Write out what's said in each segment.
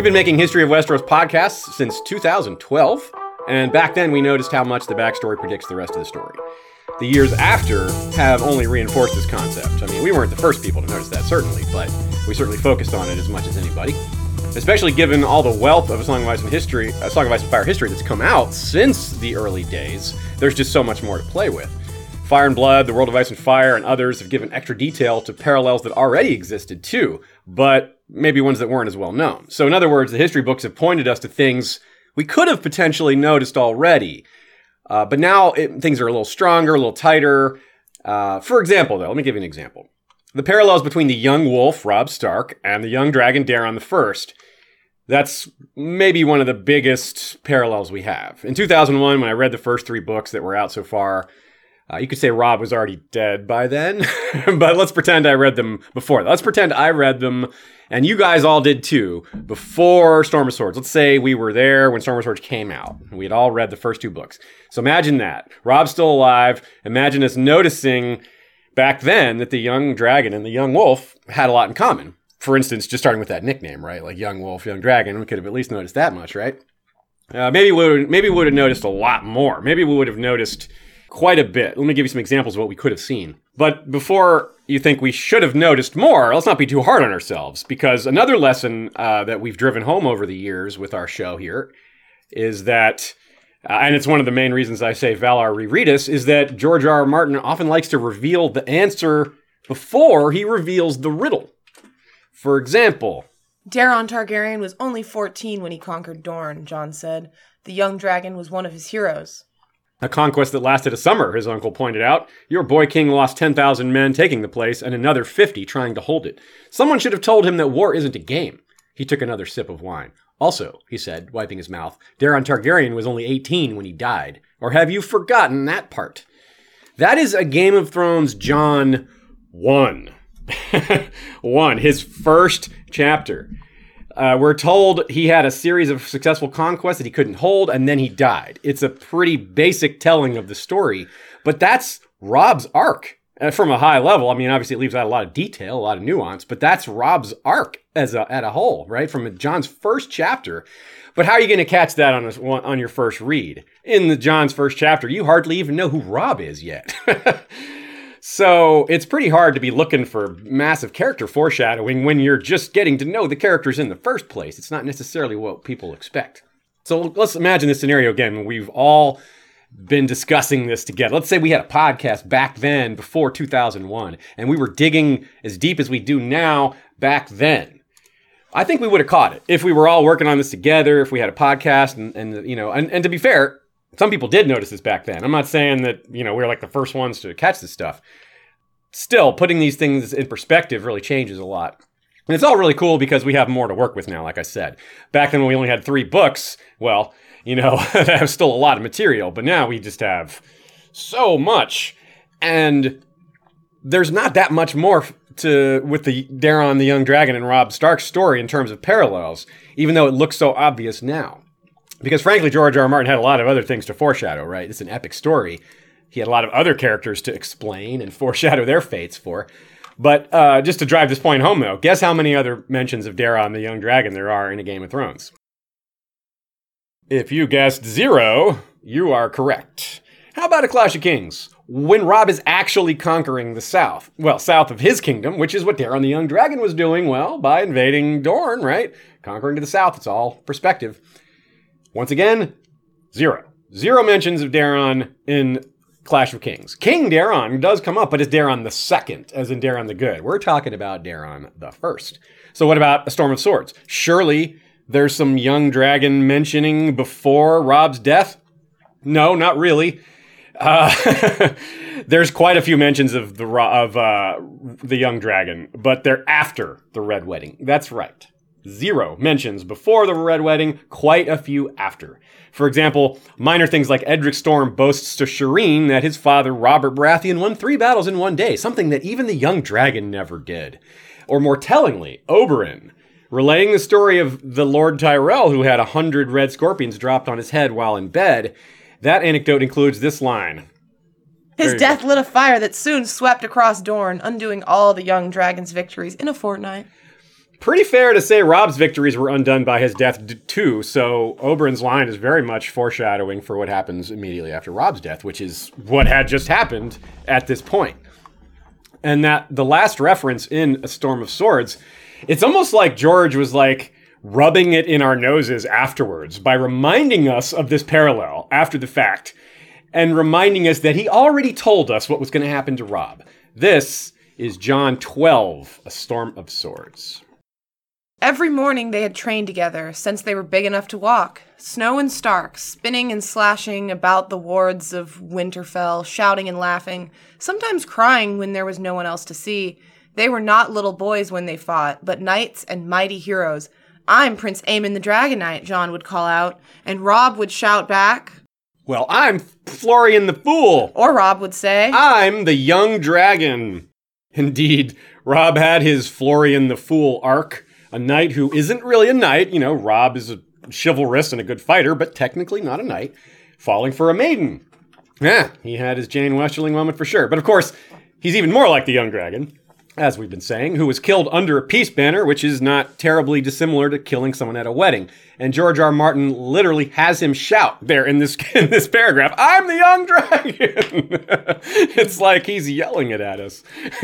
We've been making History of Westeros podcasts since 2012, and back then we noticed how much the backstory predicts the rest of the story. The years after have only reinforced this concept. I mean, we weren't the first people to notice that, certainly, but we certainly focused on it as much as anybody. Especially given all the wealth of A Song of Ice and History, A Song of Ice and Fire history that's come out since the early days, there's just so much more to play with. Fire and Blood, The World of Ice and Fire, and others have given extra detail to parallels that already existed too, but maybe ones that weren't as well known. So, in other words, the history books have pointed us to things we could have potentially noticed already. Uh, but now it, things are a little stronger, a little tighter. Uh, for example, though, let me give you an example. The parallels between the young wolf, Robb Stark, and the young dragon, Daeron the First. That's maybe one of the biggest parallels we have. In 2001, when I read the first three books that were out so far, uh, you could say Robb was already dead by then, but let's pretend I read them before. Let's pretend I read them, and you guys all did too, before Storm of Swords. Let's say we were there when Storm of Swords came out. We had all read the first two books. So imagine that. Robb's still alive. Imagine us noticing back then that the young dragon and the young wolf had a lot in common. For instance, just starting with that nickname, right? Like young wolf, young dragon. We could have at least noticed that much, right? Uh, maybe we would maybe we would have noticed a lot more. Maybe we would have noticed quite a bit. Let me give you some examples of what we could have seen. But before you think we should have noticed more, let's not be too hard on ourselves, because another lesson uh, that we've driven home over the years with our show here is that, uh, and it's one of the main reasons I say Valar reread us, is that George R. R. Martin often likes to reveal the answer before he reveals the riddle. For example, Daeron Targaryen was only 14 when he conquered Dorne, Jon said. The young dragon was one of his heroes. A conquest that lasted a summer, his uncle pointed out. Your boy king lost 10,000 men taking the place and another 50 trying to hold it. Someone should have told him that war isn't a game. He took another sip of wine. Also, he said, wiping his mouth, Daeron Targaryen was only 18 when he died. Or have you forgotten that part? That is a Game of Thrones Jon 1. 1, his first chapter. Uh, we're told he had a series of successful conquests that he couldn't hold, and then he died. It's a pretty basic telling of the story, but that's Robb's arc uh, from a high level. I mean, obviously, it leaves out a lot of detail, a lot of nuance, but that's Robb's arc as a, at a whole, right? From Jon's first chapter. But how are you going to catch that on a, on your first read? In the Jon's first chapter, you hardly even know who Robb is yet. So it's pretty hard to be looking for massive character foreshadowing when you're just getting to know the characters in the first place. It's not necessarily what people expect. So let's imagine this scenario again. We've all been discussing this together. Let's say we had a podcast back then before 2001 and we were digging as deep as we do now back then. I think we would have caught it if we were all working on this together, if we had a podcast and, and you know, and, and to be fair, some people did notice this back then. I'm not saying that, you know, we are like the first ones to catch this stuff. Still, putting these things in perspective really changes a lot. And it's all really cool because we have more to work with now, like I said. Back then when we only had three books, well, you know, that was still a lot of material, but now we just have so much. And there's not that much more to with the Daeron the Young Dragon and Robb Stark's story in terms of parallels, even though it looks so obvious now. Because frankly, George R. R. Martin had a lot of other things to foreshadow, right? It's an epic story. He had a lot of other characters to explain and foreshadow their fates for. But uh, just to drive this point home, though, guess how many other mentions of Daeron the Young Dragon there are in A Game of Thrones? If you guessed zero, you are correct. How about A Clash of Kings? When Robb is actually conquering the south, well, south of his kingdom, which is what Daeron the Young Dragon was doing, well, by invading Dorne, right? Conquering to the south, it's all perspective. Once again, zero. Zero mentions of Daeron in Clash of Kings. King Daeron does come up, but it's Daeron the second, as in Daeron the Good. We're talking about Daeron the first. So what about A Storm of Swords? Surely there's some young dragon mentioning before Robb's death? No, not really. Uh, there's quite a few mentions of the of uh, the young dragon, but they're after the red wedding. That's right. Zero mentions before the Red Wedding, quite a few after. For example, minor things like Edric Storm boasts to Shireen that his father, Robert Baratheon, won three battles in one day, something that even the young dragon never did. Or more tellingly, Oberyn, relaying the story of the Lord Tyrell who had a hundred red scorpions dropped on his head while in bed. That anecdote includes this line. His death lit a fire that soon swept across Dorne, undoing all the young dragon's victories in a fortnight. Pretty fair to say Robb's victories were undone by his death d- too. So Oberyn's line is very much foreshadowing for what happens immediately after Robb's death, which is what had just happened at this point. And that the last reference in A Storm of Swords, it's almost like George was like rubbing it in our noses afterwards by reminding us of this parallel after the fact and reminding us that he already told us what was going to happen to Robb. This is Jon 12, A Storm of Swords. Every morning they had trained together since they were big enough to walk. Snow and Stark, spinning and slashing about the wards of Winterfell, shouting and laughing, sometimes crying when there was no one else to see. They were not little boys when they fought, but knights and mighty heroes. I'm Prince Aemon the Dragon Knight, Jon would call out, and Robb would shout back. Well, I'm Florian the Fool. Or Robb would say, I'm the young dragon. Indeed, Robb had his Florian the Fool arc a knight who isn't really a knight. You know, Robb is a chivalrous and a good fighter, but technically not a knight, falling for a maiden. Yeah, he had his Jeyne Westerling moment for sure. But of course, he's even more like the young dragon, as we've been saying, who was killed under a peace banner, which is not terribly dissimilar to killing someone at a wedding. And George R. R. Martin literally has him shout there in this in this paragraph, "I'm the young dragon." it's like he's yelling it at us.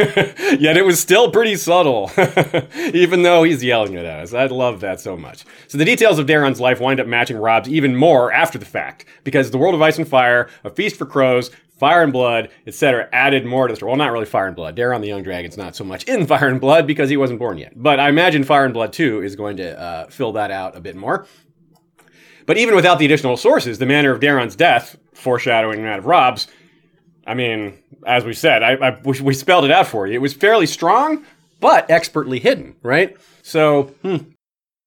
Yet it was still pretty subtle, even though he's yelling it at us. I love that so much. So the details of Daeron's life wind up matching Robb's even more after the fact, because the world of ice and fire, a feast for crows, Fire and Blood, etc., added more to the story. Well, not really Fire and Blood. Daeron the Young Dragon's not so much in Fire and Blood because he wasn't born yet. But I imagine Fire and Blood 2 is going to uh, fill that out a bit more. But even without the additional sources, the manner of Daeron's death, foreshadowing that of Robb's, I mean, as we said, I, I, we spelled it out for you. It was fairly strong, but expertly hidden, right? So, hmm,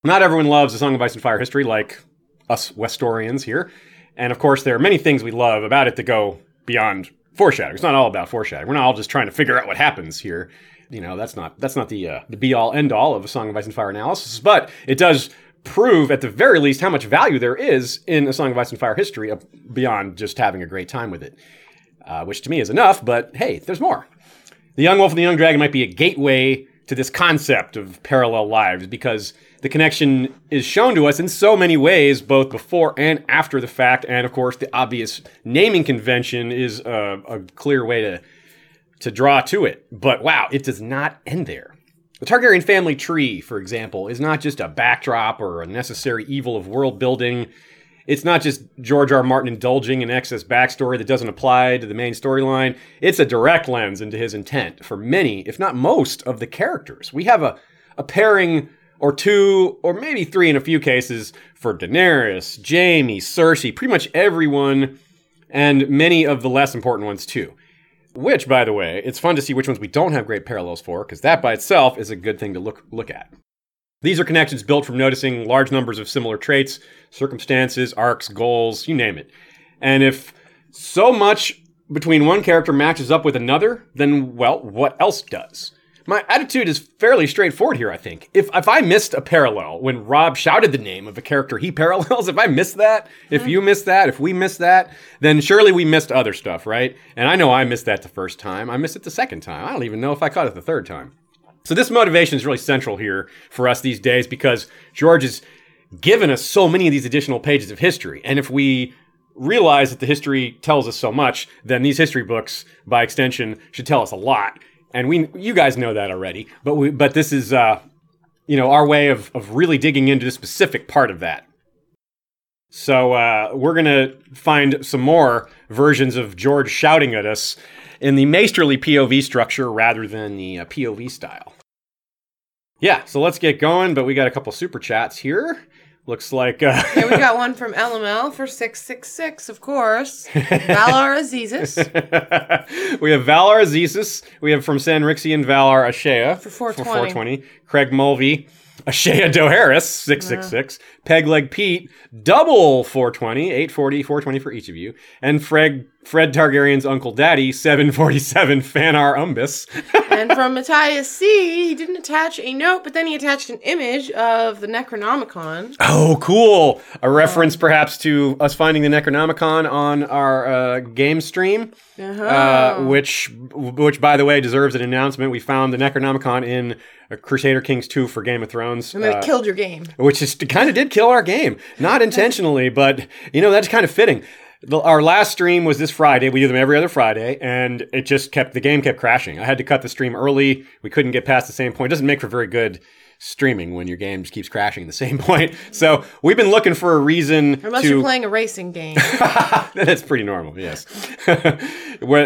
not everyone loves A Song of Ice and Fire history like us Westorians here. And of course, there are many things we love about it that go beyond foreshadowing. It's not all about foreshadowing. We're not all just trying to figure out what happens here. You know, that's not that's not the uh, the be all end all of a Song of Ice and Fire analysis, but it does prove at the very least how much value there is in a Song of Ice and Fire history beyond just having a great time with it, uh, which to me is enough. But hey, there's more. The Young Wolf and the Young Dragon might be a gateway to this concept of parallel lives because the connection is shown to us in so many ways, both before and after the fact. And of course, the obvious naming convention is a, a clear way to, to draw to it. But wow, it does not end there. The Targaryen family tree, for example, is not just a backdrop or a necessary evil of world building. It's not just George R. Martin indulging in excess backstory that doesn't apply to the main storyline. It's a direct lens into his intent for many, if not most, of the characters. We have a, a pairing or two, or maybe three in a few cases for Daenerys, Jaime, Cersei, pretty much everyone, and many of the less important ones too. Which, by the way, it's fun to see which ones we don't have great parallels for, because that by itself is a good thing to look look at. These are connections built from noticing large numbers of similar traits, circumstances, arcs, goals, you name it. And if so much between one character matches up with another, then well, what else does? My attitude is fairly straightforward here, I think. If if I missed a parallel when Robb shouted the name of a character he parallels, if I missed that, if you missed that, if we missed that, then surely we missed other stuff, right? And I know I missed that the first time. I missed it the second time. I don't even know if I caught it the third time. So this motivation is really central here for us these days because George has given us so many of these additional pages of history. And if we realize that the history tells us so much, then these history books, by extension, should tell us a lot and we you guys know that already. But we but this is uh, you know our way of of really digging into the specific part of that. So uh, we're gonna find some more versions of George shouting at us in the maesterly POV structure rather than the uh, POV style. Yeah, so let's get going. But we got a couple super chats here. Looks like uh, yeah, we got one from LML for six six six, of course. Valar Azizis we have Valar Azizis. We have from Sanrixian Valar Ashea for four for 420. Craig Mulvey, Ashea Doharis, 666. Pegleg Pete, double 420, 840, 420 for each of you, and Fred, Fred Targaryen's Uncle Daddy, 747 Fanar Umbus. and from Matthias C, he didn't attach a note, but then he attached an image of the Necronomicon. oh, cool. A reference perhaps to us finding the Necronomicon on our uh, game stream. Uh-huh. Uh, which, which, by the way, deserves an announcement. We found the Necronomicon in uh, Crusader Kings 2 for Game of Thrones. and then uh, it killed your game. which is kind of did kill our game, not intentionally, but you know that's kind of fitting. The, our last stream was this Friday. We do them every other Friday, and it just kept the game kept crashing. I had to cut the stream early. We couldn't get past the same point. It doesn't make for very good streaming when your game just keeps crashing at the same point. So we've been looking for a reason Unless to. you're playing a racing game. That's pretty normal, yes.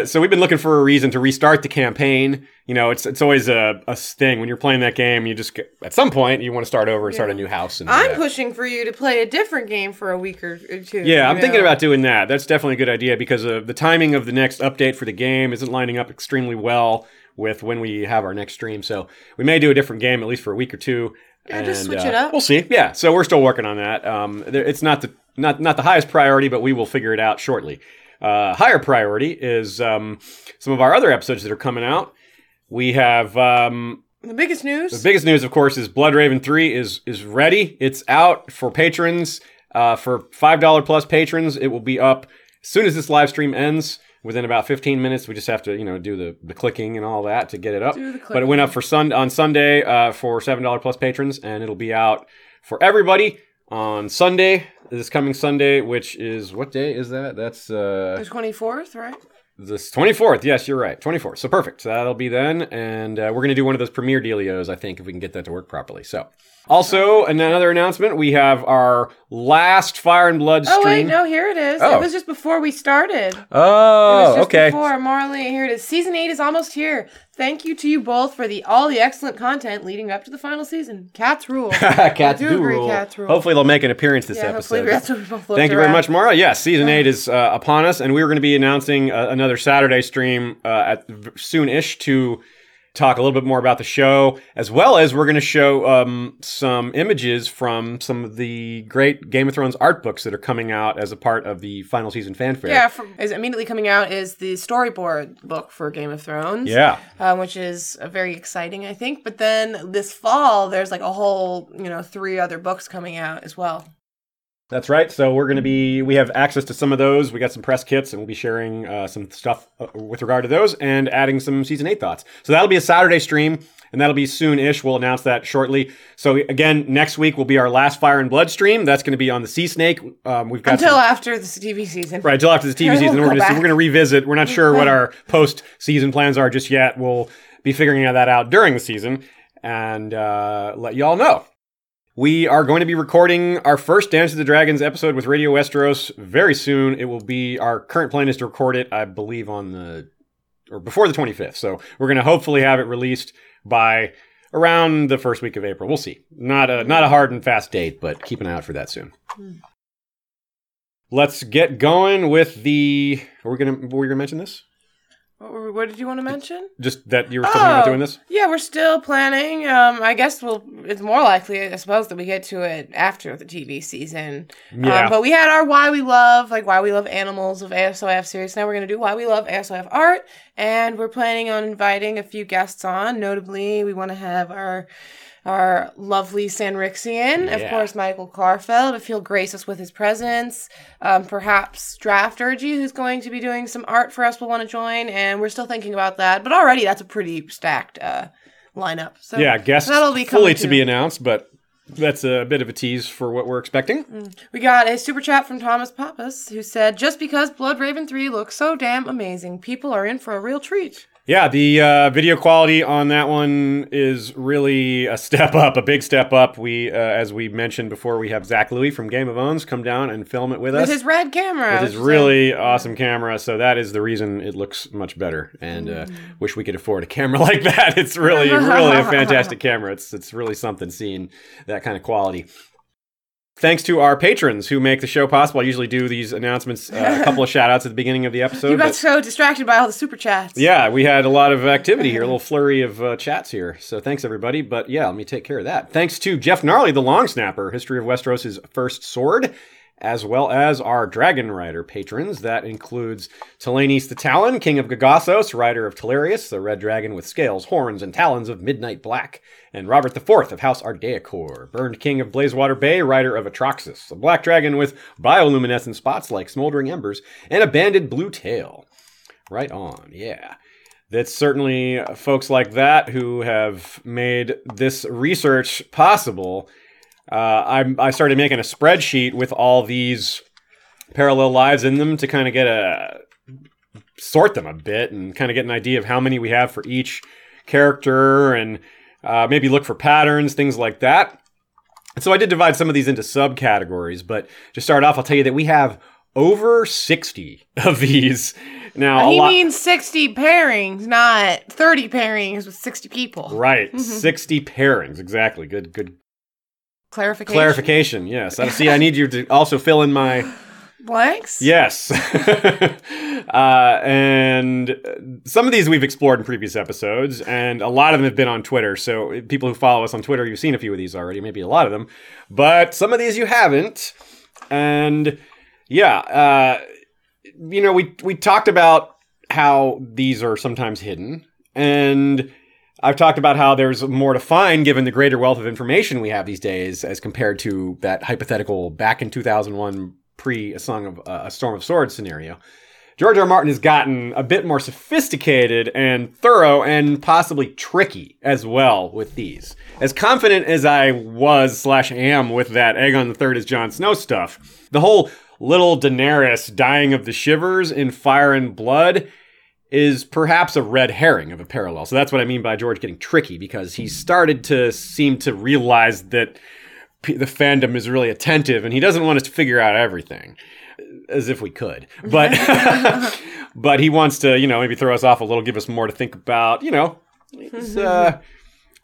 So we've been looking for a reason to restart the campaign. You know, it's it's always a, a thing when you're playing that game. You just at some point you want to start over and start a new house. And I'm pushing for you to play a different game for a week or two. Yeah, I'm you thinking about doing that. That's definitely a good idea because uh, the timing of the next update for the game isn't lining up extremely well with when we have our next stream. So we may do a different game at least for a week or two. Yeah, just switch uh, it up. We'll see. Yeah, so we're still working on that. Um, it's not the not not the highest priority, but we will figure it out shortly. Uh, higher priority is um, some of our other episodes that are coming out. We have um, The biggest news. the biggest news, of course, is Blood Raven 3 is is ready. It's out for patrons. Uh, for $5 plus patrons, it will be up as soon as this live stream ends. Within about 15 minutes, we just have to, you know, do the, the clicking and all that to get it up. But it went up for sun on Sunday uh, for $7 plus patrons, and it'll be out for everybody on Sunday, this coming Sunday, which is what day is that? That's uh, the 24th, right? this 24th. Yes, you're right. 24th. So perfect. So that'll be then. And uh, we're going to do one of those premiere dealios, I think, if we can get that to work properly. So, also, another announcement we have our last Fire and Blood stream. Oh wait, no, here it is. Oh. It was just before we started. It Oh, was just okay. Before Marley, here it is. Season eight is almost here. Thank you to you both for the all the excellent content leading up to the final season. Cats rule. cats do do agree, rule. cats rule. Hopefully, they'll make an appearance this yeah, hopefully episode. that's what we both Thank you very much, Mara. Yes, season eight is uh, upon us, and we are going to be announcing uh, another Saturday stream uh, at soon-ish to talk a little bit more about the show, as well as we're going to show um, some images from some of the great Game of Thrones art books that are coming out as a part of the final season fanfare. Yeah, from, is immediately coming out is the storyboard book for Game of Thrones. Yeah. um, which is uh, very exciting, I think. But then this fall, there's like a whole, you know, three other books coming out as well. That's right. So we're going to be, we have access to some of those. We got some press kits and we'll be sharing uh, some stuff uh, with regard to those and adding some season eight thoughts. So that'll be a Saturday stream and that'll be soon ish. We'll announce that shortly. So again, next week will be our last Fire and Blood stream. That's going to be on the Sea Snake. Um, we've got Until some- after the TV season. Right, until after the TV season, we're going to we're going to revisit. We're not sure what our post season plans are just yet. We'll be figuring that out during the season and uh, let you all know. We are going to be recording our first Dance of the Dragons episode with Radio Westeros very soon. It will be our current plan is to record it, I believe, on the or before the 25th. So we're going to hopefully have it released by around the first week of April. We'll see. Not a not a hard and fast date, but keep an eye out for that soon. Hmm. Let's get going with the. Are we gonna? Were we gonna mention this? What, were- what did you want to mention? Just that you were still thinking about Oh. doing this. Yeah, we're still planning. Um, I guess we'll. It's more likely, I suppose, that we get to it after the TV season. Yeah. Um, but we had our why we love, like why we love animals of ASOF series. Now we're gonna do why we love ASOF art, and we're planning on inviting a few guests on. Notably, we want to have our our lovely Sanrixian, of course, Michael Carfeld, if he'll grace us with his presence. Um, perhaps Drafturgy, who's going to be doing some art for us, will want to join, and we're still thinking about that. But already, that's a pretty stacked uh, lineup. So yeah, guests that'll be fully coming to be announced, but that's a bit of a tease for what we're expecting. We got a super chat from Thomas Pappas who said, "Just because Blood Raven three looks so damn amazing, people are in for a real treat." Yeah, the uh, video quality on that one is really a step up, a big step up. We, uh, as we mentioned before, we have Zach Louie from Game of Owns come down and film it with us. With his red camera, with his is really awesome camera. So that is the reason it looks much better. And uh, Mm. wish we could afford a camera like that. It's really, really a fantastic camera. It's it's really something seeing that kind of quality. Thanks to our patrons who make the show possible. I usually do these announcements, uh, a couple of shout outs at the beginning of the episode. You got but- so distracted by all the super chats. yeah, we had a lot of activity here, a little flurry of uh, chats here. So thanks, everybody. But yeah, let me take care of that. Thanks to Jeff Gnarly, the Long Snapper, History of Westeros' first sword, as well as our Dragon Rider patrons. That includes Telenis the Talon, King of Gagossos, Rider of Telarius, the red dragon with scales, horns, and talons of midnight black, and Robert IV of House Ardeacor, Burned King of Blazewater Bay, Rider of Atroxus, a black dragon with bioluminescent spots like smoldering embers, and a banded blue tail. Right on, yeah. That's certainly folks like that who have made this research possible. Uh, I, I started making a spreadsheet with all these parallel lives in them to kind of get a sort them a bit and kind of get an idea of how many we have for each character and uh, maybe look for patterns, things like that. So I did divide some of these into subcategories, but to start off, I'll tell you that we have over 60 of these. Now, He lot- means 60 pairings, not 30 pairings with 60 people. right, 60 pairings, exactly. Good, good Clarification. clarification. Yes. I see. I need you to also fill in my Blanks? Yes. uh, and some of these we've explored in previous episodes, and a lot of them have been on Twitter. So people who follow us on Twitter, you've seen a few of these already, maybe a lot of them, but some of these you haven't. And yeah, uh, you know, we we talked about how these are sometimes hidden, and I've talked about how there's more to find given the greater wealth of information we have these days as compared to that hypothetical back in 2001 pre A Song of uh, A Storm of Swords scenario. George R. R. Martin has gotten a bit more sophisticated and thorough and possibly tricky as well with these. As confident as I was slash am with that Aegon the Third is Jon Snow stuff, the whole little Daenerys dying of the shivers in Fire and Blood is perhaps a red herring of a parallel. So that's what I mean by George getting tricky because he started to seem to realize that p- the fandom is really attentive and he doesn't want us to figure out everything as if we could. But but he wants to, you know, maybe throw us off a little, give us more to think about, you know. Uh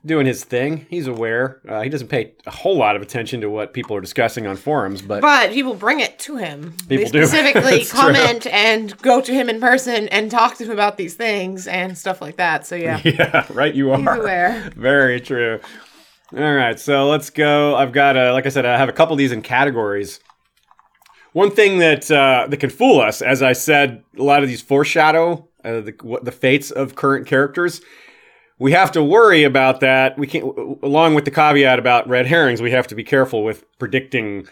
doing his thing. He's aware. Uh, he doesn't pay a whole lot of attention to what people are discussing on forums, but But people bring it to him. People they do. specifically It's true. comment and go to him in person and talk to him about these things and stuff like that. So yeah, yeah, right you he's are. aware. Very true. All right, so let's go. I've got, a, like I said, I have a couple of these in categories. One thing that uh, that can fool us, as I said, a lot of these foreshadow uh, the, what the fates of current characters. We have to worry about that. We can't, along with the caveat about red herrings, we have to be careful with predicting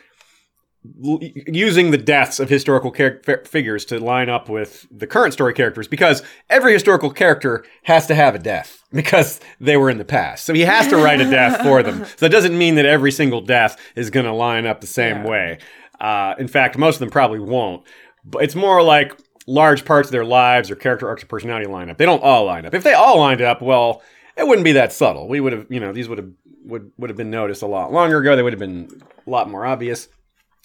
using the deaths of historical char- figures to line up with the current story characters because every historical character has to have a death because they were in the past. So he has to write a death for them. So that doesn't mean that every single death is going to line up the same Yeah. way. Uh, in fact, most of them probably won't. But it's more like large parts of their lives or character arcs or personality line up. They don't all line up. If they all lined up, well, it wouldn't be that subtle. We would have, you know, these would have would would have been noticed a lot longer ago. They would have been a lot more obvious.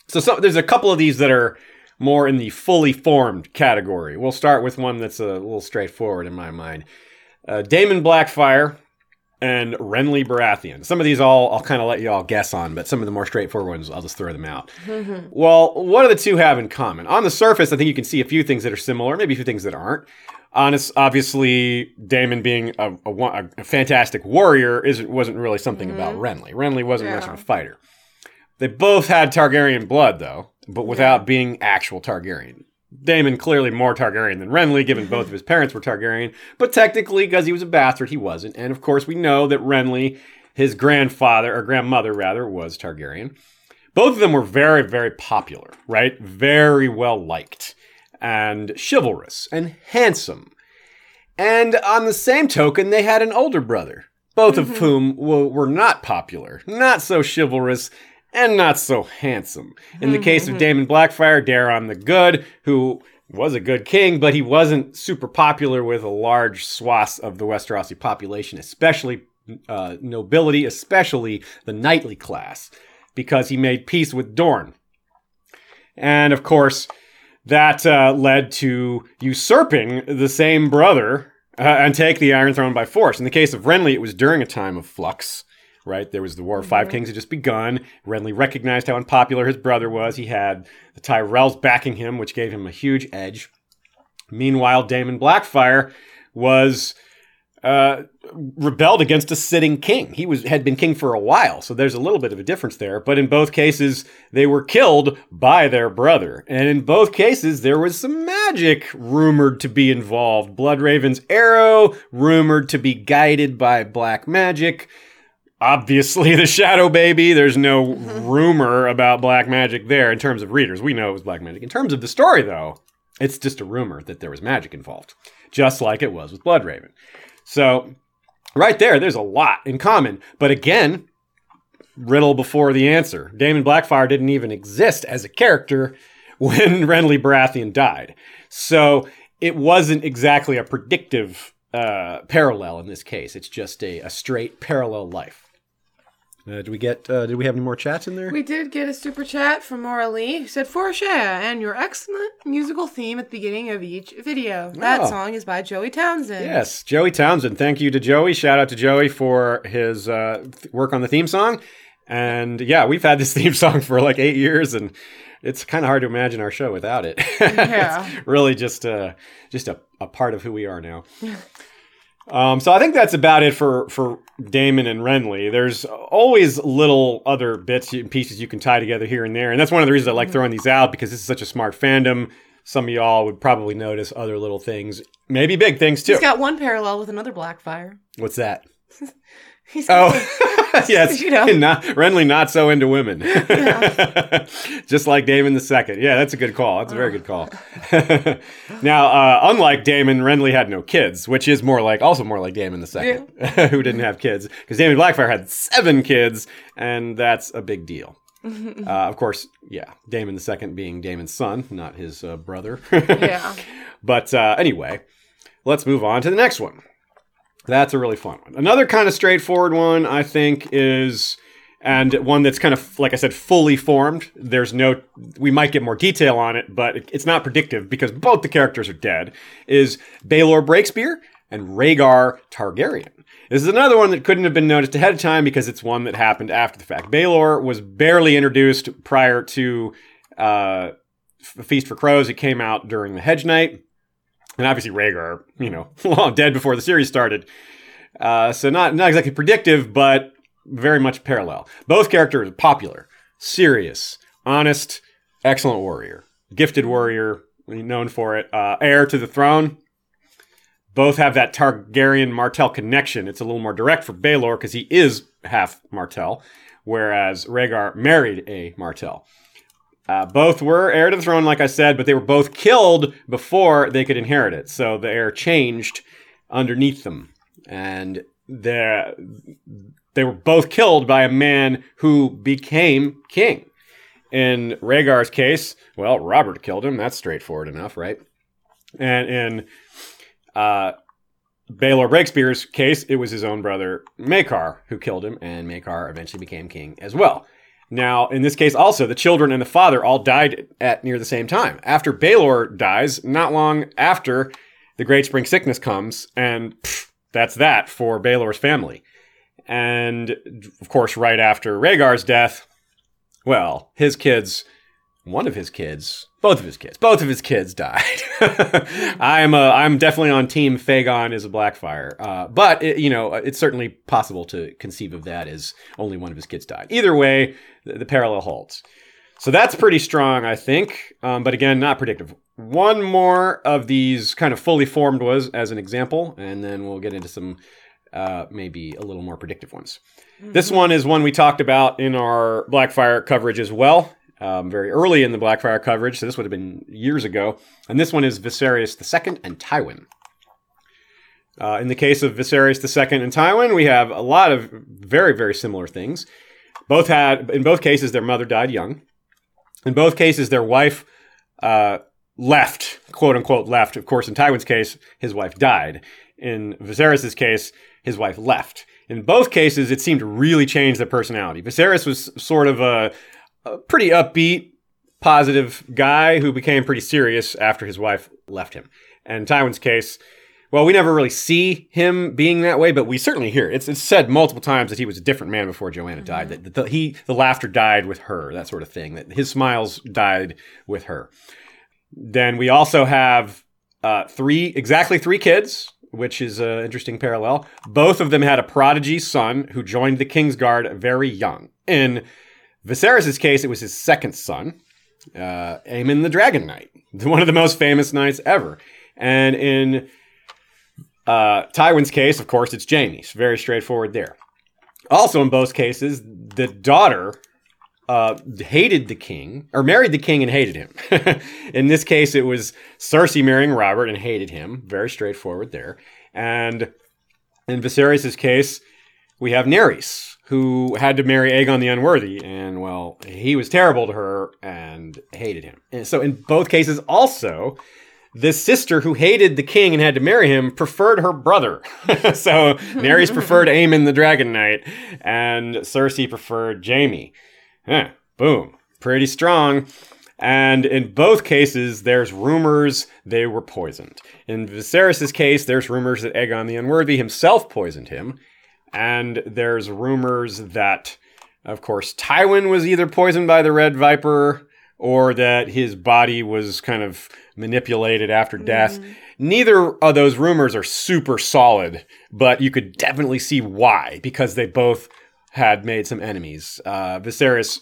So, so there's a couple of these that are more in the fully formed category. We'll start with one that's a little straightforward in my mind. Uh, Daemon Blackfire and Renly Baratheon. Some of these all I'll kind of let you all guess on, but some of the more straightforward ones I'll just throw them out. Mm-hmm. Well, what do the two have in common? On the surface, I think you can see a few things that are similar, maybe a few things that aren't. Honest, obviously, Daemon being a, a, a fantastic warrior isn't wasn't really something about mm-hmm. Renly. Renly wasn't much of a fighter. They both had Targaryen blood, though, but without being actual Targaryen. Daemon clearly more Targaryen than Renly, given both of his parents were Targaryen, but technically, because he was a bastard, he wasn't. And of course, we know that Renly, his grandfather, or grandmother rather, was Targaryen. Both of them were very, very popular, right? Very well liked, and chivalrous, and handsome. And on the same token, they had an older brother, both of mm-hmm. whom were not popular, not so chivalrous, and not so handsome. In the case of Daemon Blackfire, Daeron the Good, who was a good king, but he wasn't super popular with a large swath of the Westerosi population, especially uh, nobility, especially the knightly class, because he made peace with Dorne. And of course, that uh, led to usurping the same brother uh, and take the Iron Throne by force. In the case of Renly, it was during a time of flux right? There was the War of 5 Kings had just begun. Renly recognized how unpopular his brother was. He had the Tyrells backing him, which gave him a huge edge. Meanwhile, Daemon Blackfire was uh, rebelled against a sitting king. He was had been king for a while, so there's a little bit of a difference there. But in both cases, they were killed by their brother, and in both cases, there was some magic rumored to be involved. Bloodraven's arrow rumored to be guided by black magic. Obviously, the Shadow Baby. There's no rumor about black magic there in terms of readers. We know it was black magic. In terms of the story, though, it's just a rumor that there was magic involved, just like it was with Bloodraven. So, right there, there's a lot in common. But again, riddle before the answer. Daemon Blackfire didn't even exist as a character when Renly Baratheon died. So, it wasn't exactly a predictive uh, parallel in this case. It's just a, a straight parallel life. Uh, did we get? Uh, did we have any more chats in there? We did get a super chat from Maura Lee who said, For Shea and your excellent musical theme at the beginning of each video. That Oh. song is by Joey Townsend. Yes, Joey Townsend. Thank you to Joey. Shout out to Joey for his uh, work on the theme song. And yeah, we've had this theme song for like eight years, and it's kind of hard to imagine our show without it. Yeah. it's really just uh, just a, a part of who we are now. Um, so I think that's about it for for Daemon and Renly. There's always little other bits and pieces you can tie together here and there, and that's one of the reasons I like throwing these out because this is such a smart fandom. Some of y'all would probably notice other little things, maybe big things too. He's got one parallel with another Blackfire. What's that? He's Oh, yes. You know. not, Renly not so into women. Just like Daemon the Second. Yeah, that's a good call. That's a very good call. now, uh, unlike Daemon, Renly had no kids, which is more like also more like Daemon the Second, who didn't have kids. Because Daemon Blackfire had seven kids, and that's a big deal. Uh, of course, yeah, Daemon the Second being Daemon's son, not his uh, brother. yeah. But uh, anyway, let's move on to the next one. That's a really fun one. Another kind of straightforward one, I think, is, and one that's kind of, like I said, fully formed. There's no, we might get more detail on it, but it's not predictive because both the characters are dead, is Baelor Breakspear and Rhaegar Targaryen. This is another one that couldn't have been noticed ahead of time because it's one that happened after the fact. Baelor was barely introduced prior to uh, Feast for Crows. It came out during the Hedge Knight and obviously Rhaegar, you know, long dead before the series started. Uh, so not not exactly predictive, but very much parallel. Both characters popular, serious, honest, excellent warrior, gifted warrior, known for it, uh, heir to the throne. Both have that Targaryen Martell connection. It's a little more direct for Baelor because he is half Martell, whereas Rhaegar married a Martell. Uh, both were heir to the throne, like I said, but they were both killed before they could inherit it. So the heir changed underneath them, and the, they were both killed by a man who became king. In Rhaegar's case, well, Robert killed him. That's straightforward enough, right? And in uh, Baelor Breakspear's case, it was his own brother Maekar who killed him, and Maekar eventually became king as well. Now, in this case, also, the children and the father all died at near the same time. After Baelor dies, not long after, the Great Spring Sickness comes, and pff, that's that for Baelor's family. And, of course, right after Rhaegar's death, well, his kids, one of his kids, both of his kids, both of his kids died. I'm uh, I'm definitely on team Fagon is a Blackfire, uh, but it, you know it's certainly possible to conceive of that as only one of his kids died. Either way, the, the parallel holds. So that's pretty strong, I think, um, but again, not predictive. One more of these kind of fully formed was as an example, and then we'll get into some uh, maybe a little more predictive ones. This one is one we talked about in our Blackfire coverage as well, um, very early in the Blackfire coverage. So this would have been years ago. And this one is Viserys II and Tywin. Uh, in the case of Viserys II and Tywin, we have a lot of very, very similar things. Both had, in both cases, their mother died young. In both cases, their wife uh, left, quote unquote, left. Of course, in Tywin's case, his wife died. In Viserys' case, his wife left. In both cases, it seemed to really change their personality. Viserys was sort of a, a pretty upbeat, positive guy who became pretty serious after his wife left him. And Tywin's case, well, we never really see him being that way, but we certainly hear it. It's, it's said multiple times that he was a different man before Joanna died. That the, he the laughter died with her, that sort of thing. That his smiles died with her. Then we also have uh, three exactly three kids, which is an interesting parallel. Both of them had a prodigy son who joined the King's Guard very young. In Viserys' case, it was his second son, uh, Aemon the Dragon Knight, one of the most famous knights ever. And in uh, Tywin's case, of course, it's Jaime's. Very straightforward there. Also, in both cases, the daughter uh, hated the king, or married the king and hated him. in this case, it was Cersei marrying Robert and hated him. Very straightforward there. And in Viserys' case, we have Naerys, who had to marry Aegon the Unworthy, and well, he was terrible to her and hated him. And so, in both cases, also, this sister who hated the king and had to marry him preferred her brother. so Naerys preferred Aemon the Dragon Knight, and Cersei preferred Jaime. Eh, boom. Pretty strong. And in both cases, there's rumors they were poisoned. In Viserys' case, there's rumors that Aegon the Unworthy himself poisoned him. And there's rumors that, of course, Tywin was either poisoned by the Red Viper or that his body was kind of manipulated after death. Mm. Neither of those rumors are super solid, but you could definitely see why, because they both had made some enemies. Uh, Viserys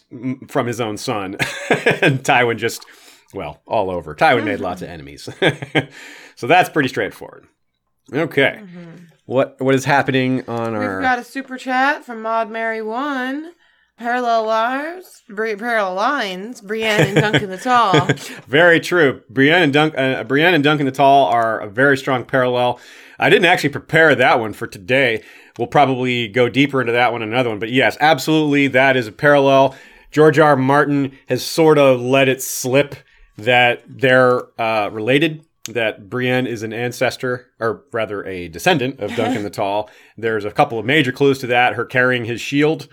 from his own son, and Tywin just, well, all over. Tywin mm-hmm. made lots of enemies. so that's pretty straightforward. Okay. Mm-hmm. What what is happening on We've our? We've got a super chat from Maud Mary One. Parallel lives, parallel lines. Brienne and Duncan the Tall. very true. Brienne and Dunk, uh, Brienne and Duncan the Tall are a very strong parallel. I didn't actually prepare that one for today. We'll probably go deeper into that one another one. But yes, absolutely, that is a parallel. George R. R. Martin has sort of let it slip that they're uh, related that Brienne is an ancestor, or rather a descendant of Duncan the Tall. There's a couple of major clues to that. Her carrying his shield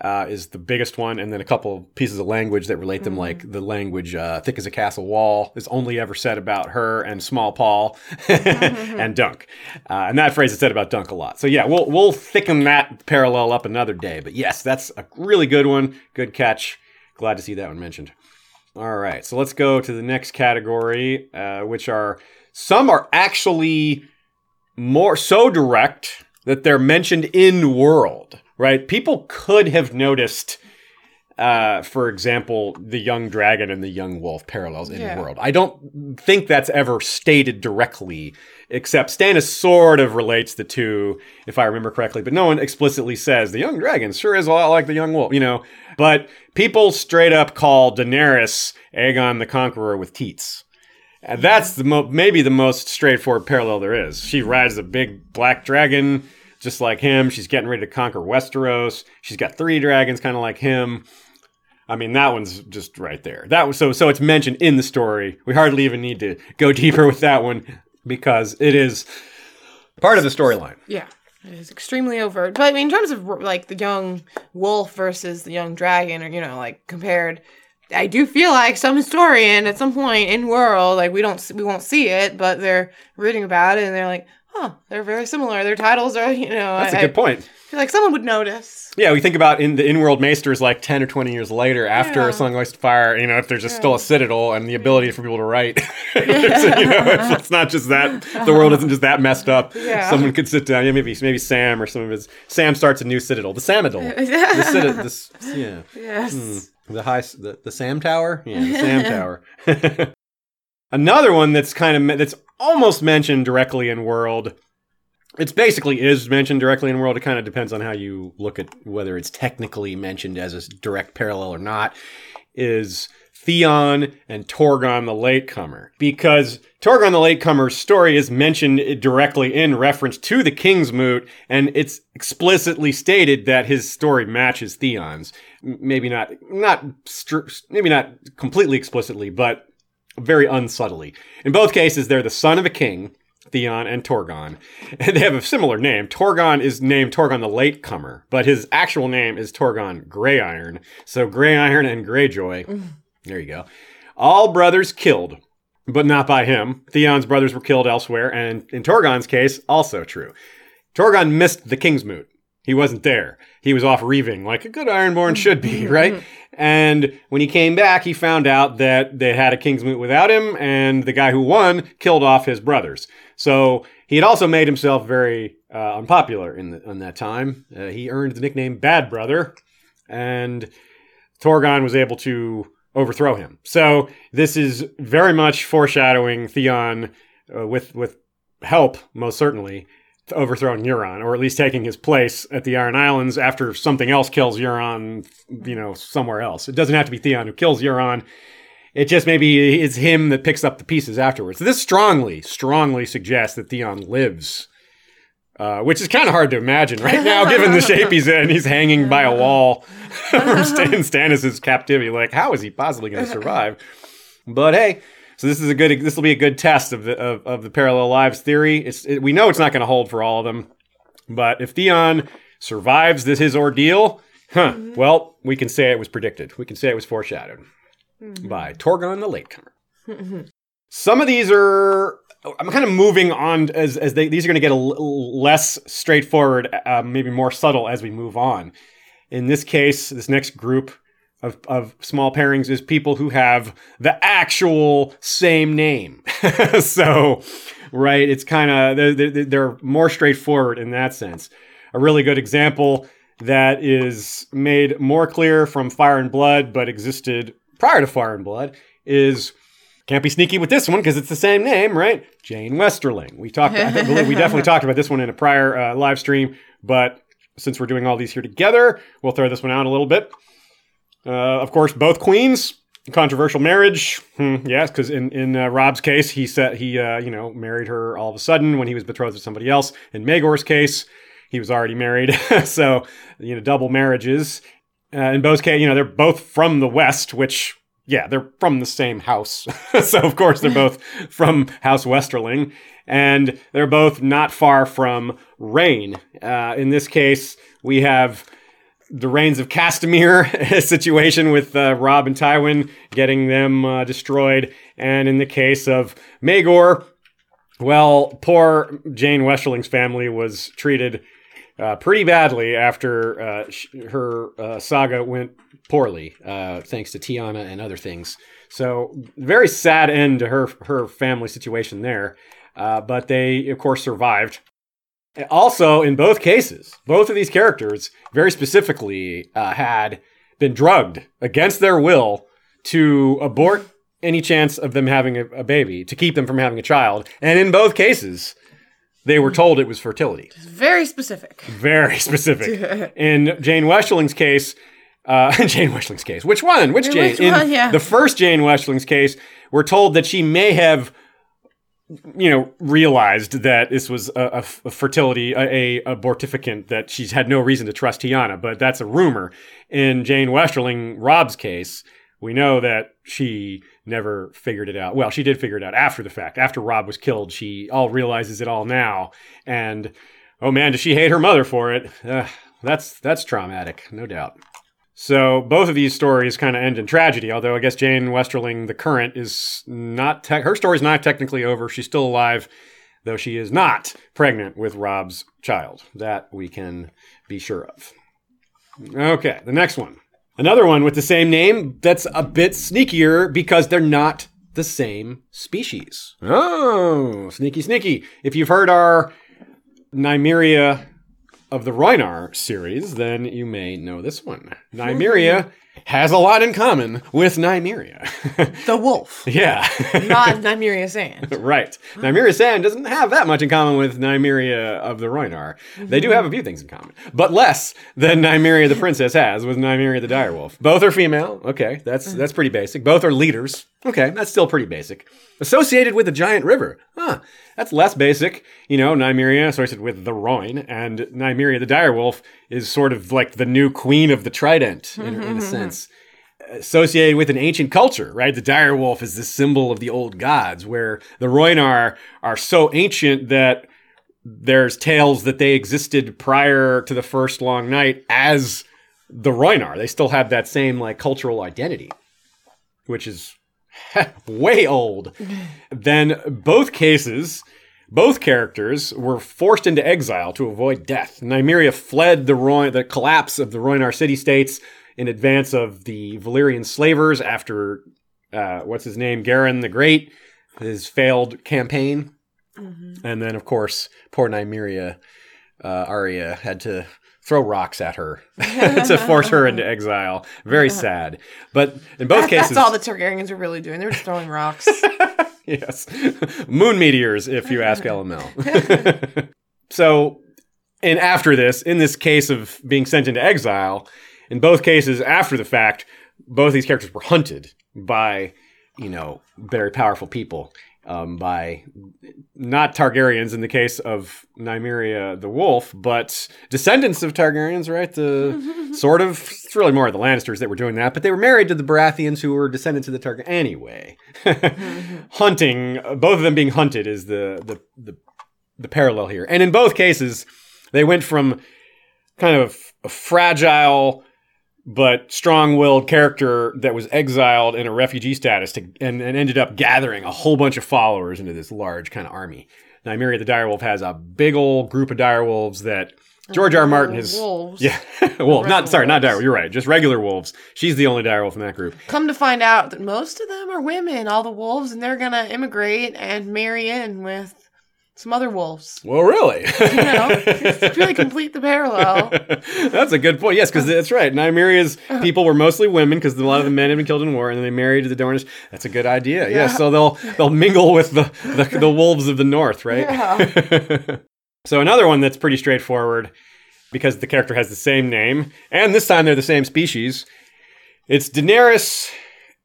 uh, is the biggest one, and then a couple pieces of language that relate them, mm-hmm. like the language uh, "thick as a castle wall" is only ever said about her and Small Paul mm-hmm. and Dunk, uh, and that phrase is said about Dunk a lot. So yeah, we'll we'll thicken that parallel up another day. But yes, that's a really good one. Good catch. Glad to see that one mentioned. All right, so let's go to the next category, uh, which are some are actually more so direct that they're mentioned in world right? People could have noticed, uh, for example, the young dragon and the young wolf parallels in yeah. the world. I don't think that's ever stated directly, except Stannis sort of relates the two, if I remember correctly, but no one explicitly says the young dragon sure is a lot like the young wolf, you know. But people straight up call Daenerys Aegon the Conqueror with teats. And that's the mo- maybe the most straightforward parallel there is. She rides a big black dragon just like him. She's getting ready to conquer Westeros. She's got three dragons, kind of like him. I mean, that one's just right there. That was so. So it's mentioned in the story. We hardly even need to go deeper with that one because it is part of the storyline. Yeah, it is extremely overt. But I mean, in terms of like the young wolf versus the young dragon, or you know, like compared, I do feel like some historian at some point in world, like we don't we won't see it, but they're reading about it and they're like, huh, they're very similar. Their titles are, you know. That's I, a good point. Like someone would notice. Yeah, we think about in the in-world maesters like 10 or 20 years later after yeah. a Song of Fire, you know, if there's just yeah. still a citadel and the ability for people to write. you know, it's, it's, not just that, the world isn't just that messed up. Yeah. Someone could sit down, yeah, maybe maybe Sam or some of his, Sam starts a new citadel, the Samadol. the citadel, this, yeah. Yes. Hmm. The high, the, the Sam Tower? Yeah, the Sam Tower. Another one that's kind of, that's almost mentioned directly in World it's basically is mentioned directly in world. It kind of depends on how you look at whether it's technically mentioned as a direct parallel or not. Is Theon and Torgon the Latecomer. Because Torgon the Latecomer's story is mentioned eh, directly in reference to the King's Moot, and it's explicitly stated that his story matches Theon's. Maybe not, not, maybe not completely explicitly, but very unsubtly. In both cases, they're the son of a king Theon and Torgon. And they have a similar name. Torgon is named Torgon the Latecomer, but his actual name is Torgon Greyiron. So Greyiron and Greyjoy. Mm. There you go. All brothers killed. but not by him. Theon's brothers were killed elsewhere, and in Torgon's case, also true. Torgon missed the King's Moot. He wasn't there. He was off reaving like a good Ironborn should be, right? And when he came back, he found out that they had a King's Moot without him, and the guy who won killed off his brothers. So he had also made himself very uh, unpopular in, the, in that time. Uh, he earned the nickname Bad Brother, and Torgon was able to overthrow him. So this is very much foreshadowing Theon uh, with with help, most certainly, overthrowing Euron, or at least taking his place at the Iron Islands after something else kills Euron, you know, somewhere else. It doesn't have to be Theon who kills Euron. It just maybe is him that picks up the pieces afterwards. This strongly, strongly suggests that Theon lives, uh, which is kind of hard to imagine right now, given the shape he's in. He's hanging by a wall from Stan- Stannis' captivity. Like, how is he possibly going to survive? But hey, so this is a good. This will be a good test of the of, of the parallel lives theory. It's it, we know it's not going to hold for all of them, but if Theon survives this his ordeal, huh? Well, we can say it was predicted. We can say it was foreshadowed by Torgon the Latecomer. Some of these are. I'm kind of moving on as as they, these are going to get a l- less straightforward, uh, maybe more subtle as we move on. In this case, this next group of, of small pairings is people who have the actual same name. so, right, it's kind of they're, they're more straightforward in that sense. A really good example that is made more clear from Fire and Blood, but existed prior to Fire and Blood, is can't be sneaky with this one because it's the same name, right? Jeyne Westerling. We talked. I think, we definitely talked about this one in a prior uh, live stream, but since we're doing all these here together, we'll throw this one out a little bit. Uh, of course, both queens. Controversial marriage, hmm, yes, because in in uh, Robb's case, he said he uh, you know married her all of a sudden when he was betrothed to somebody else. In Maegor's case, he was already married, so you know double marriages. Uh, in both cases, you know they're both from the West, which yeah, they're from the same house, so of course they're both from House Westerling, and they're both not far from Rain. Uh, in this case, we have the Rains of Castamere situation with uh, Robb and Tywin getting them uh, destroyed. And in the case of Maegor, well, poor Jeyne Westerling's family was treated uh, pretty badly after uh, sh- her uh, saga went poorly, uh, thanks to Tyanna and other things. So, very sad end to her her family situation there. but they, of course, survived also, in both cases, both of these characters very specifically uh, had been drugged against their will to abort any chance of them having a, a, baby, to keep them from having a child. And in both cases, they were told it was fertility. Very specific. Very specific. in Jeyne Westerling's case, uh, Jeyne Westerling's case, which one? Which Jeyne? Which one? In Yeah. the first Jeyne Westerling's case, we're told that she may have you know, realized that this was a fertility, a, a abortificant that she's had no reason to trust Tyanna, but that's a rumor. In Jeyne Westerling, Robb's case, we know that she never figured it out. Well, she did figure it out after the fact. After Robb was killed, she all realizes it all now. And oh man, does she hate her mother for it? Uh, that's that's traumatic, no doubt. So both of these stories kind of end in tragedy. Although I guess Jeyne Westerling, the current, is not te- her story's not technically over. She's still alive, though she is not pregnant with Robb's child. That we can be sure of. Okay, the next one. Another one with the same name that's a bit sneakier because they're not the same species. Oh, sneaky, sneaky. If you've heard our Nymeria of the Rhoynar series, then you may know this one. Nymeria has a lot in common with Nymeria. The wolf, yeah. not Nymeria Sand. right. Nymeria Sand doesn't have that much in common with Nymeria of the Rhoynar. They do mm-hmm. have a few things in common, but less than Nymeria the princess has with Nymeria the direwolf. Both are female. Okay, that's mm. that's pretty basic. Both are leaders. Okay, that's still pretty basic. Associated with a giant river. Huh. That's less basic. You know, Nymeria associated with the Rhoyne, and Nymeria the direwolf is sort of like the new queen of the Trident in, in a mm-hmm, mm-hmm. sense associated with an ancient culture, right? The dire wolf is the symbol of the old gods, where the Rhoynar are so ancient that there's tales that they existed prior to the first long night as the Rhoynar. They still have that same like cultural identity, which is way old. then both cases, both characters were forced into exile to avoid death. Nymeria fled the Roy- the collapse of the Rhoynar city-states in advance of the Valyrian slavers after uh, what's his name, Garin the Great, his failed campaign, and then of course poor Nymeria, uh, Arya had to throw rocks at her to force her into exile. Very sad, but in both That- cases, That's all the Targaryens are really doing. They're just throwing rocks. yes, moon meteors, if you ask LML. so, and after this, in this case of being sent into exile, in both cases after the fact, both these characters were hunted by, you know, very powerful people. Um, by not Targaryens in the case of Nymeria the Wolf, but descendants of Targaryens, right? The sort of, it's really more of the Lannisters that were doing that, but they were married to the Baratheons who were descendants of the Targaryens. Anyway, hunting, both of them being hunted is the, the, the, the parallel here. And in both cases, they went from kind of a fragile but strong-willed character that was exiled in a refugee status to, and, and ended up gathering a whole bunch of followers into this large kind of army. Nymeria the direwolf has a big old group of direwolves that oh, George R. R. Martin has. Wolves. Yeah, well, not sorry, not wolves. You're right. Just regular wolves. She's the only direwolf in that group. Come to find out that most of them are women, all the wolves, and they're gonna immigrate and marry in with some other wolves. Well, really? You know, really complete the parallel. that's a good point. Yes, because that's right. Nymeria's uh-huh. people were mostly women because a lot of the men had been killed in war, and then they married to the Dornish. That's a good idea. Yeah, so they'll they'll mingle with the, the the wolves of the north, right? Yeah. so another one that's pretty straightforward because the character has the same name, and this time they're the same species. It's Daenerys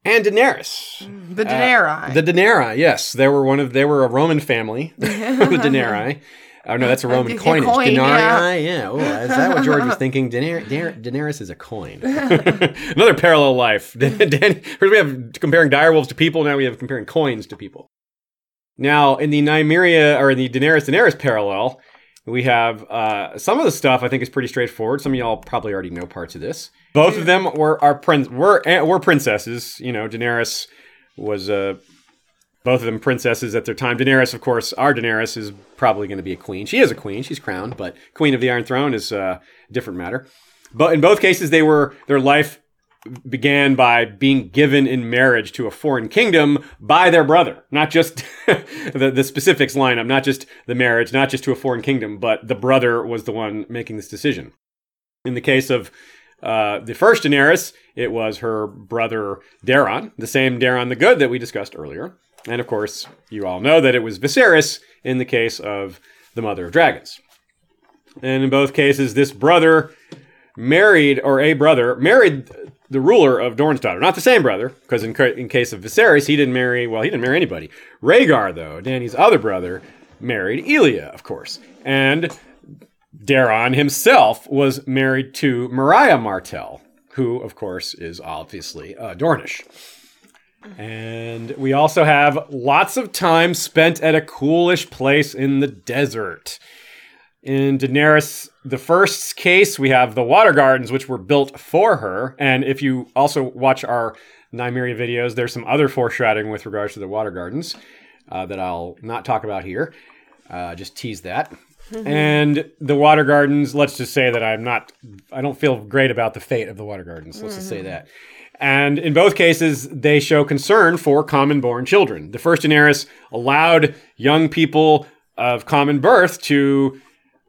and Daenerys. Mm, the uh, Daenerys. The Daenerys, yes, they were one of they were a Roman family. the Daenerys. Oh no, that's a Roman a coinage. coin, Denarii, ah, yeah. Oh, is that what George was thinking? Daener- Daener- Daenerys is a coin. Another parallel life. Dan- Dan- first we have comparing direwolves to people. Now we have comparing coins to people. Now in the Nymeria or in the Daenerys Daenerys parallel, we have uh, some of the stuff I think is pretty straightforward. Some of y'all probably already know parts of this. Both of them were our prin- were eh, were princesses. You know, Daenerys was uh, both of them princesses at their time. Daenerys, of course, our Daenerys is probably going to be a queen. She is a queen. She's crowned, but Queen of the Iron Throne is uh, a different matter. But in both cases, they were their life began by being given in marriage to a foreign kingdom by their brother. Not just the, the specifics line up, not just the marriage, not just to a foreign kingdom, but the brother was the one making this decision. In the case of uh, the first Daenerys, it was her brother Daeron, the same Daeron the Good that we discussed earlier. And of course, you all know that it was Viserys in the case of the Mother of Dragons. And in both cases, this brother married, or a brother, married the ruler of Dorne's daughter, Not the same brother, because in, in case of Viserys, he didn't marry, well, he didn't marry anybody. Rhaegar, though, Danny's other brother, married Elia, of course. And Daeron himself was married to Myriah Martell, who, of course, is obviously uh, Dornish. And we also have lots of time spent at a coolish place in the desert. In Daenerys the First's case, we have the water gardens, which were built for her. And if you also watch our Nymeria videos, there's some other foreshadowing with regards to the water gardens uh, that I'll not talk about here. Uh, just tease that. And the water gardens, let's just say that I'm not, I don't feel great about the fate of the water gardens. Let's just say that. And in both cases, they show concern for common born children. The first Daenerys allowed young people of common birth to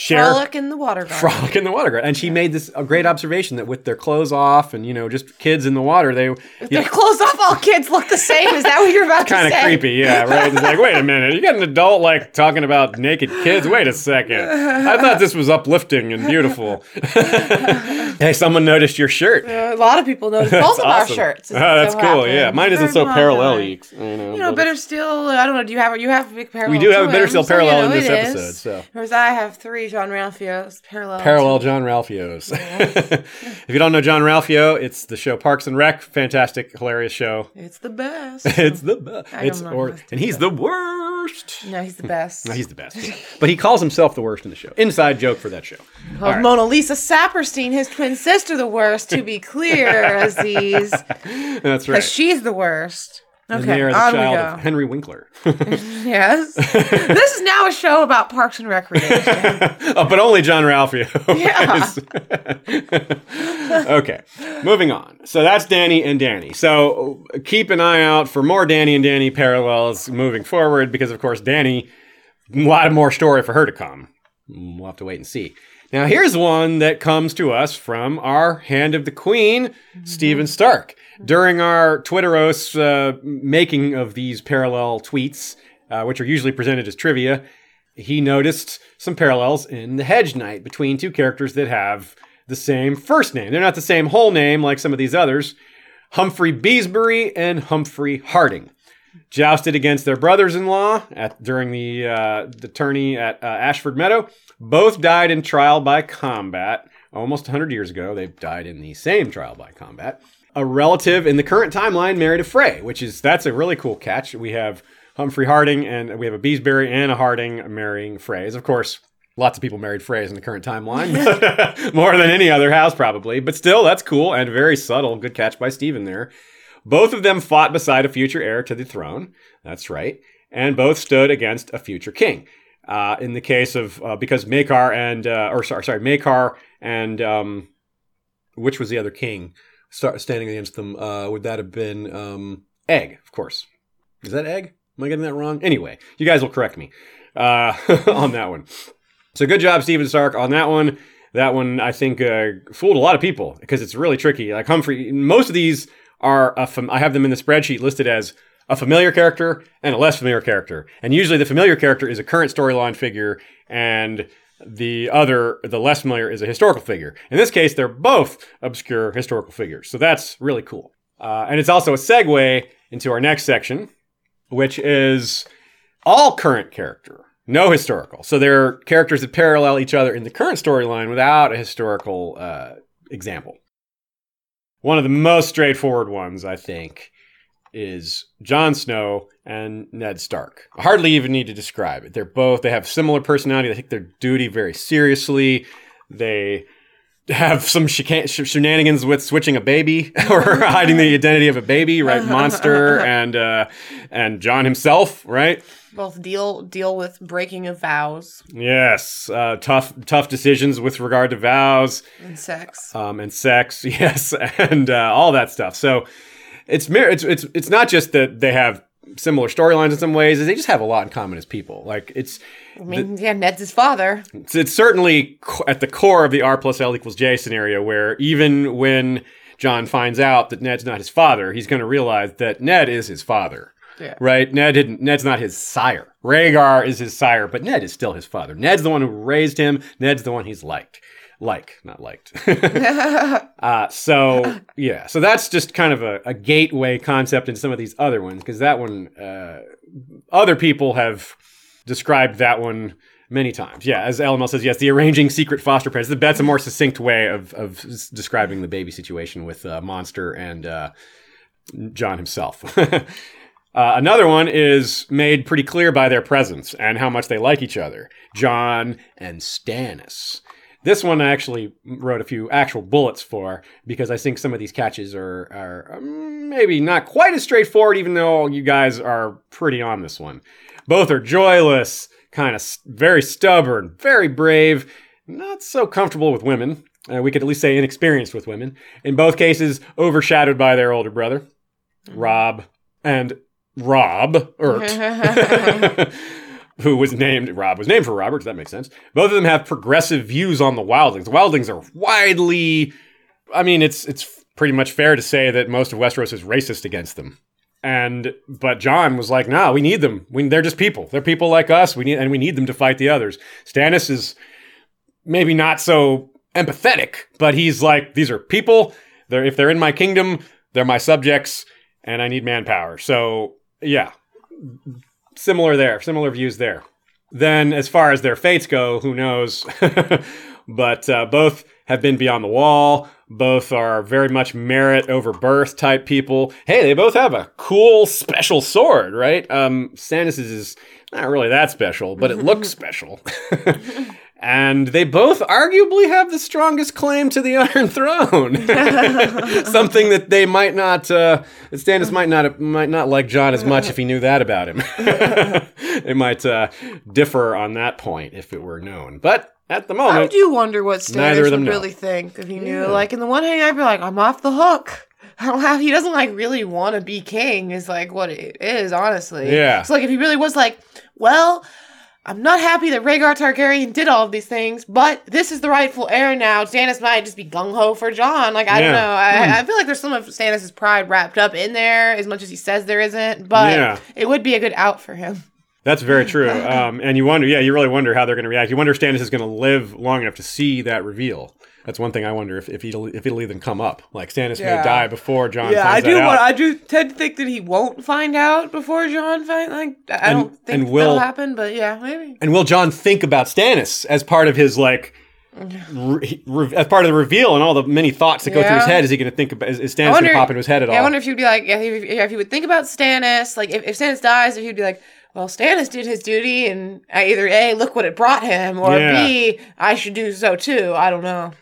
share Frolic in the water garden. frolic in the water garden. And she made this a great observation that with their clothes off and you know just kids in the water, they Their clothes off, all kids look the same. Is that what you're about to say? kind of creepy, yeah, right. It's like, wait a minute, you got an adult like talking about naked kids. Wait a second, I thought this was uplifting and beautiful. hey, someone noticed your shirt. Uh, a lot of people notice both of our shirts. Oh, that's so cool. Yeah, mine isn't so parallel. You know, You know, better still. I don't know. Do you have? You have a big parallel. We do have a better still so, you parallel in this episode, is. so. Whereas I have three Jean-Ralphio's parallel. Parallel Jean-Ralphio's. if you don't know Jean-Ralphio, it's the show Parks and Rec. Fantastic, hilarious show. It's the best. It's the best. It's or, and he's the worst. no, he's the best. No, he's the best. but he calls himself the worst in the show. Inside joke for that show. Well, right. Mona Lisa Saperstein, his twin sister, the worst. To be clear, Aziz, That's right. because she's the worst. And Okay, they are the child of Henry Winkler. Yes. this is now a show about Parks and Recreation. oh, but only Jean-Ralphio. Yeah. okay, moving on. So that's Danny and Danny. So keep an eye out for more Danny and Danny parallels moving forward because, of course, Danny, a lot more story for her to come. We'll have to wait and see. Now, here's one that comes to us from our Hand of the Queen, Stephen mm-hmm. Stark. During our Twitteros uh, making of these parallel tweets, uh, which are usually presented as trivia, he noticed some parallels in the Hedge Knight between two characters that have the same first name. They're not the same whole name like some of these others Humfrey Beesbury and Humfrey Hardyng. Jousted against their brothers in law at during the, uh, the tourney at uh, Ashford Meadow. Both died in trial by combat almost 100 years ago. They died in the same trial by combat. A relative in the current timeline married a Frey, which is that's a really cool catch. We have Humfrey Hardyng and we have a Beesbury and a Hardyng marrying Freys. Of course, lots of people married Freys in the current timeline, more than any other house probably. But still, that's cool and very subtle. Good catch by Stephen there. Both of them fought beside a future heir to the throne. That's right. And both stood against a future king. Uh, in the case of uh, because Maekar and uh, or sorry, sorry, Maekar and um, which was the other king start standing against them? Uh, would that have been um, Egg? Of course. Is that Egg? Am I getting that wrong? Anyway, you guys will correct me uh, on that one. So good job, Stephen Stark, on that one. That one I think uh, fooled a lot of people because it's really tricky. Like Humfrey, most of these are a fam- I have them in the spreadsheet listed as a familiar character and a less familiar character. And usually the familiar character is a current storyline figure and the other, the less familiar, is a historical figure. In this case, they're both obscure historical figures. So that's really cool. Uh, and it's also a segue into our next section, which is all current character, no historical. So they're characters that parallel each other in the current storyline without a historical uh, example. One of the most straightforward ones, I think, is Jon Snow and Ned Stark. I hardly even need to describe it. They're both they have similar personality. They take their duty very seriously. They have some shenanigans with switching a baby or hiding the identity of a baby, right? Monster and uh, and Jon himself, right? Both deal deal with breaking of vows Yes, uh, tough tough decisions with regard to vows and sex. um, and sex, yes, and uh, all that stuff. So it's it's it's it's not just that they have similar storylines in some ways; is they just have a lot in common as people. Like it's I mean, yeah, Ned's his father. it's, it's certainly co- at the core of the R plus L equals J scenario, where even when Jon finds out that Ned's not his father, he's going to realize that Ned is his father. Yeah. Right? Ned didn't. Ned's not his sire. Rhaegar is his sire, but Ned is still his father. Ned's the one who raised him. Ned's the one he's liked, like, not liked. uh, so yeah, so that's just kind of a, a gateway concept in some of these other ones because that one, uh, other people have described that one many times. Yeah, as LML says, yes, the arranging secret foster parents. That's a more succinct way of of describing the baby situation with uh, Monster and uh, Jon himself. Uh, another one is made pretty clear by their presence and how much they like each other. Jon and Stannis. This one I actually wrote a few actual bullets for because I think some of these catches are, are um, maybe not quite as straightforward, even though you guys are pretty on this one. Both are joyless, kind of very stubborn, very brave, not so comfortable with women. Uh, we could at least say inexperienced with women. In both cases, overshadowed by their older brother, Robb, and Rob Ert, who was named Robb was named for Robert. Does that make sense? Both of them have progressive views on the wildlings. The wildlings are widely, I mean, it's it's pretty much fair to say that most of Westeros is racist against them. And but Jon was like, "Nah, we need them. We, they're just people. They're people like us. We need and we need them to fight the others." Stannis is maybe not so empathetic, but he's like, "These are people. They're if they're in my kingdom, they're my subjects, and I need manpower." So yeah, similar there, similar views there. Then, as far as their fates go, who knows? but uh, both have been beyond the wall. Both are very much merit over birth type people. Hey, they both have a cool special sword, right? Um, Stannis is not really that special, but it looks special. And they both arguably have the strongest claim to the Iron Throne. Something that they might not, uh, Stannis might not might not like Jon as much if he knew that about him. they might uh, differ on that point if it were known. But at the moment, I moment, do wonder what Neither Stannis would know. really think if he knew. Yeah. Like, in the one hand, I'd be like, I'm off the hook. I don't have. He doesn't like really want to be king. Is like what it is, honestly. Yeah. So like, if he really was like, well, I'm not happy that Rhaegar Targaryen did all of these things, but this is the rightful heir now. Stannis might just be gung ho for Jon. Like I Yeah. Don't know. I, hmm. I feel like there's some of Stannis' pride wrapped up in there, as much as he says there isn't. But Yeah. it would be a good out for him. That's very true. Um, and you wonder, yeah, you really wonder how they're going to react. You wonder if Stannis is going to live long enough to see that reveal. That's one thing I wonder if, if it'll if it'll even come up. Like Stannis may die before Jon. Yeah, I do. Want. I do tend to think that he won't find out before Jon find. Like I And- don't think and that'll will- happen, but yeah, maybe. And will Jon think about Stannis as part of his like, re- re- as part of the reveal and all the many thoughts that go through his head? Is he going to think about? Is, is Stannis going to pop into his head at Yeah, I all? wonder if he'd be like, if he, if he would think about Stannis, like if, if Stannis dies, if he'd be like, well, Stannis did his duty, and I either a look what it brought him, or Yeah. b I should do so too. I don't know.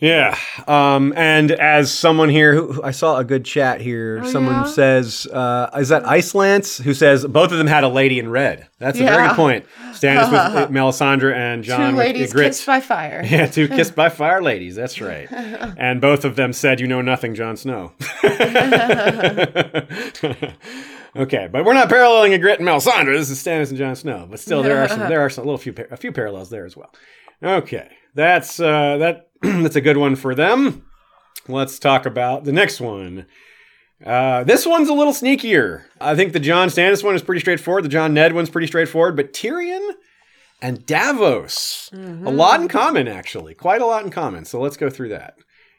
Yeah. Um, and as someone here who I saw a good chat here, someone yeah? says, uh, is that Icelance who says both of them had a lady in red? That's a very good point. Stannis with Melisandre and Jon Two with ladies kissed by fire. Yeah, two kissed by fire ladies. That's right. And both of them said, "You know nothing, Jon Snow." Okay, but we're not paralleling Ygritte and Melisandre. This is Stannis and Jon Snow. But still, there are some, there are some little few, a few parallels there as well. Okay, that's uh, that. that's a good one for them. Let's talk about the next one. Uh, this one's a little sneakier. I think the Jon Stannis one is pretty straightforward. The Jon Ned one's pretty straightforward. But Tyrion and Davos, a lot in common actually, quite a lot in common. So let's go through that.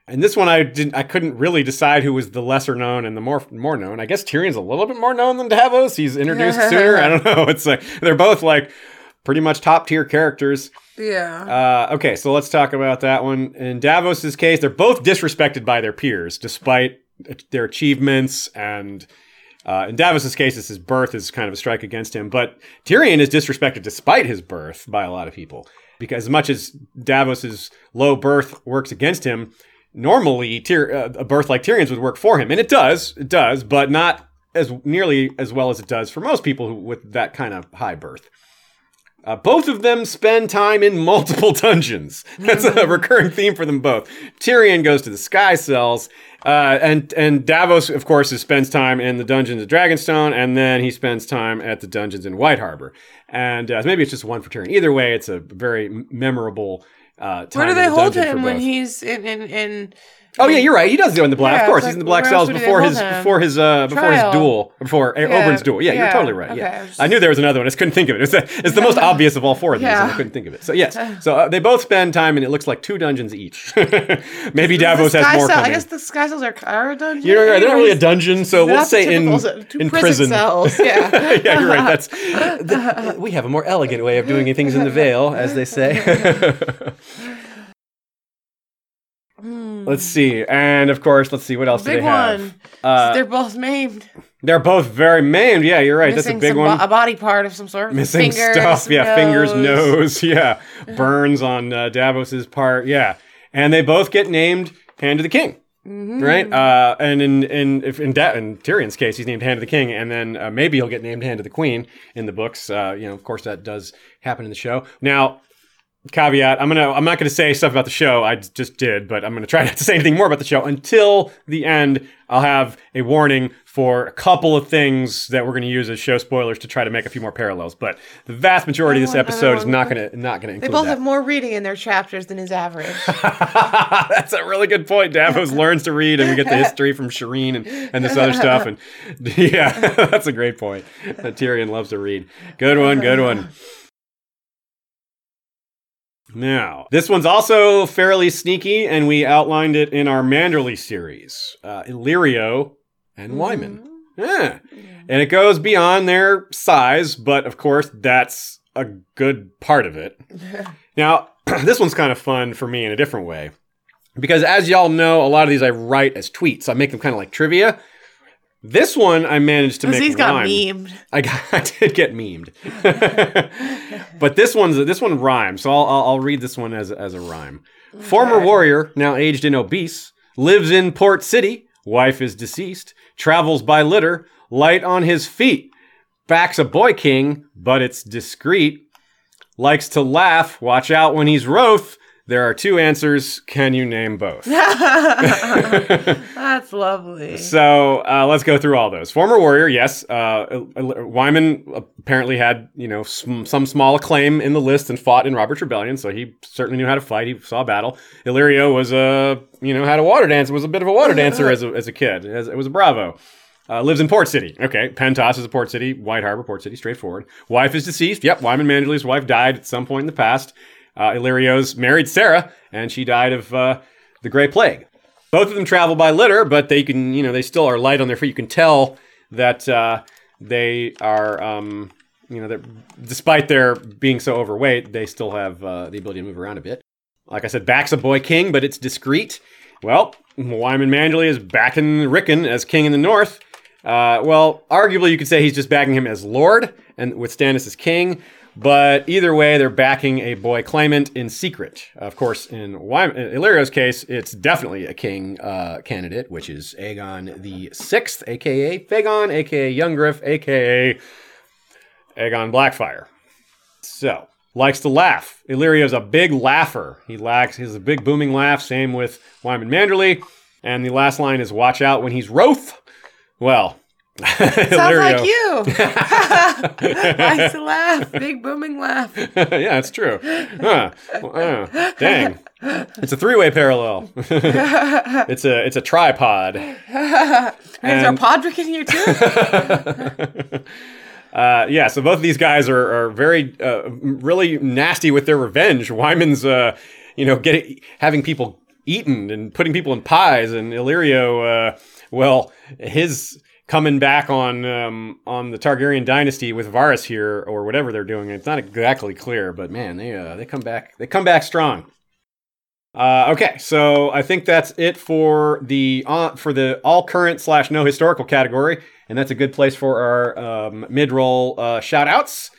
And this one I didn't, I couldn't really decide who was the lesser known and the more more known. I guess Tyrion's a little bit more known than Davos. He's introduced sooner. I don't know. It's like they're both like pretty much top tier characters. Yeah. Uh, okay, so let's talk about that one. In Davos's case, they're both disrespected by their peers, despite their achievements. And uh, in Davos's case, it's his birth is kind of a strike against him. But Tyrion is disrespected despite his birth by a lot of people, because as much as Davos's low birth works against him, normally Tyr- uh, a birth like Tyrion's would work for him, and it does, it does, but not as nearly as well as it does for most people who, with that kind of high birth. Uh, both of them spend time in multiple dungeons. That's a recurring theme for them both. Tyrion goes to the Sky Cells, uh, and and Davos, of course, is, spends time in the dungeons of Dragonstone, and then he spends time at the dungeons in White Harbor. And uh, maybe it's just one for Tyrion. Either way, it's a very memorable uh. Where do they the hold him when both. he's in in, in Oh yeah, you're right. He does go in the black. Yeah, of course, it's he's in the black cells else would they before his before his uh, before his duel before Yeah, Oberyn's duel. Yeah, you're totally right. okay, Yeah, I was I knew there was another one. I just couldn't think of it. It's, the- it's the most obvious of all four of these, and I couldn't think of it. So yes, so uh, they both spend time, and it looks like two dungeons each. Maybe Davos has more Cell- coming. I guess the Sky Cells are, are a dungeon. You're right. They're not really a dungeon, so we'll say in in prison prison. cells. Yeah. yeah, you're right. That's the, we have a more elegant way of doing things in the Vale, as they say. Let's see, and of course, let's see what else do Big they have. one. Uh, They're both maimed. they're both very maimed. Yeah, you're right. Missing That's a big one. bo- a body part of some sort. Missing Fingers, stuff. Yeah, fingers, nose. nose. Yeah, burns on uh, Davos's part. Yeah, and they both get named Hand of the King. Mm-hmm. Right, uh, and in in if in, da- in Tyrion's case, he's named Hand of the King, and then uh, maybe he'll get named Hand of the Queen in the books. Uh, you know, of course, that does happen in the show. Now, caveat: I'm gonna I'm not gonna say stuff about the show. I just did, but I'm gonna try not to say anything more about the show until the end. I'll have a warning for a couple of things that we're gonna use as show spoilers to try to make a few more parallels. But the vast majority of this I want- I episode is not gonna not gonna Include They both that. have more reading in their chapters than his average. That's a really good point. Davos learns to read, and we get the history from Shireen and, and this other stuff. And yeah, that's a great point. Uh, Tyrion loves to read. Good one, good one. Now, this one's also fairly sneaky, and we outlined it in our Manderley series uh, Illyrio and Wyman. Yeah. And it goes beyond their size, but of course, that's a good part of it. Now, this one's kind of fun for me in a different way. Because as y'all know, a lot of these I write as tweets. I make them kind of like trivia. This one I managed to oh, make He's got rhyme. memed. I, got, I did get memed, but this one's this one rhymes. So I'll, I'll, I'll read this one as as a rhyme. Former warrior, now aged and obese, lives in Port City. Wife is deceased. Travels by litter, light on his feet. Backs a boy king, but it's discreet. Likes to laugh. Watch out when he's wroth. There are two answers. Can you name both? That's lovely. So uh, let's go through all those. Former warrior, yes. Uh, Wyman apparently had you know some, some small acclaim in the list and fought in Robert's Rebellion, so he certainly knew how to fight. He saw battle. Illyrio was a you know had a water dance. Was a bit of a water dancer as a, as a kid. As, it was a bravo. Uh, lives in Port City. Okay, Pentos is a port city. White Harbor, Port City, straightforward. Wife is deceased. Yep, Wyman Manderley's wife died at some point in the past. Uh, Illyrio's married Serra, and she died of uh, the Gray Plague. Both of them travel by litter, but they can, you know, they still are light on their feet. You can tell that uh, they are, um, you know, despite their being so overweight, they still have uh, the ability to move around a bit. Like I said, back's a boy king, but it's discreet. Well, Wyman Manderley is backing Rickon as king in the north. Uh, well, arguably, you could say he's just backing him as lord, and with Stannis as king. But either way, they're backing a boy claimant in secret. Of course, in Illyrio's case, it's definitely a king uh, candidate, which is Aegon the Sixth, aka Faegon, aka Younggriff, aka Aegon Blackfyre. So likes to laugh. Illyrio's a big laugher. He lacks. A big booming laugh. Same with Wyman Manderley. And the last line is "Watch out when he's wroth." Well, Sounds like you. nice laugh. Big booming laugh. yeah, it's true. Huh. Uh, dang, it's a three-way parallel. it's a it's a tripod. Is there And- Podrick in here too? Uh, yeah, so both of these guys are, are very, uh, really nasty with their revenge. Wyman's, uh, you know, getting having people eaten and putting people in pies, and Illyrio, uh, well, his coming back on um, on the Targaryen dynasty with Varys here or whatever they're doing. It's not exactly clear, but man, they uh, they come back they come back strong. Uh, okay, so I think that's it for the uh, for the all current slash no historical category, and that's a good place for our um, mid roll uh, shout outs.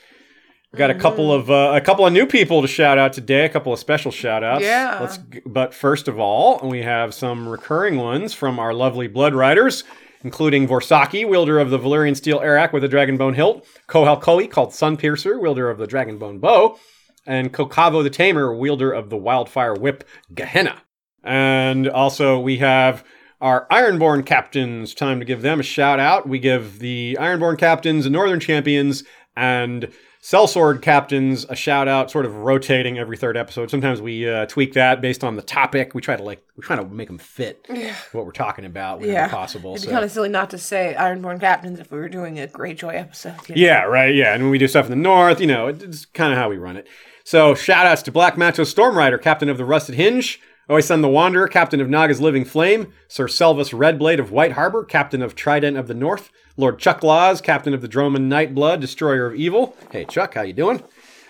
We got a couple of uh, a couple of new people to shout out today, a couple of special shout outs. Yeah. Let's but first of all, we have some recurring ones from our lovely Blood Riders, including Vorsaki, wielder of the Valyrian steel Arakh with a dragonbone hilt, Kohal Koi, called Sunpiercer, wielder of the dragonbone bow, and Kokavo the Tamer, wielder of the wildfire whip Gehenna. And also we have our Ironborn captains. Time to give them a shout out. We give the Ironborn captains, Northern champions, and Sellsword captains a shout out, sort of rotating every third episode. Sometimes we uh, tweak that based on the topic. We try to like we try to make them fit what we're talking about whenever Yeah. possible. It'd be So. kind of silly not to say Ironborn Captains if we were doing a Greyjoy episode. you know? Yeah, right. Yeah. And when we do stuff in the north, you know, it's kind of how we run it. So shout outs to Black Macho Stormrider, captain of the Rusted Hinge, Oh, Oisun the Wanderer, captain of Naga's Living Flame, Sir Selvus Redblade of White Harbor, captain of Trident of the North, Lord Chuck Laws, captain of the Dromond Nightblood, destroyer of evil. Hey Chuck, how you doing?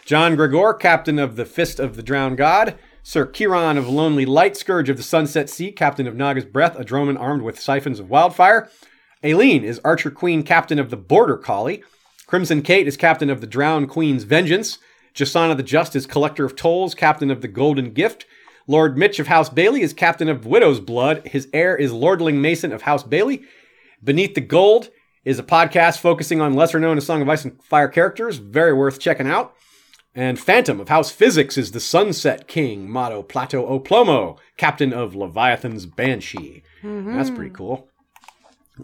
John Gregor, captain of the Fist of the Drowned God. Sir Kiron of Lonely Light, Scourge of the Sunset Sea, captain of Naga's Breath, a Dromond armed with siphons of wildfire. Aileen is Archer Queen, captain of the Border Collie. Crimson Kate is captain of the Drowned Queen's Vengeance. Jasana the Just is collector of tolls, captain of the Golden Gift. Lord Mitch of House Bailey is captain of Widow's Blood. His heir is Lordling Mason of House Bailey. Beneath the Gold is a podcast focusing on lesser known A Song of Ice and Fire characters, very worth checking out. And Phantom of House Physics is the Sunset King, motto Plata o Plomo, captain of Leviathan's Banshee. That's pretty cool.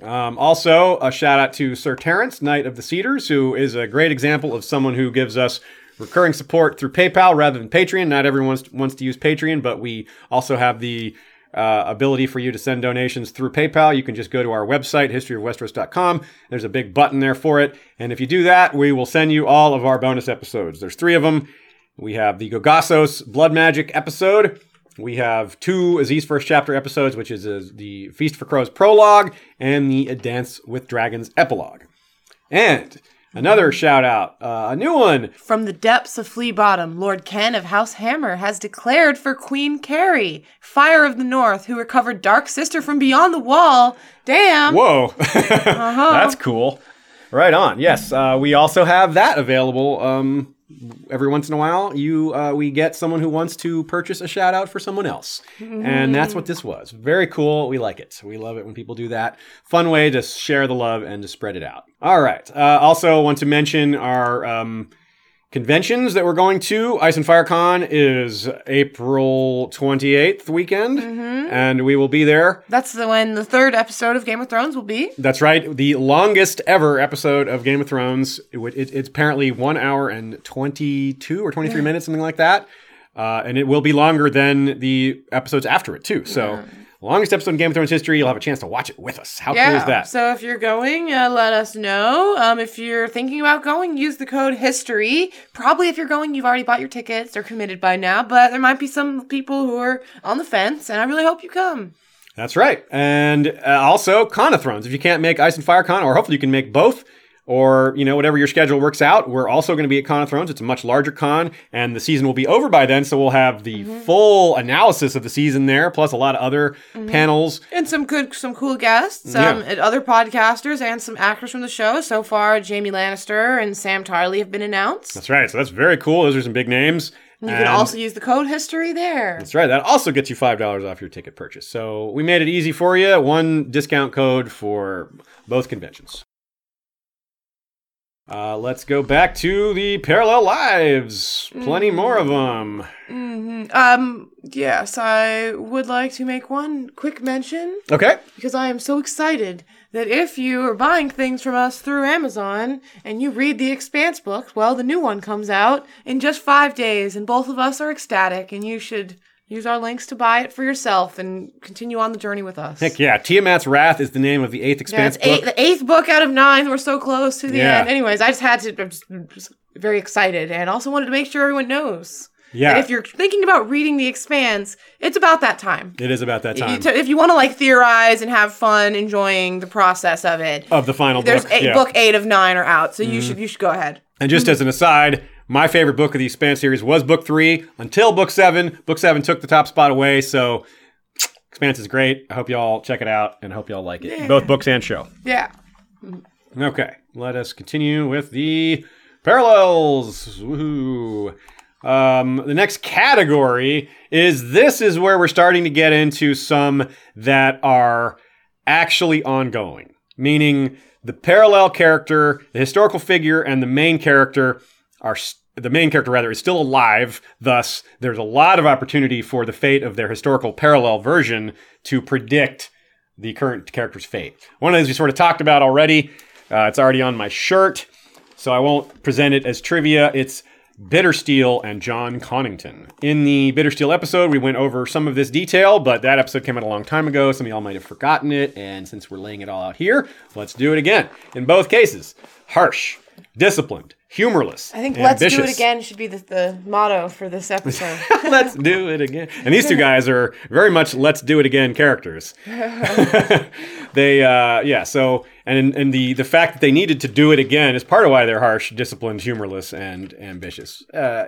Um, also, a shout out to Sir Terence, Knight of the Cedars, who is a great example of someone who gives us recurring support through PayPal rather than Patreon. Not everyone wants, to use Patreon, but we also have the uh, ability for you to send donations through PayPal. You can just go to our website, historyofwesteros.com. There's a big button there for it. And if you do that, we will send you all of our bonus episodes. There's three of them. We have the Gogossos Blood Magic episode. We have two Aziz First Chapter episodes, which is uh, the Feast for Crows prologue and the Dance with Dragons epilogue. And Another shout out, uh, a new one. From the depths of Flea Bottom, Lord Ken of House Hammer has declared for Queen Carrie, Fire of the North, who recovered Dark Sister from beyond the wall. Damn. Whoa, that's cool. Right on. Yes, uh, we also have that available. Um, every once in a while, you uh, we get someone who wants to purchase a shout out for someone else, and that's what this was. Very cool. We like it. We love it when people do that. Fun way to share the love and to spread it out. All right. Uh, also, want to mention our. Um, Conventions that we're going to, Ice and Fire Con is April 28th weekend, and we will be there. That's the when the third episode of Game of Thrones will be. That's right. The longest ever episode of Game of Thrones. It, it- it's apparently one hour and 22 or 23 minutes, something like that. Uh, and it will be longer than the episodes after it, too. So, longest episode in Game of Thrones history. You'll have a chance to watch it with us. How cool is that? So if you're going, uh, let us know. Um, if you're thinking about going, use the code HISTORY. Probably if you're going, you've already bought your tickets. They're committed by now, but there might be some people who are on the fence, and I really hope you come. That's right. And uh, also, Con of Thrones. If you can't make Ice and Fire Con, or hopefully you can make both, or you know whatever your schedule works out, we're also going to be at Con of Thrones. It's a much larger con, and the season will be over by then, so we'll have the full analysis of the season there, plus a lot of other panels. And some good, some cool guests, um, Yeah. and other podcasters, and some actors from the show. So far, Jaime Lannister and Sam Tarly have been announced. That's right. So that's very cool. Those are some big names. You can also use the code HISTORY there. That's right. That also gets you five dollars off your ticket purchase. So we made it easy for you. One discount code for both conventions. Uh, let's go back to the parallel lives. Plenty more of them. Um, yes, I would like to make one quick mention Okay. because I am so excited that if you are buying things from us through Amazon and you read the Expanse book, well, the new one comes out in just five days, and both of us are ecstatic, and you should use our links to buy it for yourself and continue on the journey with us. Heck yeah. Tiamat's Wrath is the name of the eighth Yeah, expanse it's eight, book. the eighth book out of nine. We're so close to the Yeah. end. Anyways, I just had to. I'm just, I'm just very excited, and also wanted to make sure everyone knows. Yeah. if you're thinking about reading The Expanse, it's about that time. It is about that time if you want to like theorize and have fun enjoying the process of it, of the final there's book. eight, yeah. Mm-hmm. book eight of nine are out, so you should you should go ahead. And just as an aside, my favorite book of the Expanse series was book three until book seven. Book seven took the top spot away, so Expanse is great. I hope y'all check it out and hope y'all like it. Both books and show. Yeah. Okay, let us continue with the parallels. Woohoo. Um, the next category is this is where we're starting to get into some that are actually ongoing, meaning the parallel character, the historical figure, and the main character are the main character rather is still alive. Thus, there's a lot of opportunity for the fate of their historical parallel version to predict the current character's fate. One of these we sort of talked about already. Uh, it's already on my shirt, so I won't present it as trivia. It's Bittersteel and Jon Connington. In the Bittersteel episode, we went over some of this detail, but that episode came out a long time ago. Some of y'all might have forgotten it, and since we're laying it all out here, let's do it again. In both cases, harsh, disciplined, humorless. I think "Let's do it again" should be the, the motto for this episode. let's do it again. And these two guys are very much let's do it again characters. they uh yeah, so and and the the fact that they needed to do it again is part of why they're harsh, disciplined, humorless and ambitious. Uh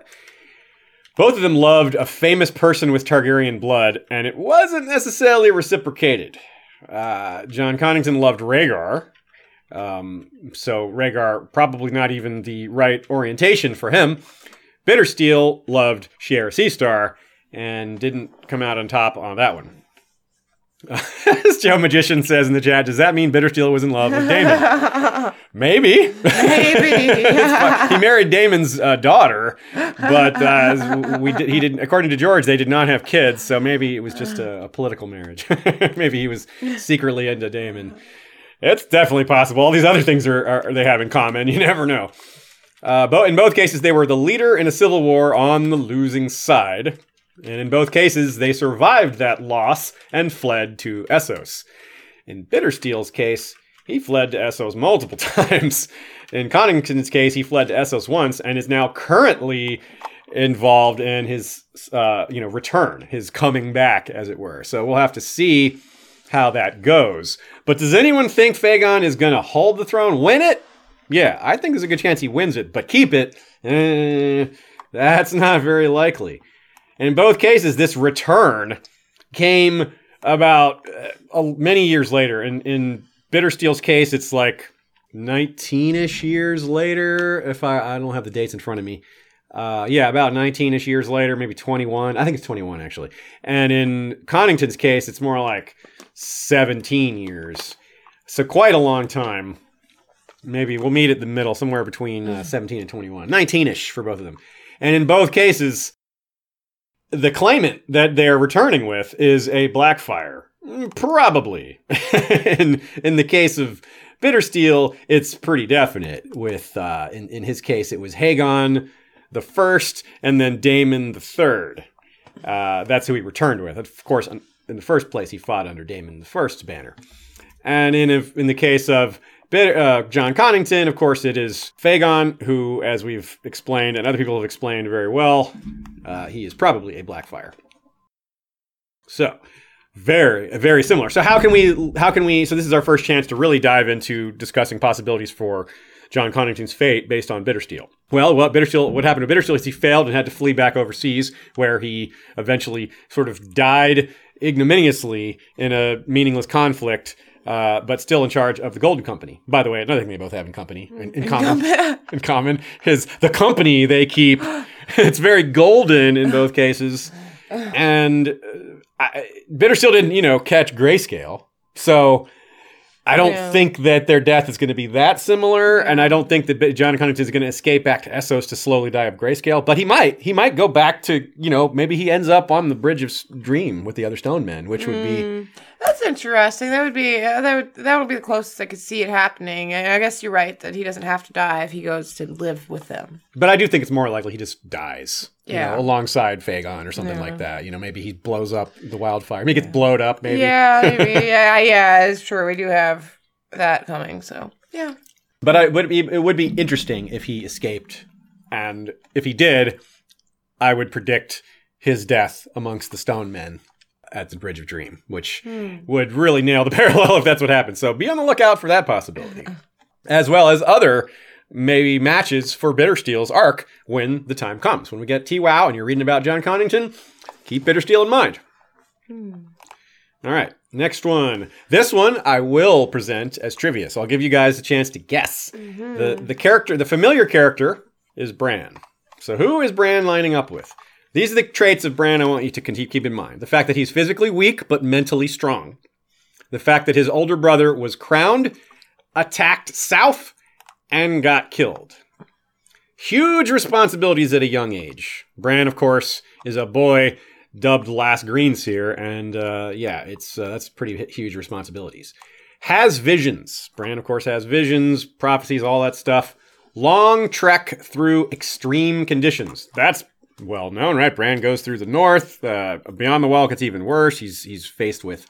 both of them loved a famous person with Targaryen blood, and it wasn't necessarily reciprocated. Uh, Jon Connington loved Rhaegar, um, so Rhaegar probably not even the right orientation for him. Bittersteel loved Shiera Seastar and didn't come out on top on that one. As Joe Magician says in the chat, does that mean Bittersteel was in love with Daemon? Maybe. Maybe. he married Daemon's uh, daughter, but uh, we did, he didn't. According to George, they did not have kids, so maybe it was just a, a political marriage. maybe he was secretly into Damon. It's definitely possible. All these other things are, are they have in common. You never know. Uh, but in both cases, they were the leader in a civil war on the losing side. And in both cases, they survived that loss and fled to Essos. In Bittersteel's case, he fled to Essos multiple times. In Connington's case, he fled to Essos once and is now currently involved in his, uh, you know, return, his coming back, as it were. So we'll have to see how that goes. But does anyone think Faegon is going to hold the throne, win it? Yeah, I think there's a good chance he wins it, but keep it, eh, that's not very likely. In both cases, this return came about uh, many years later. In, in Bittersteel's case, it's like 19-ish years later, if I, I don't have the dates in front of me. Uh, yeah, about 19-ish years later, maybe 21. I think it's 21, actually. And in Connington's case, it's more like 17 years. So quite a long time. Maybe we'll meet at the middle, somewhere between uh, 17 and 21. 19-ish for both of them. And in both cases, the claimant that they're returning with is a Blackfyre. Probably. in, in the case of Bittersteel, it's pretty definite. With uh, in, in his case, it was Haegon the first and then Daemon the third. Uh, that's who he returned with. Of course, in the first place, he fought under Daemon the first's banner. And in, in the case of uh, Jon Connington, of course, it is Faegon, who, as we've explained and other people have explained very well, uh, he is probably a Blackfyre. So, very, very similar. So, how can we, how can we, so this is our first chance to really dive into discussing possibilities for Jon Connington's fate based on Bittersteel. Well, what Bittersteel, what happened to Bittersteel is he failed and had to flee back overseas, where he eventually sort of died ignominiously in a meaningless conflict uh, but still in charge of the Golden Company. By the way, another thing they both have in company in, in common in common is the company they keep. it's very golden in both cases, and uh, I, Bittersteel didn't you know catch grayscale, so I don't yeah. think that their death is going to be that similar, and I don't think that Jon Connington is going to escape back to Essos to slowly die of grayscale. But he might. He might go back to you know maybe he ends up on the Bridge of Dream with the other Stone Men, which would be mm, that's interesting. That would be uh, that would that would be the closest I could see it happening. I, I guess you're right that he doesn't have to die if he goes to live with them. But I do think it's more likely he just dies. Yeah. Know, alongside Faegon or something yeah. like that. You know, maybe he blows up the wildfire. Maybe he gets blowed up. Maybe. Yeah. Maybe. yeah. Yeah. It's true. We do have that coming. So yeah. But I would be it would be interesting if he escaped, and if he did, I would predict his death amongst the Stone Men at the Bridge of Dream, which hmm. would really nail the parallel if that's what happens. So be on the lookout for that possibility, as well as other maybe matches for Bittersteel's arc when the time comes. When we get TWOW and you're reading about Jon Connington, keep Bittersteel in mind. Hmm. All right. Next one. This one I will present as trivia, so I'll give you guys a chance to guess. Mm-hmm. The the character, the familiar character is Bran. So who is Bran lining up with? These are the traits of Bran I want you to keep in mind. The fact that he's physically weak but mentally strong. The fact that his older brother was crowned, attacked south, and got killed. Huge responsibilities at a young age. Bran, of course, is a boy dubbed Last Greenseer, and uh, yeah, it's uh, that's pretty huge responsibilities. Has visions. Bran, of course, has visions, prophecies, all that stuff. Long trek through extreme conditions. That's well known, right? Bran goes through the north. Uh, beyond the wall gets even worse. He's he's faced with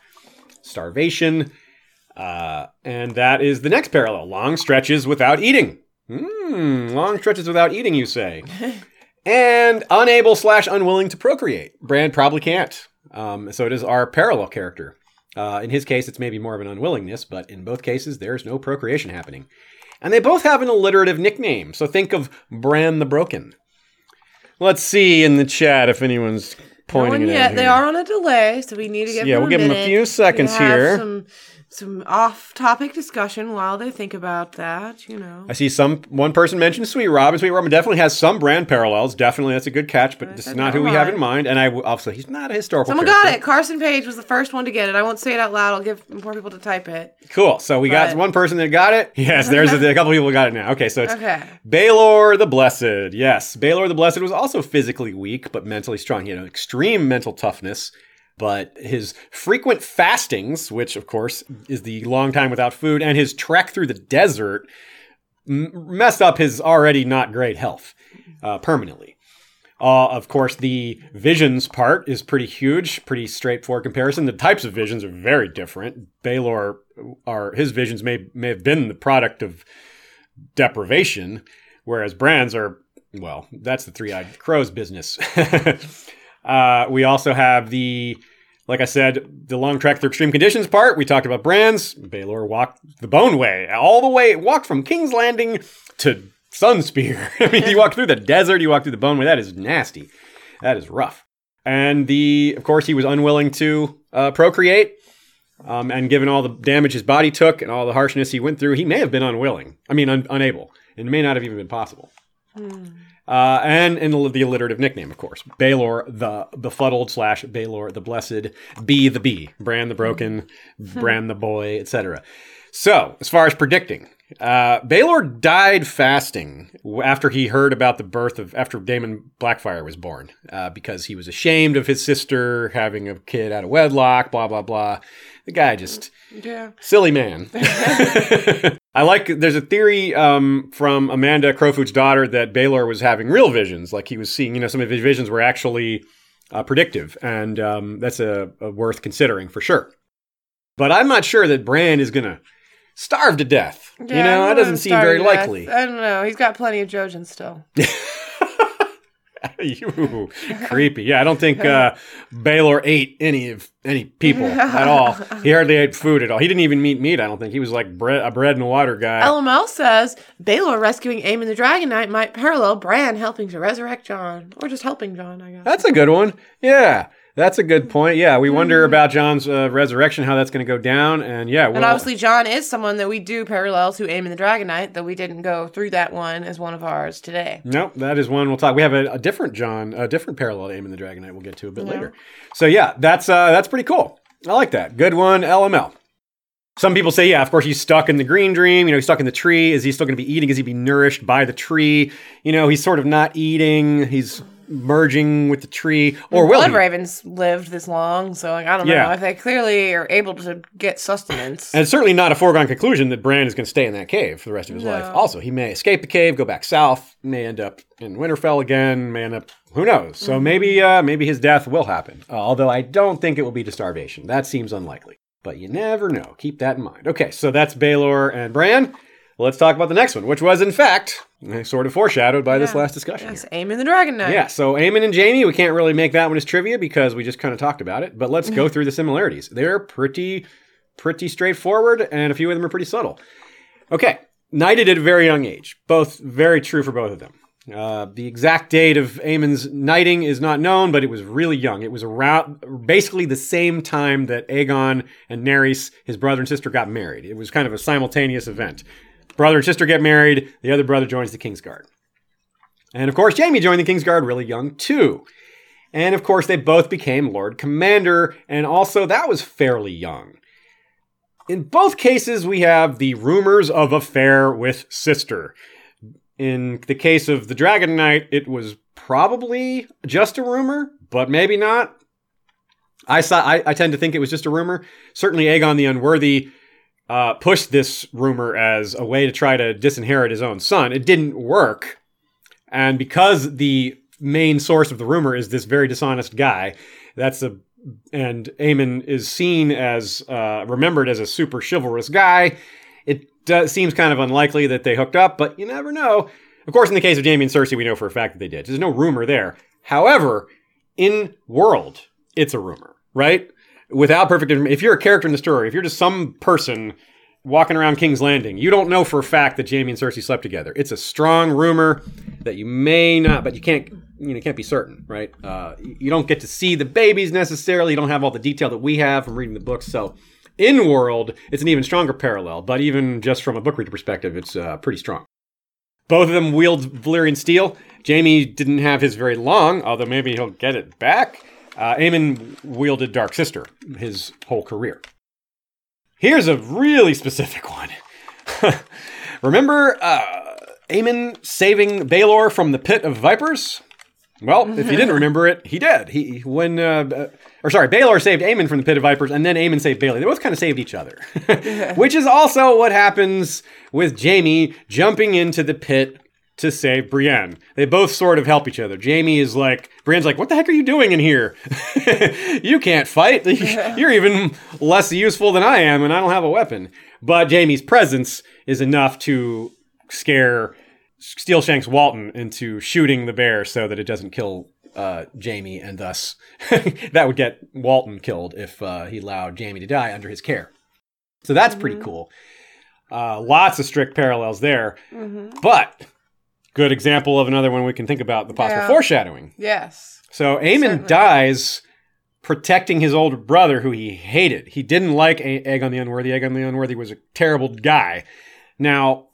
starvation, uh, and that is the next parallel: long stretches without eating. Hmm, long stretches without eating, you say? and unable slash unwilling to procreate. Bran probably can't. Um, so it is our parallel character. Uh, in his case, it's maybe more of an unwillingness, but in both cases, there's no procreation happening. And they both have an alliterative nickname. So think of Bran the Broken. Let's see in the chat if anyone's pointing no it yet. They are on a delay, so we need to give yeah, we'll give minute. them a few seconds here. Some some off-topic discussion while they think about that. You know, I see some one person mentioned Sweet Robin. Sweet Robin definitely has some brand parallels. Definitely, that's a good catch, but this is not who we have in mind. And I also he's not a historical. Someone character. got it. Carson Page was the first one to get it. I won't say it out loud. I'll give more people to type it. Cool. So we but... got one person that got it. Yes, there's a, a couple people got it now. Okay, so it's okay. Baelor the Blessed. Yes, Baelor the Blessed was also physically weak but mentally strong. He had an extreme mental toughness but his frequent fastings, which of course is the long time without food, and his trek through the desert m- messed up his already not great health uh, permanently. Uh, of course, the visions part is pretty huge, pretty straightforward comparison. The types of visions are very different. Baelor, are his visions may may have been the product of deprivation, whereas Bran's are well, that's the three-eyed crow's business. uh, we also have the Like I said, the long trek through extreme conditions part, we talked about Bran's. Baelor walked the bone way, all the way, walked from King's Landing to Sunspear. I mean, you walk through the desert, you walk through the bone way. That is nasty. That is rough. And the, of course, he was unwilling to uh, procreate. Um, and given all the damage his body took and all the harshness he went through, he may have been unwilling. I mean, un- unable. It may not have even been possible. Uh, and and the alliterative nickname, of course, Baelor the befuddled slash Baelor the blessed, B the Bee, Bran the broken, Bran the boy, etc. So, as far as predicting, uh, Baelor died fasting after he heard about the birth of after Daemon Blackfyre was born, uh, because he was ashamed of his sister having a kid out of wedlock. Blah blah blah. The guy just Yeah. silly man. I like. There's a theory um, from Amanda Crowfoot's daughter that Baelor was having real visions, like he was seeing. You know, some of his visions were actually uh, predictive, and um, that's a, a worth considering for sure. But I'm not sure that Bran is gonna starve to death. you Yeah, I know, that doesn't seem very starving to death. likely. I don't know. He's got plenty of Jojen still. you creepy. Yeah, I don't think uh, Baelor ate any of any people at all. He hardly ate food at all. He didn't even eat meat. I don't think he was like bread, a bread and water guy. LML says Baelor rescuing Aemon the Dragon Knight might parallel Bran helping to resurrect Jon, or just helping Jon, I guess. That's a good one. Yeah, that's a good point. Yeah, we wonder about Jon's uh, resurrection, how that's going to go down, and yeah, and obviously, Jon is someone that we do parallel to in the Dragon Knight, though we didn't go through that one as one of ours today. Nope, that is one we'll talk. We have a, a different Jon, a different parallel to Aemon the Dragon Knight. We'll get to a bit later. So yeah, that's uh, that's pretty cool. I like that. Good one, LML. Some people say, yeah, of course he's stuck in the green dream. You know, he's stuck in the tree. Is he still going to be eating? Is he be nourished by the tree? You know, he's sort of not eating. He's merging with the tree, or will Blood? Ravens lived this long, so like I don't Yeah. know if they clearly are able to get sustenance. And it's certainly not a foregone conclusion that Bran is going to stay in that cave for the rest of his No. life. Also, he may escape the cave, go back south, may end up in Winterfell again, may end up who knows. So maybe uh, maybe his death will happen. Uh, although I don't think it will be to starvation. That seems unlikely. But you never know. Keep that in mind. Okay, so that's Baelor and Bran. Let's talk about the next one, which was in fact sort of foreshadowed by this last discussion. yes, Aemon the Dragon Knight. Yeah, so Aemon and Jaime, we can't really make that one as trivia because we just kind of talked about it. But let's go through the similarities. They're pretty, pretty straightforward, and a few of them are pretty subtle. Okay, knighted at a very young age. Both very true for both of them. Uh, the exact date of Aemon's knighting is not known, but it was really young. It was around basically the same time that Aegon and Naerys, his brother and sister, got married. It was kind of a simultaneous event. Brother and sister get married. The other brother joins the Kingsguard. And of course, Jaime joined the Kingsguard really young too. And of course, they both became Lord Commander, and also that was fairly young. In both cases, we have the rumors of affair with sister. In the case of the Dragon Knight, it was probably just a rumor, but maybe not. I saw. I, I tend to think it was just a rumor. Certainly, Aegon the Unworthy uh, pushed this rumor as a way to try to disinherit his own son. It didn't work, and because the main source of the rumor is this very dishonest guy, that's a and Aemon is seen as uh, remembered as a super chivalrous guy. It seems kind of unlikely that they hooked up, but you never know. Of course, in the case of Jaime and Cersei, we know for a fact that they did. There's no rumor there. However, in world, it's a rumor, right? Without perfect information, if you're a character in the story, if you're just some person walking around King's Landing, you don't know for a fact that Jaime and Cersei slept together. It's a strong rumor that you may not, but you can't, you know, can't be certain, right? Uh, you don't get to see the babies necessarily. You don't have all the detail that we have from reading the books. So, in world, it's an even stronger parallel. But even just from a book reader perspective, it's uh, pretty strong. Both of them wield Valyrian steel. Jaime didn't have his very long, although maybe he'll get it back. Uh, Aemon wielded Dark Sister his whole career. Here's a really specific one. Remember uh, Aemon saving Baelor from the pit of vipers? Well, if you didn't remember it, he did. He when uh, uh, or sorry, Baelor saved Aemon from the pit of vipers, and then Aemon saved Baelor. They both kind of saved each other, which is also what happens with Jaime jumping into the pit to save Brienne. They both sort of help each other. Jaime is like, Brienne's like, what the heck are you doing in here? you can't fight. You're even less useful than I am, and I don't have a weapon. But Jaime's presence is enough to scare Steelshanks Walton into shooting the bear so that it doesn't kill uh, Jaime, and thus that would get Walton killed if uh, he allowed Jaime to die under his care. So that's pretty cool. Uh, lots of strict parallels there, but good example of another one we can think about the possible Yeah. foreshadowing. Yes. So Aemon Certainly. dies protecting his older brother, who he hated. He didn't like A- Aegon the Unworthy. Aegon the Unworthy was a terrible guy. Now,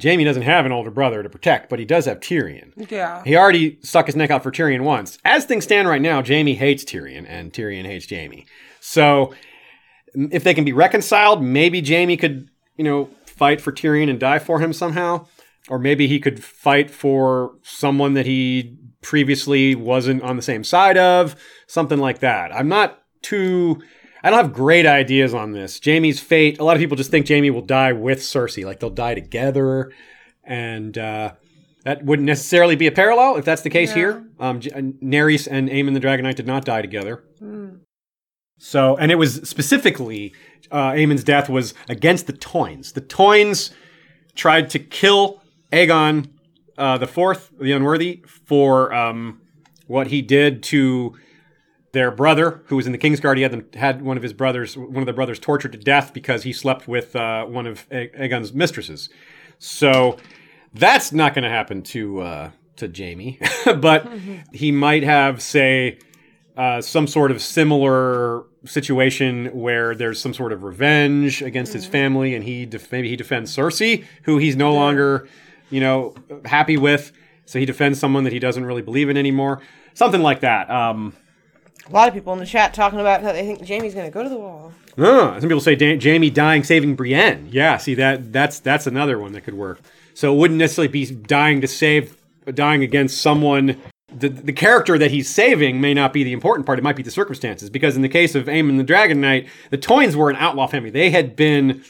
Jaime doesn't have an older brother to protect, but he does have Tyrion. Yeah. He already stuck his neck out for Tyrion once. As things stand right now, Jaime hates Tyrion, and Tyrion hates Jaime. So, if they can be reconciled, maybe Jaime could, you know, fight for Tyrion and die for him somehow. Or maybe he could fight for someone that he previously wasn't on the same side of, something like that. I'm not too. I don't have great ideas on this. Jaime's fate, a lot of people just think Jaime will die with Cersei, like they'll die together. And uh, that wouldn't necessarily be a parallel if that's the case Yeah. here. Um, J- Naerys and Aemon the Dragon Knight did not die together. So, and it was specifically uh, Aemon's death was against the Toynes. The Toynes tried to kill Aegon uh, the Fourth, the Unworthy, for um, what he did to their brother, who was in the Kingsguard. He had them had one of his brothers, one of their brothers, tortured to death because he slept with uh, one of A- Aegon's mistresses. So that's not going to happen to uh, to Jaime, but he might have, say, uh, some sort of similar situation where there's some sort of revenge against his family, and he def- maybe he defends Cersei, who he's no longer, you know, happy with. So he defends someone that he doesn't really believe in anymore. Something like that. Um, A lot of people in the chat talking about how they think Jaime's going to go to the wall. Ah, some people say da- Jaime dying saving Brienne. Yeah, see that that's that's another one that could work. So it wouldn't necessarily be dying to save, dying against someone. The, the character that he's saving may not be the important part. It might be the circumstances. Because in the case of Aemon the Dragon Knight, the Toynes were an outlaw family. They had been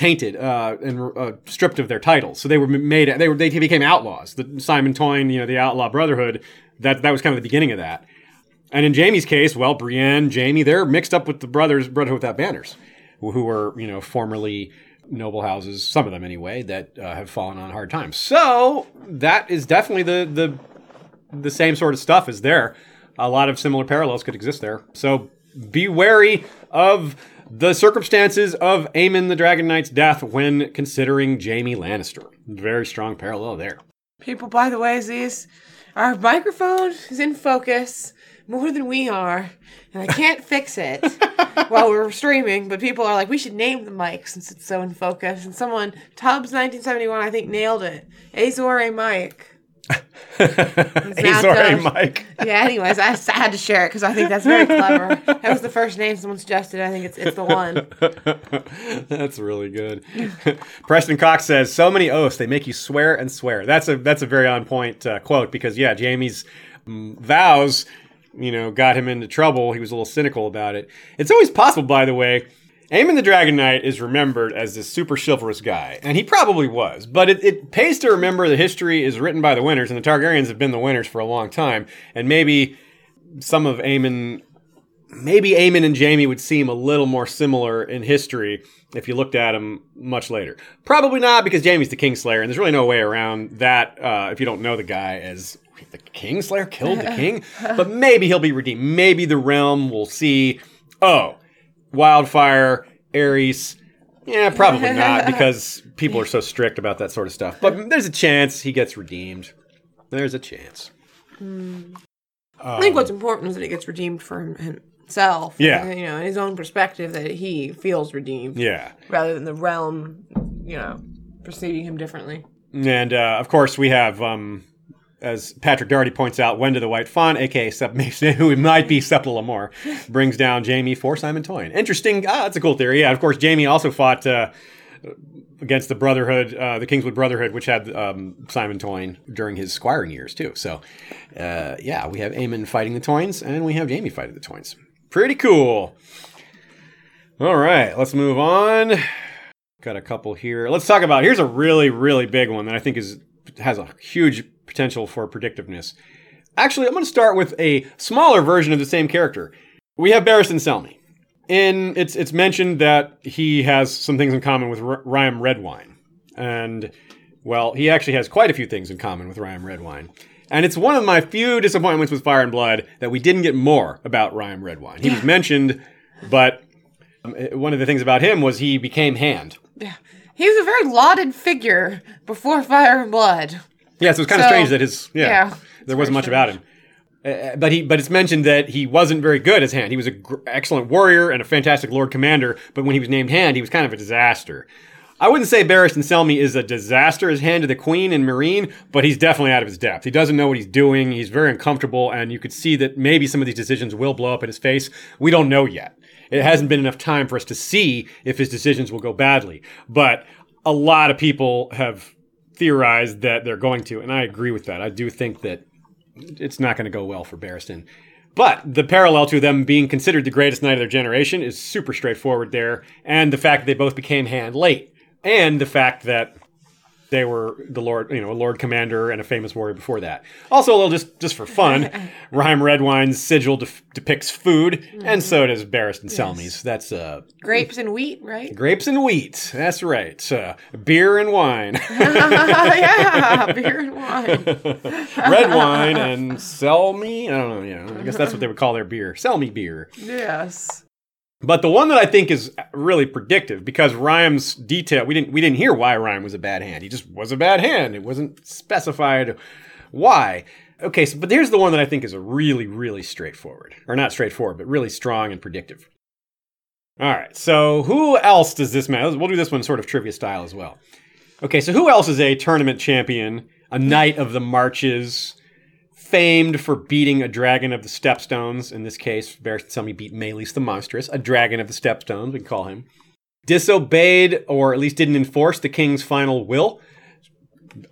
tainted uh, and uh, stripped of their titles. So they were made. They were they became outlaws. The Simon Toyne, you know, the Outlaw Brotherhood. That that was kind of the beginning of that. And in Jaime's case, well, Brienne, Jaime, they're mixed up with the brothers, Brotherhood Without Banners, who were, you know, formerly noble houses, some of them anyway, that uh, have fallen on hard times. So that is definitely the the the same sort of stuff is there. A lot of similar parallels could exist there. So be wary of the circumstances of Aemon the Dragon Knight's death when considering Jaime Lannister. Very strong parallel there. People, by the way, Aziz, our microphone is in focus more than we are, and I can't fix it while we're streaming. But people are like, we should name the mic since it's so in focus. And someone, Tubbs1971, I think nailed it. Azor a mic. Azor done. Mike. Yeah. Anyways, I had to share it because I think that's very clever. That was the first name someone suggested. I think it's it's the one. That's really good. Preston Cox says, "So many oaths, they make you swear and swear." That's a that's a very on point uh, quote because yeah, Jaime's mm, vows, you know, got him into trouble. He was a little cynical about it. It's always possible, by the way. Aemon the Dragon Knight is remembered as this super chivalrous guy, and he probably was. But it, it pays to remember that history is written by the winners, and the Targaryens have been the winners for a long time. And maybe some of Aemon maybe Aemon and Jaime would seem a little more similar in history if you looked at them much later. Probably not because Jaime's the Kingslayer, and there's really no way around that uh, if you don't know the guy as the Kingslayer killed the king. but maybe he'll be redeemed. Maybe the realm will see, oh, Wildfire, Aerys. Yeah, probably not because people are so strict about that sort of stuff. But there's a chance he gets redeemed. There's a chance. I think what's important is that he gets redeemed for himself. Yeah. You know, in his own perspective, that he feels redeemed Yeah. rather than the realm, you know, perceiving him differently. And uh, of course, we have, um, as Patrick Doherty points out, Wenda the White Fawn, aka Sep who might be Septa Lemore, brings down Jaime for Simon Toyne. Interesting. Ah, that's a cool theory. Yeah, of course, Jaime also fought uh, against the Brotherhood, uh, the Kingswood Brotherhood, which had um, Simon Toyne during his squiring years, too. So, uh, yeah, we have Aemon fighting the Toynes, and we have Jaime fighting the Toynes. Pretty cool. All right, let's move on. Got a couple here. Let's talk about. Here's a really, really big one that I think is has a huge potential for predictiveness. Actually, I'm going to start with a smaller version of the same character. We have Barristan Selmy. In it's it's mentioned that he has some things in common with R- Redwine, and well, he actually has quite a few things in common with Ryam Redwine. And it's one of my few disappointments with Fire and Blood that we didn't get more about Ryam Redwine. He was mentioned, but um, one of the things about him was he became Hand. Yeah. He was a very lauded figure before Fire and Blood. Yeah, so it's kind of strange that his yeah, yeah, there wasn't much about him. Uh, but he but it's mentioned that he wasn't very good as Hand. He was an gr- excellent warrior and a fantastic Lord Commander, but when he was named Hand, he was kind of a disaster. I wouldn't say Barristan Selmy is a disaster as Hand to the Queen and Meereen, but he's definitely out of his depth. He doesn't know what he's doing. He's very uncomfortable, and you could see that maybe some of these decisions will blow up in his face. We don't know yet. It hasn't been enough time for us to see if his decisions will go badly. But a lot of people have theorized that they're going to, and I agree with that. I do think that it's not going to go well for Barristan. But the parallel to them being considered the greatest knight of their generation is super straightforward there, and the fact that they both became hand late, and the fact that they were the lord, you know, a lord commander and a famous warrior before that. Also, a little just just for fun, Ryam Redwine's sigil def- depicts food, and so does Barristan Selmy's. That's uh, Grapes and wheat, right? grapes and wheat. That's right. Uh, beer and wine. yeah, beer and wine. red wine and sell me. I don't know. Yeah, I guess that's what they would call their beer. Sell me beer. Yes. But the one that I think is really predictive because Ryam's detail we didn't we didn't hear why Ryam was a bad hand. He just was a bad hand. It wasn't specified why. Okay, so but here's the one that I think is a really really straightforward or not straightforward, but really strong and predictive. All right, so who else does this matter? We'll do this one sort of trivia style as well. Okay, so who else is a tournament champion, a knight of the marches, famed for beating a dragon of the Stepstones? In this case, Barristan Selmy beat Maelys the Monstrous, a dragon of the Stepstones, we call him. Disobeyed, or at least didn't enforce the king's final will,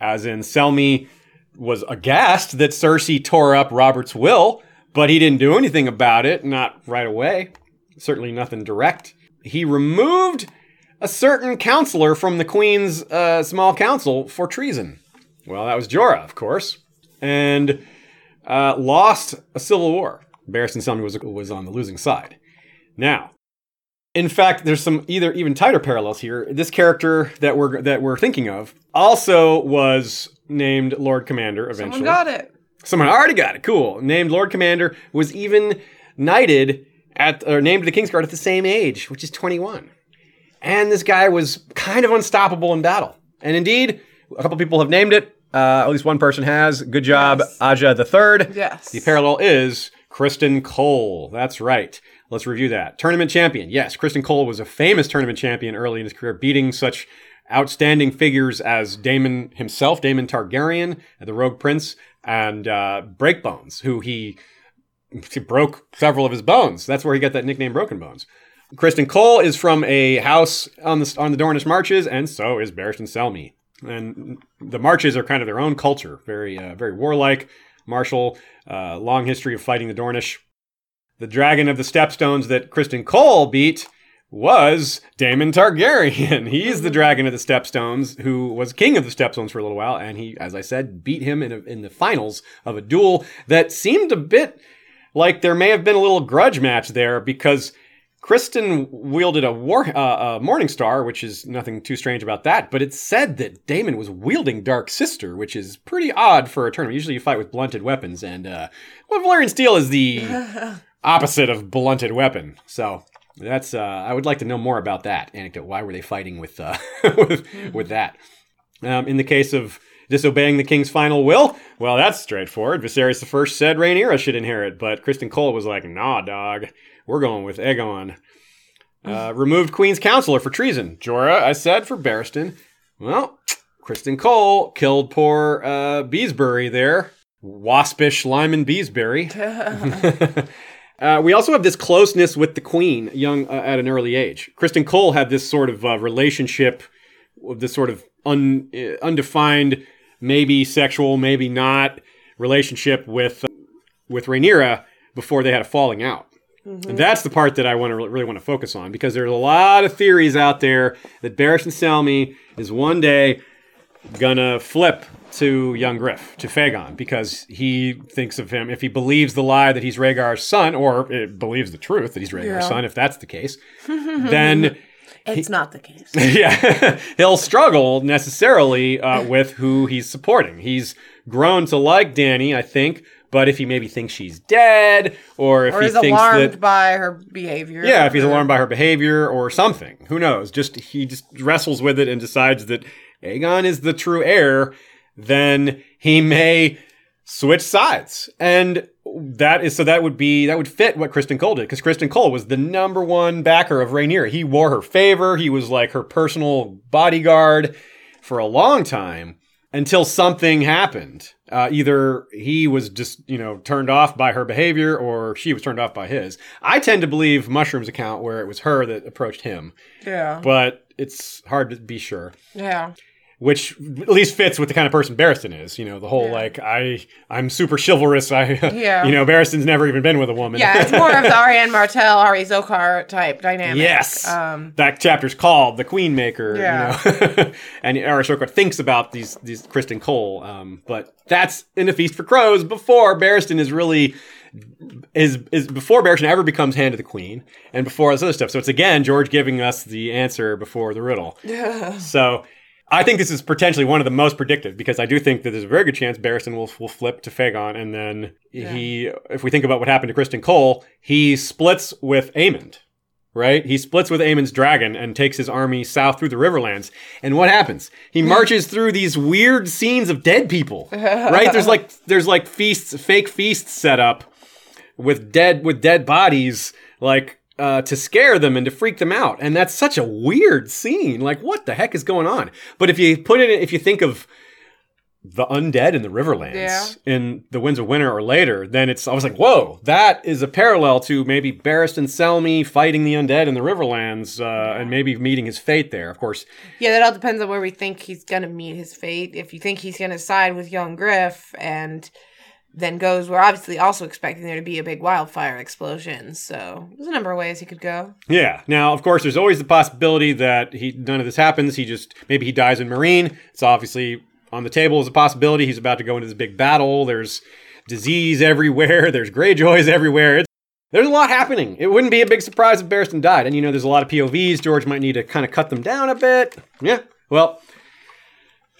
as in Selmy was aghast that Cersei tore up Robert's will, but he didn't do anything about it, not right away. Certainly nothing direct. He removed a certain counselor from the Queen's uh, small council for treason. Well, that was Jorah, of course, and uh, lost a civil war. Barristan Selmy was was on the losing side. Now, in fact, there's some either even tighter parallels here. This character that we're that we're thinking of also was named Lord Commander eventually. Someone got it. Someone already got it. Cool. Named Lord Commander was even knighted at or named to the Kingsguard at the same age, which is 21. And this guy was kind of unstoppable in battle. And indeed, a couple people have named it. Uh, at least one person has. Good job, Yes. Aja the Third. Yes. The parallel is Criston Cole. That's right. Let's review that. Tournament champion. Yes, Criston Cole was a famous tournament champion early in his career, beating such outstanding figures as Daemon himself, Daemon Targaryen, the Rogue Prince, and uh, Breakbones, who he, he broke several of his bones. That's where he got that nickname, Broken Bones. Criston Cole is from a house on the on the Dornish marches, and so is Barristan Selmy. And the marches are kind of their own culture, very uh, very warlike, martial, uh, long history of fighting the Dornish. The dragon of the Stepstones that Criston Cole beat was Daemon Targaryen. He's the dragon of the Stepstones who was king of the Stepstones for a little while, and he, as I said, beat him in, a, in the finals of a duel that seemed a bit like there may have been a little grudge match there because Criston wielded a war uh, a Morning Star, which is nothing too strange about that. But it's said that Daemon was wielding Dark Sister, which is pretty odd for a tournament. Usually, you fight with blunted weapons, and uh, well, Valyrian Steel is the opposite of blunted weapon. So that's uh, I would like to know more about that anecdote. Why were they fighting with uh, with, with that? Um, in the case of disobeying the king's final will, well, that's straightforward. Viserys I said Rhaenyra should inherit, but Criston Cole was like, "Nah, dog, we're going with Aegon." Uh, removed Queen's counselor for treason. Jorah, I said for Barristan. Well, Criston Cole killed poor uh, Beesbury there. Waspish Lyman Beesbury. Uh, we also have this closeness with the queen, young uh, at an early age. Criston Cole had this sort of uh, relationship, this sort of un, uh, undefined, maybe sexual, maybe not relationship with uh, with Rhaenyra before they had a falling out. And that's the part that I want to really want to focus on because there's a lot of theories out there that Barristan Selmy is one day gonna flip to young Griff, to Faegon, because he thinks of him, if he believes the lie that he's Rhaegar's son, or uh, believes the truth that he's Rhaegar's Yeah. son, if that's the case, then It's not the case. yeah, he'll struggle necessarily uh, with who he's supporting. He's grown to like Dany, I think, but if he maybe thinks she's dead, or if Or he thinks alarmed that by her behavior. yeah, if he's alarmed by her behavior or something, who knows? Just he just wrestles with it and decides that Aegon is the true heir, then he may switch sides. And that is so that would be that would fit what Criston Cole did because Criston Cole was the number one backer of Rhaenyra. He wore her favor. He was like her personal bodyguard for a long time until something happened. Uh, either he was just you know turned off by her behavior or she was turned off by his. I tend to believe Mushroom's account where it was her that approached him, Yeah. but it's hard to be sure Yeah. Which at least fits with the kind of person Barristan is. You know, the whole Yeah. like I I'm super chivalrous. I Yeah. you know Barristan's never even been with a woman. Yeah, it's more of the Arianne Martell, Arys Oakheart type dynamic. yes. Um, that chapter's called the Queen Maker. Yeah. You know? and Arashoka thinks about these these Criston Cole, um, but that's in a feast for crows before Barristan is really. Is is before Barristan ever becomes Hand of the Queen, and before all this other stuff. So it's again George giving us the answer before the riddle. Yeah. So I think this is potentially one of the most predictive because I do think that there's a very good chance Barristan will, will flip to Faegon and then he, if we think about what happened to Criston Cole, he splits with Aemond, right? He splits with Aemond's dragon and takes his army south through the Riverlands. And what happens? He hmm. marches through these weird scenes of dead people, right? There's like there's like feasts, fake feasts set up with dead with dead bodies, like uh, to scare them and to freak them out. And that's such a weird scene. Like, what the heck is going on? But if you put it, if you think of the undead in the Riverlands Yeah. in the Winds of Winter or later, then it's I was like, whoa, that is a parallel to maybe Barristan Selmy fighting the undead in the Riverlands uh, and maybe meeting his fate there. Of course, yeah, that all depends on where we think he's gonna meet his fate. If you think he's gonna side with young Griff and then goes, we're obviously also expecting there to be a big wildfire explosion. So there's a number of ways he could go. Yeah. Now, of course, there's always the possibility that he none of this happens. He just maybe he dies in Meereen. It's obviously on the table as a possibility. He's about to go into this big battle. There's disease everywhere. There's Greyjoys everywhere. It's, there's a lot happening. It wouldn't be a big surprise if Barristan died. And you know, there's a lot of POVs. George might need to kind of cut them down a bit. Yeah. Well.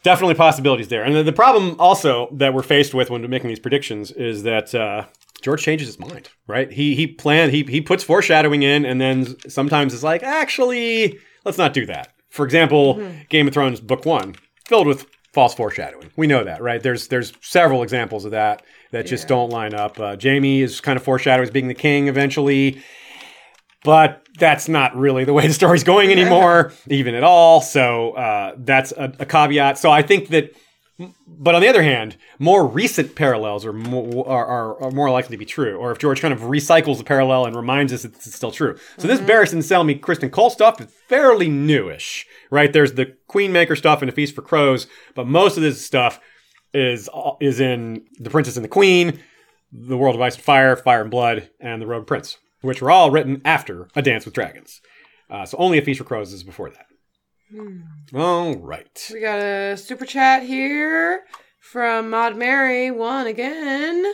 Definitely possibilities there. And the, the problem also that we're faced with when making these predictions is that uh, George changes his mind, right? He he planned he he puts foreshadowing in, and then sometimes it's like, actually, let's not do that. For example, Game of Thrones book one filled with false foreshadowing. We know that, right? There's there's several examples of that that just don't line up. Uh, Jaime is kind of foreshadowed as being the king eventually, but that's not really the way the story's going anymore, even at all. So uh, that's a, a caveat. So I think that but on the other hand, more recent parallels are more, are, are, are more likely to be true. Or if George kind of recycles the parallel and reminds us that it's still true. So this Barristan Selmy Criston Cole stuff is fairly newish, right? There's the Queenmaker stuff and A Feast for Crows, but most of this stuff is is in The Princess and the Queen, The World of Ice and Fire, Fire and Blood, and The Rogue Prince, which were all written after A Dance with Dragons. Uh, so only A Feast for Crows is before that. All right. We got a super chat here from Maud Mary, one again.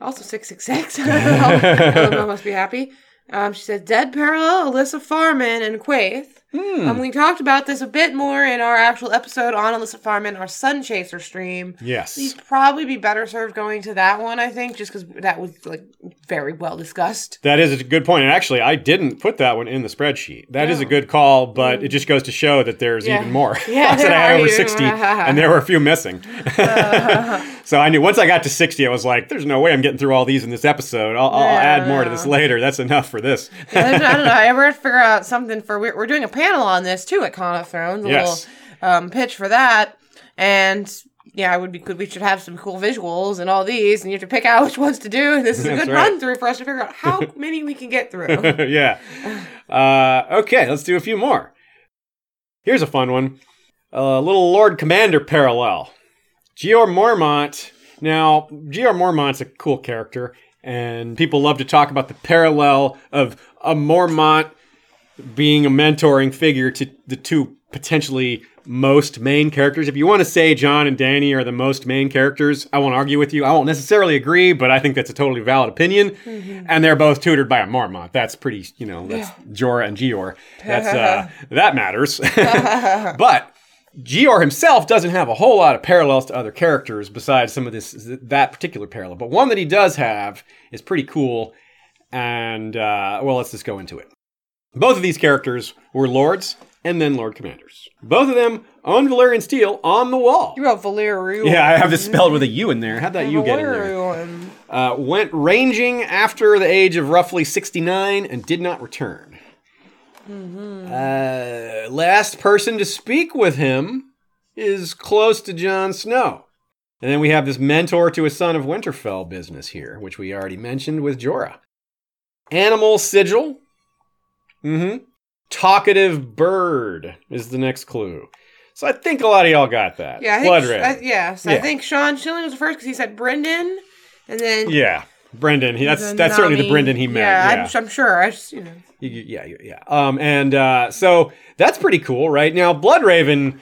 Also 666. Eleanor must be happy. Um, she said, Dead parallel, Elissa Farman and Quaithe. Hmm. Um, we talked about this a bit more in our actual episode on Elissa Farman, our Sun Chaser stream. Yes. You'd probably be better served going to that one, I think, just because that was like very well discussed. That is a good point. And actually, I didn't put that one in the spreadsheet. That is a good call, but it just goes to show that there's Yeah. even more. Yeah, I said I had over. 60, and there were a few missing. so I knew once I got to 60, I was like, there's no way I'm getting through all these in this episode. I'll, I'll Yeah, add more to this later. That's enough for this. I don't know. I ever have to figure out something for we're, we're doing a panel on this too at Con of Thrones. A Yes. little um, pitch for that, and yeah, it would be good. We should have some cool visuals and all these, and you have to pick out which ones to do. And this is a good right. run through for us to figure out how many we can get through. yeah. Uh, okay, let's do a few more. Here's a fun one. A little Lord Commander parallel. Jeor Mormont. Now, Jeor Mormont's a cool character, and people love to talk about the parallel of a Mormont being a mentoring figure to the two potentially most main characters. If you want to say Jon and Dany are the most main characters, I won't argue with you. I won't necessarily agree, but I think that's a totally valid opinion. And they're both tutored by a Mormont. That's pretty, you know, that's Jorah and Jeor. That's uh, that matters. but Jeor himself doesn't have a whole lot of parallels to other characters besides some of this that particular parallel. But one that he does have is pretty cool. And uh, well, let's just go into it. Both of these characters were lords and then lord commanders. Both of them owned Valyrian steel on the wall. You have Valerian. Yeah, I have this spelled with a U in there. How'd that U get in there? Uh, went ranging after the age of roughly 69 and did not return. Uh, last person to speak with him is close to Jon Snow. And then we have this mentor to a son of Winterfell business here, which we already mentioned with Jorah. Animal sigil. Mm-hmm. Talkative bird is the next clue. So I think a lot of y'all got that. Yeah, I think, Blood I, Raven. yes. Yeah. I think Sean Schilling was the first because he said Brynden, and then Yeah, Brynden. He, that's that's certainly the Brynden he meant. yeah, Yeah, I'm, I'm sure. I just you know. Yeah, yeah, yeah. Um, and uh, so that's pretty cool, right? Now, Bloodraven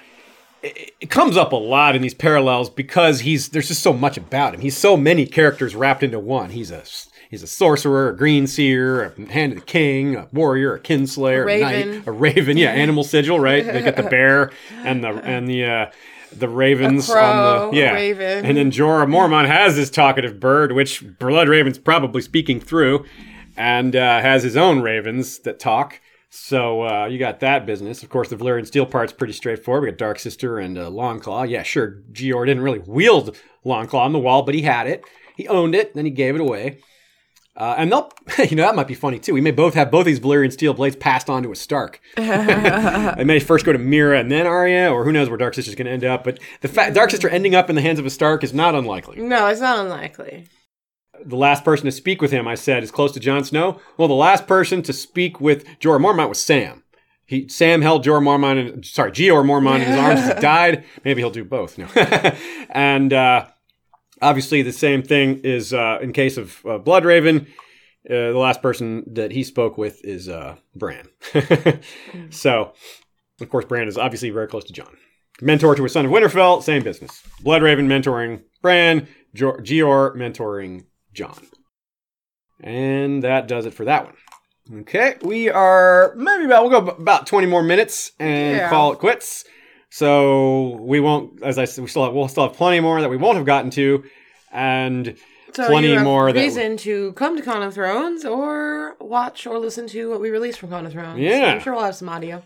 it, it comes up a lot in these parallels because he's there's just so much about him. He's so many characters wrapped into one. He's a he's a sorcerer, a green seer, a hand of the king, a warrior, a kinslayer, a, raven. knight, a raven. Yeah, animal sigil, right? They got the bear and the and the. Uh, the ravens crow, on the yeah, raven. and then Jorah Mormont has this talkative bird, which Blood Raven's probably speaking through, and uh, has his own ravens that talk. So uh, you got that business. Of course, the Valyrian steel part's pretty straightforward. We got Dark Sister and uh, Longclaw. Yeah, sure. Jeor didn't really wield Longclaw on the wall, but he had it. He owned it. Then he gave it away. Uh, and they'll, you know, that might be funny too. We may both have both these Valyrian steel blades passed on to a Stark. I may first go to Meera and then Arya, or who knows where Dark Sister's going to end up. But the fact Dark Sister ending up in the hands of a Stark is not unlikely. No, it's not unlikely. The last person to speak with him, I said, is close to Jon Snow. Well, the last person to speak with Jorah Mormont was Sam. He Sam held Jorah Mormont, in, sorry, Jeor Mormont in his arms as he died. Maybe he'll do both. No, and uh, obviously the same thing is uh, in case of uh, Bloodraven. Uh, the last person that he spoke with is uh, Bran. so, of course, Bran is obviously very close to Jon. Mentor to his son of Winterfell, same business. Bloodraven mentoring Bran, Jo- Jeor mentoring Jon. And that does it for that one. Okay, we are maybe about we'll go about twenty more minutes and Yeah. call it quits. So we won't, as I said, we still have, we'll still have plenty more that we won't have gotten to, and So plenty you have more that reason to come to Con of Thrones or watch or listen to what we release from Con of Thrones. Yeah. I'm sure we'll have some audio.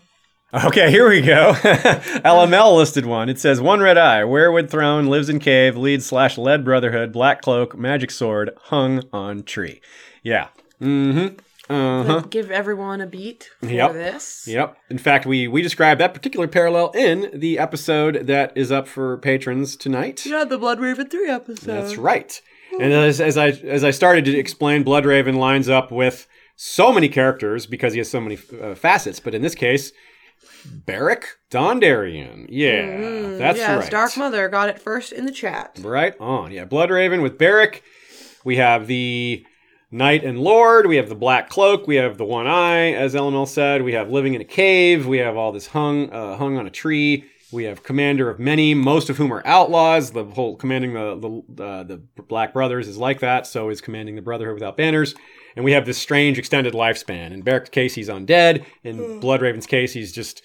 Okay, here we go. LML listed one. It says One Red Eye, Weirwood Throne, lives in cave, lead slash lead brotherhood, black cloak, magic sword, hung on tree. Yeah. Mm-hmm. Uh-huh. Give everyone a beat for Yep. this. Yep. In fact, we we described that particular parallel in the episode that is up for patrons tonight. Yeah, the Blood Raven 3 episode. That's right. And as, as I as I started to explain, Bloodraven lines up with so many characters because he has so many uh, facets. But in this case, Beric Dondarrion. Yeah, that's yes, right. Dark Mother got it first in the chat. Right on. Yeah, Bloodraven with Beric. We have the Knight and Lord. We have the Black Cloak. We have the One Eye, as LML said. We have Living in a Cave. We have all this hung uh, hung on a tree. We have Commander of Many, most of whom are outlaws. The whole commanding the the, uh, the Black Brothers is like that. So is commanding the Brotherhood without banners. And we have this strange extended lifespan. In Beric's case, he's undead. In Blood Raven's case, he's just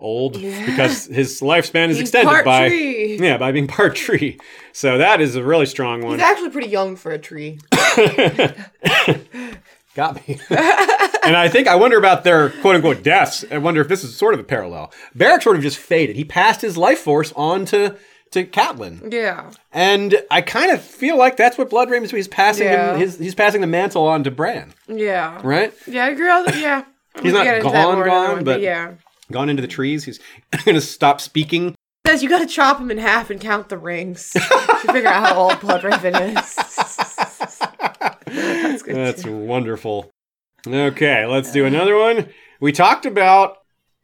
old because his lifespan is He's extended by tree. yeah by being part tree. So that is a really strong one. He's actually pretty young for a tree. Got me. and I think I wonder about their quote unquote deaths. I wonder if this is sort of a parallel. Beric sort of just faded. He passed his life force on to to Catelyn, Yeah. and I kind of feel like that's what Blood Raven's. He's passing Yeah. him, his, he's passing the mantle on to Bran, Yeah. right? Yeah, I agree. Yeah. He's not We'll get into that gone, more in another gone, one, but- yeah. Gone into the trees. He's going to stop speaking. Says you got to chop him in half and count the rings to figure out how old Blood Raven is. That's good. That's wonderful. Okay, let's do another one. We talked about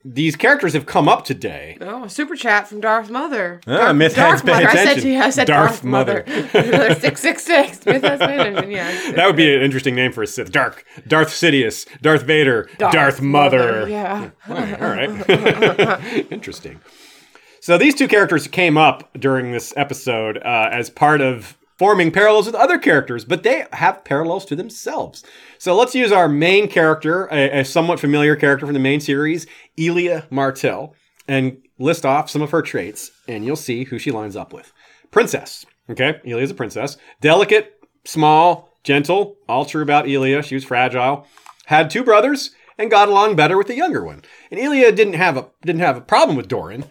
these characters have come up today. Oh, a super chat from Darth Mother. Ah, Darth, Myth Darth Mother. I said to you, I said Darth Darth, Mother. Six six six. Myth attention. Yeah. That would be an interesting name for a Sith. Dark, Darth Sidious, Darth Vader, Darth, Mother. Yeah. All right. All right. interesting. So these two characters came up during this episode uh, as part of forming parallels with other characters, but they have parallels to themselves. So let's use our main character, a, a somewhat familiar character from the main series, Elia Martell, and list off some of her traits, and you'll see who she lines up with. Princess. Okay, Elia's a princess. Delicate, small, gentle. All true about Elia. She was fragile. Had two brothers and got along better with the younger one. And Elia didn't have a didn't have a problem with Doran,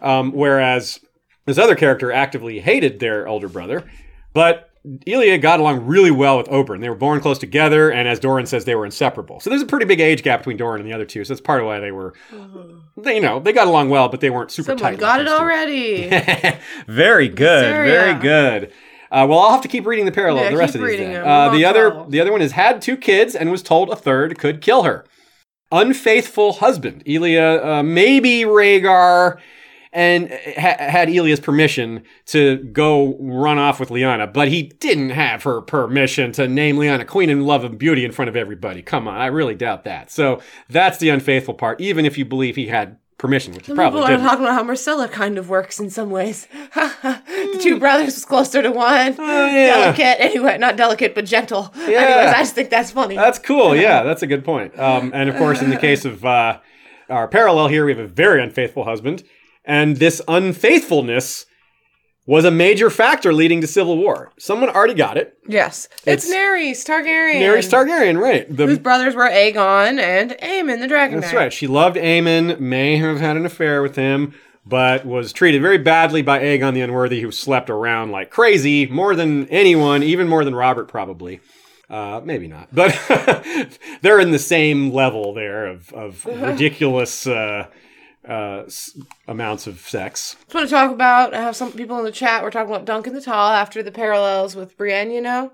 um, whereas this other character actively hated their older brother. But Elia got along really well with Oberyn. They were born close together, and as Doran says, they were inseparable. So there's a pretty big age gap between Doran and the other two. So that's part of why they were, they, you know, they got along well, but they weren't super Someone tight. got it already. very good, Syria. very good. Uh, well, I'll have to keep reading the parallel. Yeah, the rest of these. Uh, the other, 12. the other one is had two kids and was told a third could kill her. Unfaithful husband. Elia, uh, maybe Rhaegar, and ha- had Elia's permission to go run off with Lyanna, but he didn't have her permission to name Lyanna Queen and Love and Beauty in front of everybody. Come on, I really doubt that. So that's the unfaithful part. Even if you believe he had permission, which Some probably people are didn't. talking about how Myrcella kind of works in some ways. the two brothers was closer to one. Oh, yeah. Delicate, anyway, not delicate, but gentle. Yeah. Anyways, I just think that's funny. That's cool. Yeah, that's a good point. Um, and of course, in the case of uh, our parallel here, we have a very unfaithful husband, and this unfaithfulness was a major factor leading to civil war. Someone already got it. Yes. it's, it's- Naerys Targaryen. Naerys Targaryen, right? Whose brothers were Aegon and Aemon the Dragon that's Knight. right. She loved Aemon, may have had an affair with him, but was treated very badly by Aegon the Unworthy, who slept around like crazy, more than anyone, even more than Robert probably. Uh, maybe not, but they're in the same level there of, of ridiculous uh, uh, s- amounts of sex. just want to talk about I have some people in the chat were talking about Dunk in the Tall after the parallels with Brienne, you know?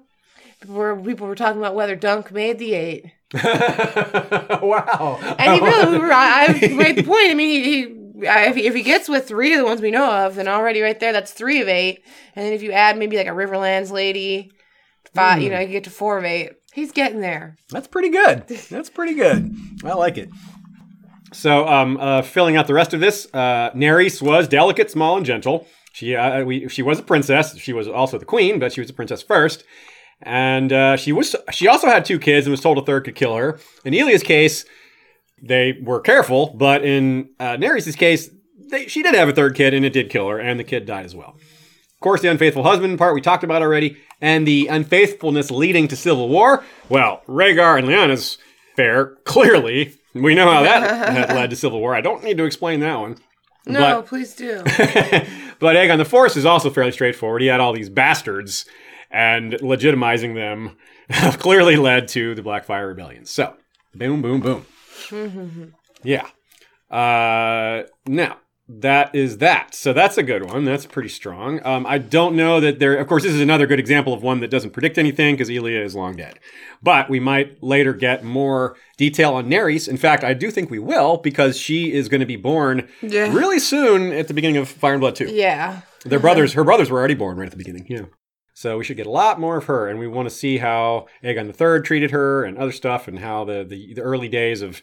Were, people were talking about whether Dunk made the eight. wow. And he really, we were, I, I made the point. I mean, he, he if, he, if he gets with three of the ones we know of, then already right there, that's three of eight. And then if you add maybe like a Riverlands lady, five, you know, you get to four of eight. He's getting there. That's pretty good. That's pretty good. I like it. So, um, uh, filling out the rest of this, uh, Naerys was delicate, small, and gentle. She, uh, we, she was a princess. She was also the queen, but she was a princess first. And uh, she was. She also had two kids and was told a third could kill her. In Elia's case, they were careful, but in uh, case, they, she did have a third kid and it did kill her, and the kid died as well. Of course, the unfaithful husband part we talked about already, and the unfaithfulness leading to civil war. Well, Rhaegar and Lyanna's fair clearly, we know how that led to civil war. I don't need to explain that one. No, But- please do. but Aegon the Fourth is also fairly straightforward. He had all these bastards, and legitimizing them clearly led to the Blackfyre Rebellion. So, boom, boom, boom. yeah. Uh, now, that is that. So that's a good one. That's pretty strong. Um, I don't know that there. Of course, this is another good example of one that doesn't predict anything because Elia is long dead. But we might later get more detail on Naerys. In fact, I do think we will because she is going to be born Yeah. really soon at the beginning of Fire and Blood 2. yeah. Their brothers, her brothers were already born right at the beginning. Yeah. So we should get a lot more of her, and we want to see how Aegon III treated her and other stuff, and how the the, the early days of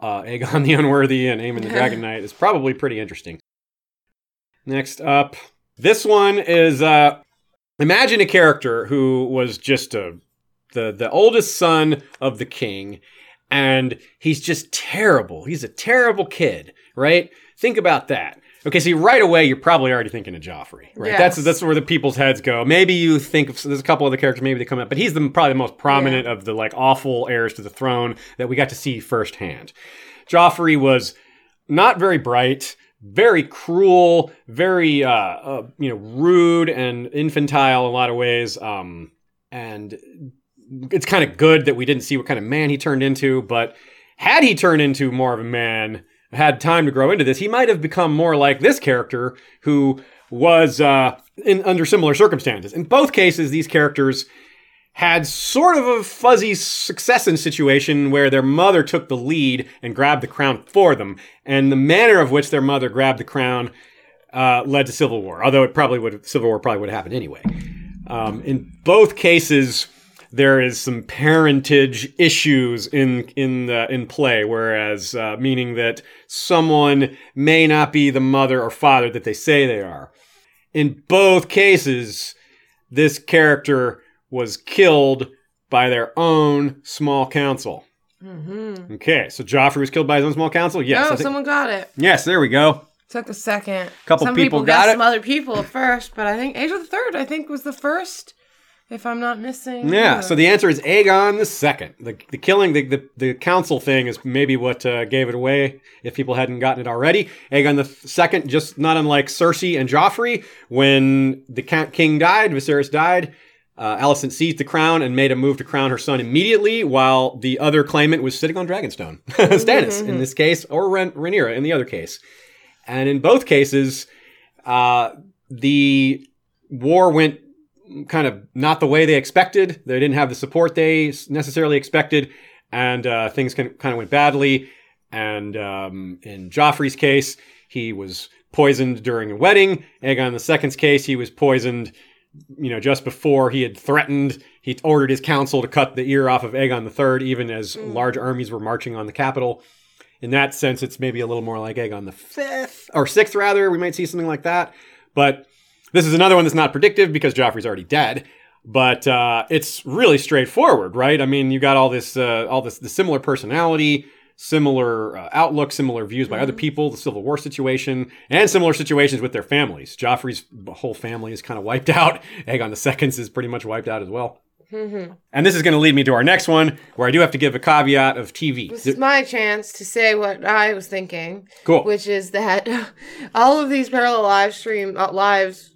uh, uh, Aegon the Unworthy and Aemon the Dragon Knight is probably pretty interesting. Next up, this one is uh, imagine a character who was just a the the oldest son of the king, and he's just terrible. He's a terrible kid, right? Think about that. Okay, see, right away you're probably already thinking of Joffrey, right? Yes. That's that's where the people's heads go. Maybe you think of there's a couple other characters, maybe they come up, but he's the probably the most prominent of the like awful heirs to the throne that we got to see firsthand. Joffrey was not very bright, very cruel, very uh, uh you know rude and infantile in a lot of ways. Um, and it's kind of good that we didn't see what kind of man he turned into. But had he turned into more of a man, had time to grow into this, he might have become more like this character who was uh, in under similar circumstances. In both cases, these characters had sort of a fuzzy succession situation where their mother took the lead and grabbed the crown for them, and the manner of which their mother grabbed the crown uh, led to civil war. Although it probably would civil war probably would have happened anyway. Um, in both cases, there is some parentage issues in in the, in play, whereas uh, meaning that someone may not be the mother or father that they say they are. In both cases, this character was killed by their own small council. Mm-hmm. Okay, so Joffrey was killed by his own small council. Yes, oh, think- someone got it. yes, there we go. Took a second. Couple some people people, got guessed it. some other people first, but I think Asia the Third, I think, was the first, if I'm not missing. Yeah, so the answer is Aegon the Second. The, the killing, the, the, the council thing is maybe what uh, gave it away if people hadn't gotten it already. Aegon the Second, just not unlike Cersei and Joffrey, when the king died, Viserys died, uh, Alicent seized the crown and made a move to crown her son immediately, while the other claimant was sitting on Dragonstone. Stannis in this case, or Ren- Rhaenyra in the other case. And in both cases, uh, the war went kind of not the way they expected. They didn't have the support they necessarily expected, and uh, things kind of went badly. And um, in Joffrey's case, he was poisoned during a wedding. Aegon II's case, he was poisoned, you know, just before he had threatened. He ordered his council to cut the ear off of Aegon III, even as large armies were marching on the capital. In that sense, it's maybe a little more like Aegon the fifth or sixth, rather. We might see something like that. But this is another one that's not predictive because Joffrey's already dead. But uh, it's really straightforward, right? I mean, you got all this, uh, all this, the similar personality, similar uh, outlook, similar views by other people, the Civil War situation, and similar situations with their families. Joffrey's whole family is kind of wiped out. Aegon the Second's is pretty much wiped out as well. And this is going to lead me to our next one, where I do have to give a caveat of TV. This is my chance to say what I was thinking. Cool. Which is that all of these parallel live stream uh, lives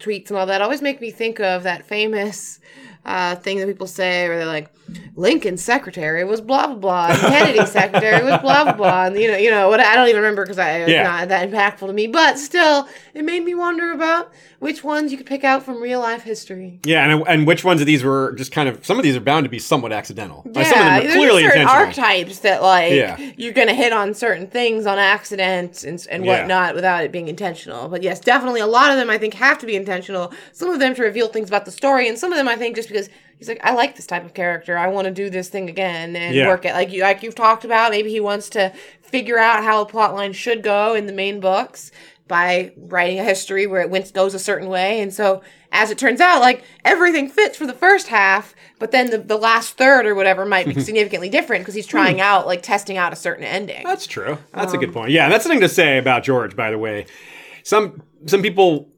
tweets and all that always make me think of that famous uh, thing that people say where they're like, Lincoln's secretary was blah blah blah, and Kennedy's secretary was blah blah blah, and you know, you know what? I don't even remember because I it's Yeah. not that impactful to me, but still, it made me wonder about which ones you could pick out from real life history. Yeah, and, and which ones of these were just kind of some of these are bound to be somewhat accidental. Like, some of them are there's clearly certain archetypes that like Yeah. you're gonna hit on certain things on accident and, and Yeah. whatnot without it being intentional. But yes, definitely a lot of them I think have to be intentional. Some of them to reveal things about the story, and some of them I think just because he's like, I like this type of character, I want to do this thing again and Yeah. work it like you like you've talked about. Maybe he wants to figure out how a plot line should go in the main books by writing a history where it went, goes a certain way. And so, as it turns out, like everything fits for the first half, but then the, the last third or whatever might be significantly different because he's trying out, like testing out a certain ending. That's true. That's a Um, good point. Yeah, that's something to say about George, by the way. Some some people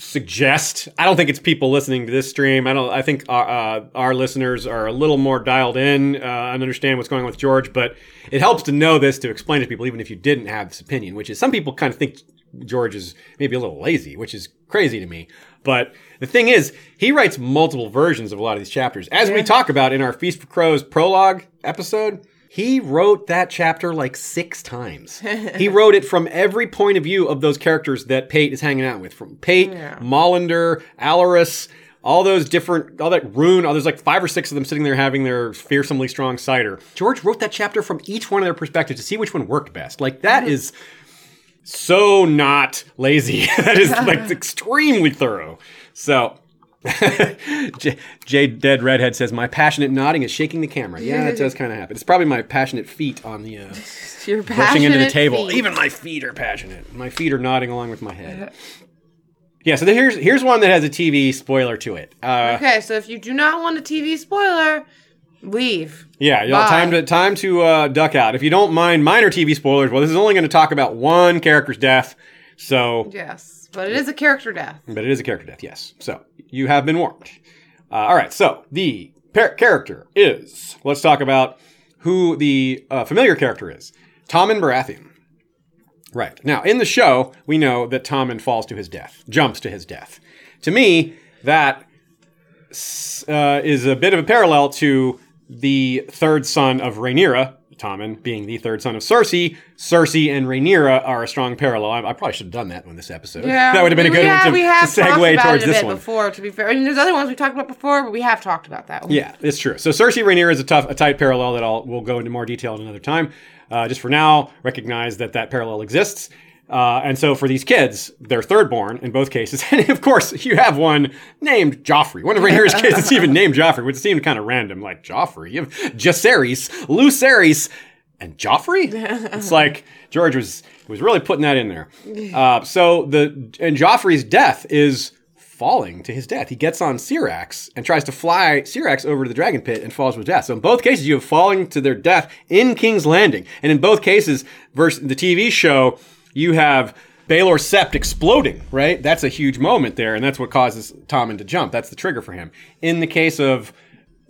suggest. I don't think it's people listening to this stream. I don't. I think our, uh, our listeners are a little more dialed in uh, and understand what's going on with George. But it helps to know this to explain to people, even if you didn't have this opinion. Which is some people kind of think George is maybe a little lazy, which is crazy to me. But the thing is, he writes multiple versions of a lot of these chapters, as we talk about in our Feast for Crows prologue episode. He wrote that chapter like six times. he wrote it from every point of view of those characters that Pate is hanging out with, from Pate, Mollander, Alleras, all those different, all that rune. Oh, there's like five or six of them sitting there having their fearsomely strong cider. George wrote that chapter from each one of their perspectives to see which one worked best. Like that is so not lazy. that is like extremely thorough. So. J, J Dead Redhead says, My passionate nodding is shaking the camera. Yeah, that does kind of happen. It's probably my passionate feet on the uh, You're pushing into the passionate table. feet. Even my feet are passionate. My feet are nodding along with my head. Yeah, so here's here's one that has a TV spoiler to it. Uh, Okay, so if you do not want a TV spoiler, leave. yeah, y'all, Bye. time to time to uh, duck out. If you don't mind minor TV spoilers, well, this is only going to talk about one character's death. So, Yes, but it is a character death. but it is a character death, yes. So you have been warned. Uh, all right, so the par- character is. Let's talk about who the uh, familiar character is. Tommen Baratheon. Right. Now, in the show, we know that Tommen falls to his death, jumps to his death. To me, that uh, is a bit of a parallel to the third son of Rhaenyra, Tommen being the third son of Cersei. Cersei and Rhaenyra are a strong parallel. I, I probably should have done that in this episode. Yeah, that would have been a good one to, we have to segue about towards it a this bit one. before. To be fair, I mean, there's other ones we talked about before, but we have talked about that one. Yeah, it's true. So Cersei Rhaenyra is a tough, a tight parallel that I'll we'll go into more detail at another time. Uh, just for now, recognize that that parallel exists. Uh, and so for these kids, they're third born in both cases. And of course, you have one named Joffrey. One of Rhaenyra's kids is even named Joffrey, which seemed kind of random. Like, Joffrey? You have Jacaerys, Lucerys, and Joffrey? it's like George was was really putting that in there. Uh, so the and Joffrey's death is falling to his death. He gets on Syrax and tries to fly Syrax over to the dragon pit and falls to his death. So in both cases, you have falling to their death in King's Landing. And in both cases, versus the TV show, you have Baelor Sept exploding, right? That's a huge moment there, and that's what causes Tommen to jump. That's the trigger for him. In the case of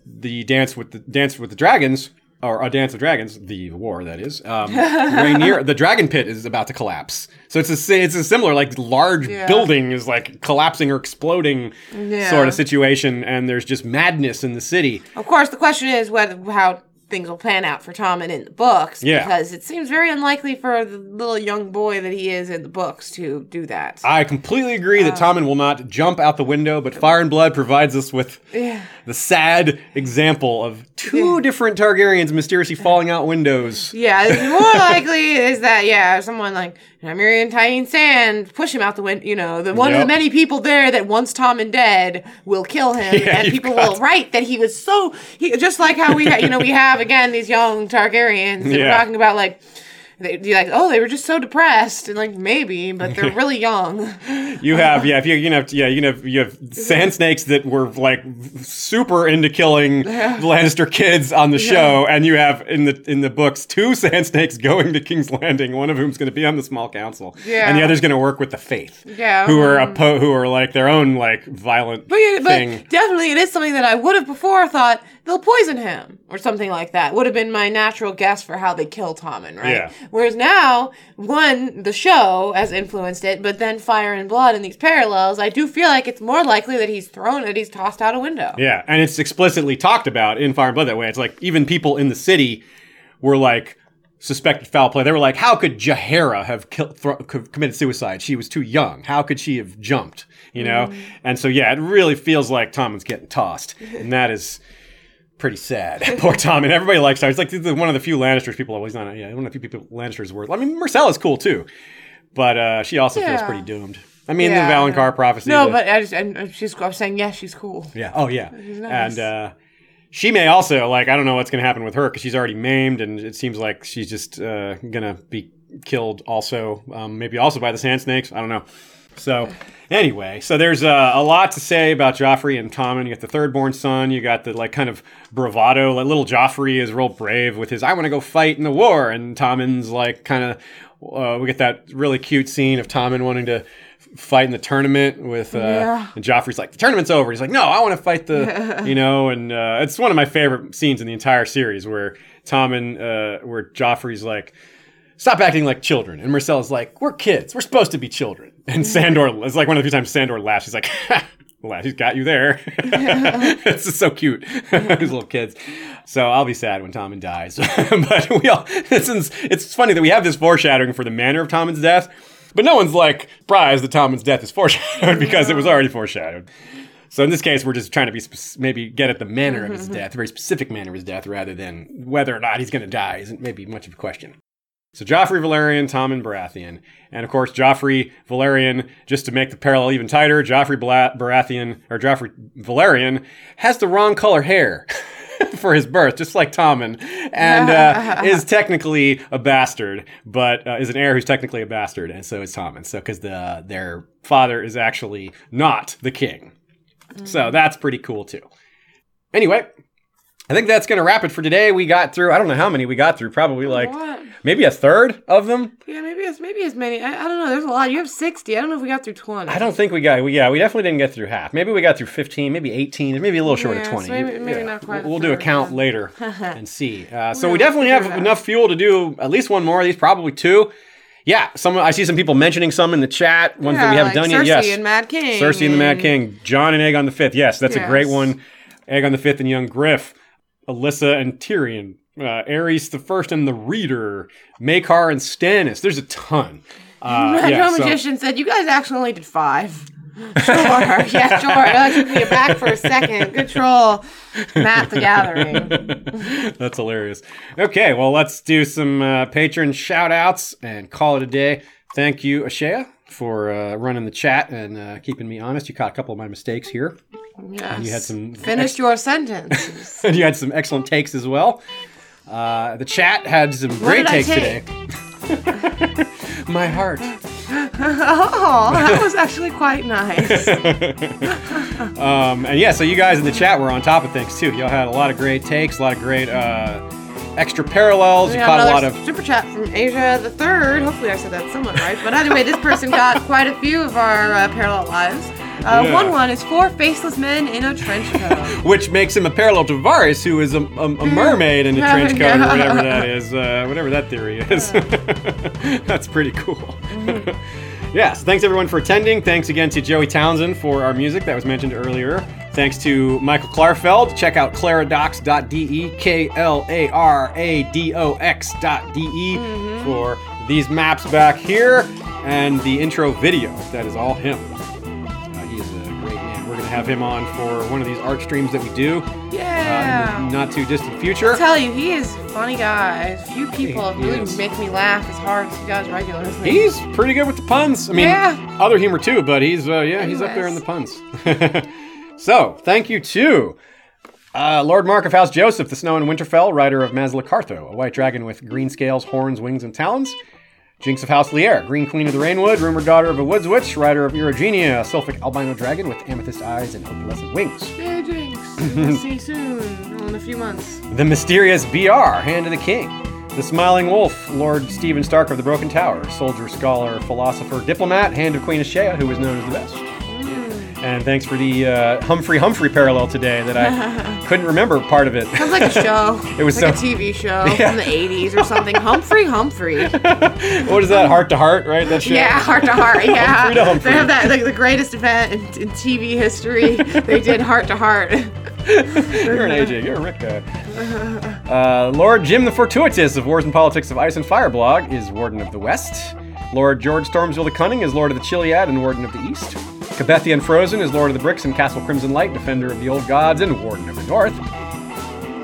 the dance with the dance with the dragons, or a dance of dragons, the war that is, um, Rainier, the dragon pit is about to collapse. So it's a it's a similar like large Yeah. building is like collapsing or exploding Yeah. sort of situation, and there's just madness in the city. Of course, the question is whether how things will pan out for Tommen in the books. Yeah. Because it seems very unlikely for the little young boy that he is in the books to do that. I completely agree that uh, Tommen will not jump out the window, but Fire and Blood provides us with Yeah. the sad example of two different Targaryens mysteriously falling out windows. Yeah, more likely is that yeah, someone like Miriam Tyene Sand push him out the window. You know, the one of the many people there that wants Tommen dead will kill him, Yeah, and people will write that he was so he, just like how we ha- you know we have again these young Targaryens that we're talking about like. They, you're like, oh, they were just so depressed, and like maybe, but they're really young. You have, yeah, if you, you can have, yeah, you have, you have sand snakes that were like super into killing Lannister kids on the show, and you have in the in the books two sand snakes going to King's Landing, one of whom's going to be on the small council, Yeah. and the other's going to work with the Faith, Yeah. who are oppo- mm. who are like their own like violent But, yeah, but thing. definitely, it is something that I would have before thought they'll poison him or something like that. Would have been my natural guess for how they kill Tommen, right? Yeah. Whereas now, one, the show has influenced it, but then Fire and Blood and these parallels, I do feel like it's more likely that he's thrown, that he's tossed out a window. Yeah, and it's explicitly talked about in Fire and Blood that way. It's like even people in the city were like suspected foul play. They were like, "How could Jaehaera have kill, thro- committed suicide? She was too young. How could she have jumped?" You know. Mm. And so yeah, it really feels like Tommen's getting tossed, and that is pretty sad. Poor Tom, and everybody likes Tom. He's like one of the few Lannisters people. Always not. Yeah, one of the few people Lannisters worth. I mean, Myrcella's cool too, but uh, she also feels pretty doomed. I mean, Yeah, the Valonqar prophecy. No, the- but I just, and she's, I was saying, yes, she's cool. yeah. Oh, yeah. nice. And uh, she may also like I don't know what's going to happen with her because she's already maimed, and it seems like she's just uh, going to be killed. Also, um, maybe also by the sand snakes. I don't know. So anyway, so there's uh, a lot to say about Joffrey and Tommen. You got the third born son. You got the like kind of bravado. Like little Joffrey is real brave with his "I want to go fight in the war," and Tommen's like kind of. Uh, we get that really cute scene of Tommen wanting to fight in the tournament with uh, Yeah. and Joffrey's like the tournament's over. He's like, no, I want to fight the you know, and uh, it's one of my favorite scenes in the entire series where Tommen, uh, where Joffrey's like, stop acting like children, and Myrcella's like, we're kids, we're supposed to be children, and Sandor it's like one of the few times Sandor laughs. He's like. Well, he's got you there. this is so cute. These little kids. So I'll be sad when Tommen dies. but we all, it's, it's funny that we have this foreshadowing for the manner of Tommen's death, but no one's like surprised that Tommen's death is foreshadowed because it was already foreshadowed. So in this case, we're just trying to be spec- maybe get at the manner of his mm-hmm. death, a very specific manner of his death, rather than whether or not he's going to die isn't maybe much of a question. So Joffrey Velaryon, Tommen Baratheon, and of course Joffrey Velaryon. Just to make the parallel even tighter, Joffrey Bla- Baratheon or Joffrey Velaryon has the wrong color hair. For his birth, just like Tommen, and uh, is technically a bastard, but uh, is an heir who's technically a bastard, and so is Tommen. So, because the their father is actually not the king, so that's pretty cool too. Anyway, I think that's going to wrap it for today. We got through, I don't know how many we got through, probably like What? maybe a third of them. Yeah, maybe as maybe as many. I, I don't know. There's a lot. You have sixty. I don't know if we got through twenty. I don't think we got, we, yeah, we definitely didn't get through half. Maybe we got through 15, maybe 18, maybe a little short Yeah, of so 20. maybe- maybe not quite We'll, we'll do a count yeah. later and see. Uh, so We'll we definitely have figure it out. enough fuel to do at least one more of these, probably two. Yeah, some I see some people mentioning some in the chat, ones that we haven't like done yet. Cersei Yes. and Mad King. Cersei and the Mad King, Jon and Aegon the Fifth. Yes, that's a great one. Aegon the Fifth and Young Griff, Alyssa and Tyrion, uh, Aerys the First and the Reader, Maekar and Stannis. There's a ton. Uh, yeah, so- Magician said, "You guys actually only did five. Sure, yeah, sure. That took me back for a second. Good troll, Matt the Gathering. That's hilarious. Okay, well, let's do some uh, patron shout outs and call it a day. thank you, Ashea, for uh, running the chat and uh, keeping me honest. You caught a couple of my mistakes here, Yes. you had some Finish your sentence. and you had some excellent takes as well. Uh, the chat had some What great takes take? today. my heart. oh, that was actually quite nice. Um, and yeah, so you guys in the chat were on top of things too. Y'all had a lot of great takes, a lot of great uh, extra parallels. We You caught a lot of super chat from Asia the Third. Hopefully, I said that somewhat right. But anyway, this person got quite a few of our uh, parallel lives. Uh, Yeah. One one is four faceless men in a trench coat. which makes him a parallel to Varys, who is a, a, a mermaid in a trench coat or whatever that is, uh, whatever that theory is. That's pretty cool. Mm-hmm. Yeah, so thanks everyone for attending. Thanks again to Joey Townsend for our music that was mentioned earlier. Thanks to Michael Klarfeld. Check out klaradox.de, K L A R A D O X.de Mm-hmm. for these maps back here and the intro video. That is all him. Have him on for one of these art streams that we do uh, Yeah. in not too distant future. I'll tell you, he is a funny guy. Few people He really is. make me laugh as hard as he does regularly. He's pretty good with the puns. I mean, Yeah. other humor too, but he's uh, yeah, he's up there in the puns. so, thank you to uh, Lord Mark of House Joseph, the Snow in Winterfell, writer of Mazlacartho, a white dragon with green scales, horns, wings, and talons. Jinx of House Lier, Green Queen of the Rainwood, rumored daughter of a woods witch, rider of Irogenia, a sylphic albino dragon with amethyst eyes and opalescent wings. Hey, Jinx. See you soon. In a few months. The mysterious BR, Hand of the King. The Smiling Wolf, Lord Stephen Stark of the Broken Tower, soldier, scholar, philosopher, diplomat, Hand of Queen Ashea, who is known as the best. And thanks for the uh, Humfrey Humfrey parallel today that I couldn't remember part of it. Sounds like a show. It was like so- a TV show Yeah. from the 80s or something. Humfrey Humfrey. what is that? Heart to heart, right? That show? Yeah, heart to heart. Yeah, Humphrey to Humphrey. they have that like the greatest event in, in TV history. they did heart to heart. You're an AJ. You're a Rick guy. Uh, Lord Jim the Fortuitous of Wars and Politics of Ice and Fire blog is Warden of the West. Lord George Stormsville the Cunning is Lord of the Chiliad and Warden of the East. Cabethian Frozen is Lord of the Bricks and Castle Crimson Light, Defender of the Old Gods and Warden of the North.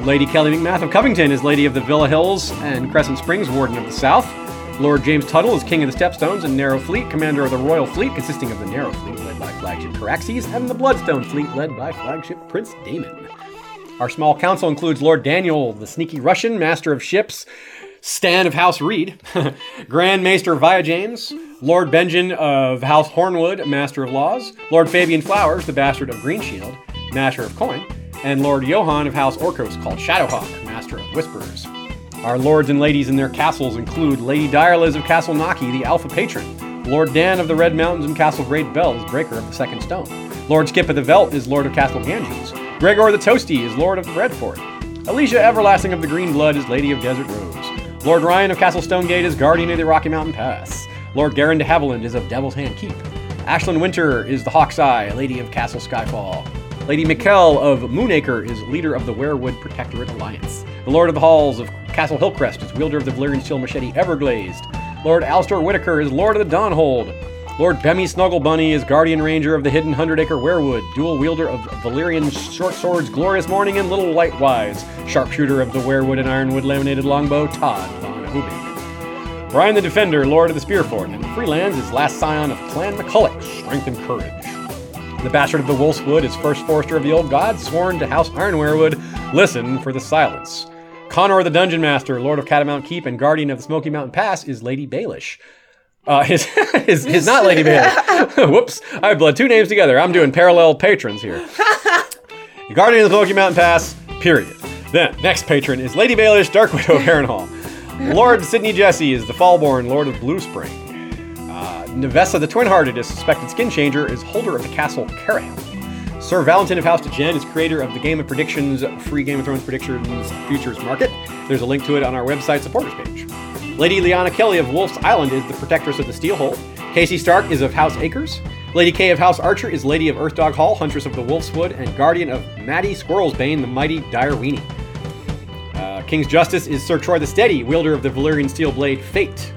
Lady Kelly McMath of Covington is Lady of the Villa Hills and Crescent Springs, Warden of the South. Lord James Tuttle is King of the Stepstones and Narrow Fleet, Commander of the Royal Fleet, consisting of the Narrow Fleet, led by flagship Caraxes, and the Bloodstone Fleet, led by flagship Prince Daemon. Our small council includes Lord Daniel, the sneaky Russian, master of ships, Stan of House Reed, Grand Maester Via James, Lord Benjamin of House Hornwood, master of laws, Lord Fabian Flowers, the bastard of Greenshield, master of coin, and Lord Johann of House Orcos, called Shadowhawk, master of whisperers. Our lords and ladies in their castles include Lady Direliz of Castle Naki, the Alpha Patron, Lord Dan of the Red Mountains and Castle Great Bells, breaker of the Second Stone. Lord Skip of the Velt is Lord of Castle Ganges. Gregor the Toasty is Lord of Redford. Alicia Everlasting of the Green Blood is Lady of Desert Rose. Lord Ryan of Castle Stonegate is Guardian of the Rocky Mountain Pass. Lord Garin de Haviland is of Devil's Hand Keep. Ashlyn Winter is the Hawk's Eye, Lady of Castle Skyfall. Lady Mikkel of Moonacre is leader of the Werewood Protectorate Alliance. The Lord of the Halls of Castle Hillcrest is wielder of the Valyrian steel machete Everglazed. Lord Alstor Whitaker is Lord of the Dawnhold. Lord Bemmy Snugglebunny is Guardian Ranger of the Hidden Hundred Acre Werewood, dual wielder of Valyrian short swords Glorious Morning and Little White Wise, sharpshooter of the Werewood and Ironwood laminated longbow Todd von Hubin. Brian the Defender, Lord of the Spearfort, and Freelands is last scion of Clan McCulloch, strength and courage. The Bastard of the Wolfswood is first forester of the Old Gods, sworn to House Ironwerewood. Listen for the silence. Connor the Dungeon Master, Lord of Catamount Keep and Guardian of the Smoky Mountain Pass, is Lady Baelish. Uh, his, his, his not Lady Baelish. Whoops, I bled two names together. I'm doing parallel patrons here. Guardian of the Smoky Mountain Pass, period. Then, next patron is Lady Baelish, Dark Widow Harrenhal. Lord Sidney Jesse is the Fallborn, Lord of Blue Spring. Uh, Nevessa the Twin-Hearted, a suspected skin changer, is holder of the castle Caraham. Sir Valentin of House to Jen is creator of the Game of Predictions free Game of Thrones Predictions Futures Market. There's a link to it on our website supporters page. Lady Liana Kelly of Wolf's Island is the protectress of the Steelhold. Casey Stark is of House Acres. Lady Kay of House Archer is Lady of Earthdog Hall, Huntress of the Wolf's Wood, and Guardian of Maddie Squirrelsbane, the mighty Direweenie. Uh, King's Justice is Sir Troy the Steady, wielder of the Valyrian steel blade Fate.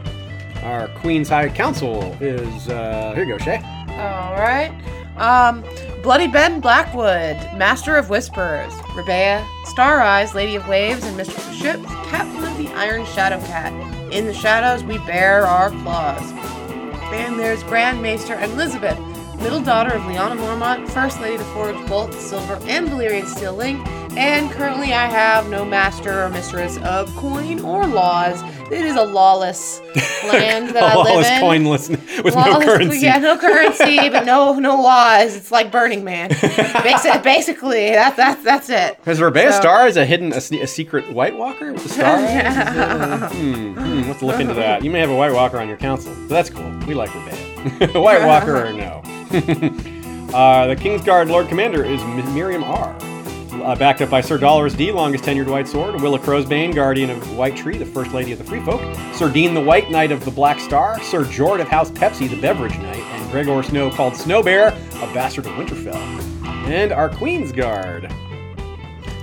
Our Queen's High Council is, uh, here you go, Shay. All right. Um, Bloody Ben Blackwood, Master of Whispers. Rebea, Star Eyes, Lady of Waves, and Mistress of Ships, Captain of the Iron Shadow Cat. In the shadows, we bear our claws. And there's Grand Maester Elizabeth, middle daughter of Lyanna Mormont, First Lady to forge both Silver and Valyrian Steel Link. And currently, I have no master or mistress of coin or laws. It is a lawless land that I live Lawless in. coinless with no currency. Yeah, no currency, but no no laws. It's like Burning Man. Basi- Basically, that's that's that's it. Has Rebea So- Star is a hidden, a, a secret White Walker with a star? uh, hmm, hmm, we'll have to look into that. You may have a White Walker on your council, so that's cool. We like Rebea. White Walker or no? uh, the Kingsguard Lord Commander is M- Miriam R. Uh, backed up by Sir Dolores D, longest tenured White Sword, Willa Crowsbane, Guardian of White Tree, the First Lady of the Free Folk, Sir Dean the White Knight of the Black Star, Sir Jord of House Pepsi, the Beverage Knight, and Gregor Snow called Snow Bear, a bastard of Winterfell. And our Queen's Guard.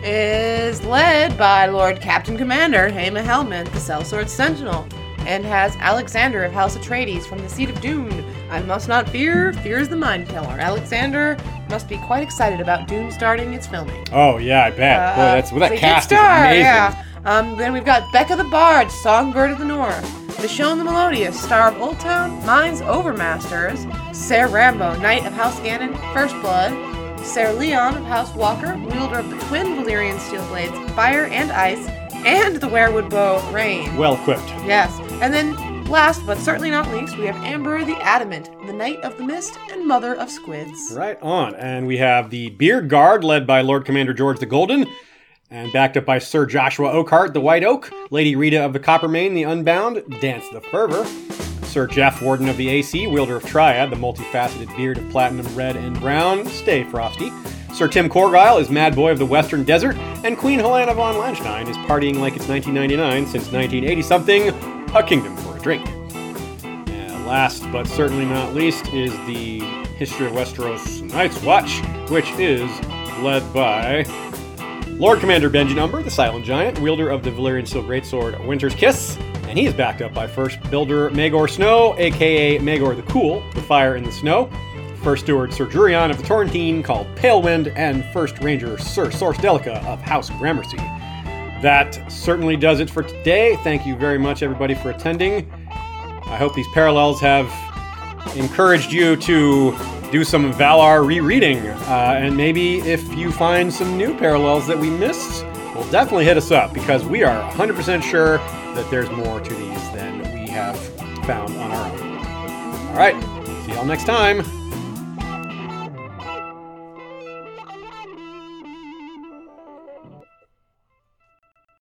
is led by Lord Captain Commander Haema Helmet, the Sellsword Sentinel, and has Alexander of House Atreides from the Seat of Dune. I must not fear, fear is the mind killer. Alexander must be quite excited about Dune starting its filming. Oh yeah, I bet. Boy, that's well, that it's Uh, cast is amazing. Yeah. Um, then we've got Becca the Bard, Songbird of the North, Michonne the Melodious, Star of Old Town, Mines Overmasters, Ser Rambo, Knight of House Ganon, First Blood, Ser Leon of House Walker, wielder of the twin Valyrian steel blades, Fire and Ice, and the Werewood Bow, Rain. Well equipped. Yes. And then, last but certainly not least, we have Amber the Adamant, the Knight of the Mist and Mother of Squids. Right on. And we have the Beard Guard led by Lord Commander George the Golden, and backed up by Sir Joshua Oakhart, the White Oak, Lady Rita of the Coppermane, the Unbound, Dance the Fervor, Sir Jeff Warden of the AC, wielder of Triad, the multifaceted beard of platinum, red, and brown, Stay Frosty. Sir Tim Corgyle is Mad Boy of the Western Desert, and Queen Helena von Lanstein is partying like it's 1999 since 1980 something, a kingdom for a drink. And last but certainly not least is the History of Westeros Night's Watch, which is led by Lord Commander Benjen Umber, the Silent Giant, wielder of the Valyrian Steel Greatsword Winter's Kiss, and he is backed up by First Builder Magor Snow, aka Magor the Cool, the Fire in the Snow, First Steward Sir Jurion of the Torrentine, called Pale Wind, and First Ranger Sir Source Delica of House Gramercy. That certainly does it for today. Thank you very much, everybody, for attending. I hope these parallels have encouraged you to do some Valar rereading. Uh, and maybe if you find some new parallels that we missed, well, definitely hit us up because we are 100% sure that there's more to these than we have found on our own. All right, see y'all next time.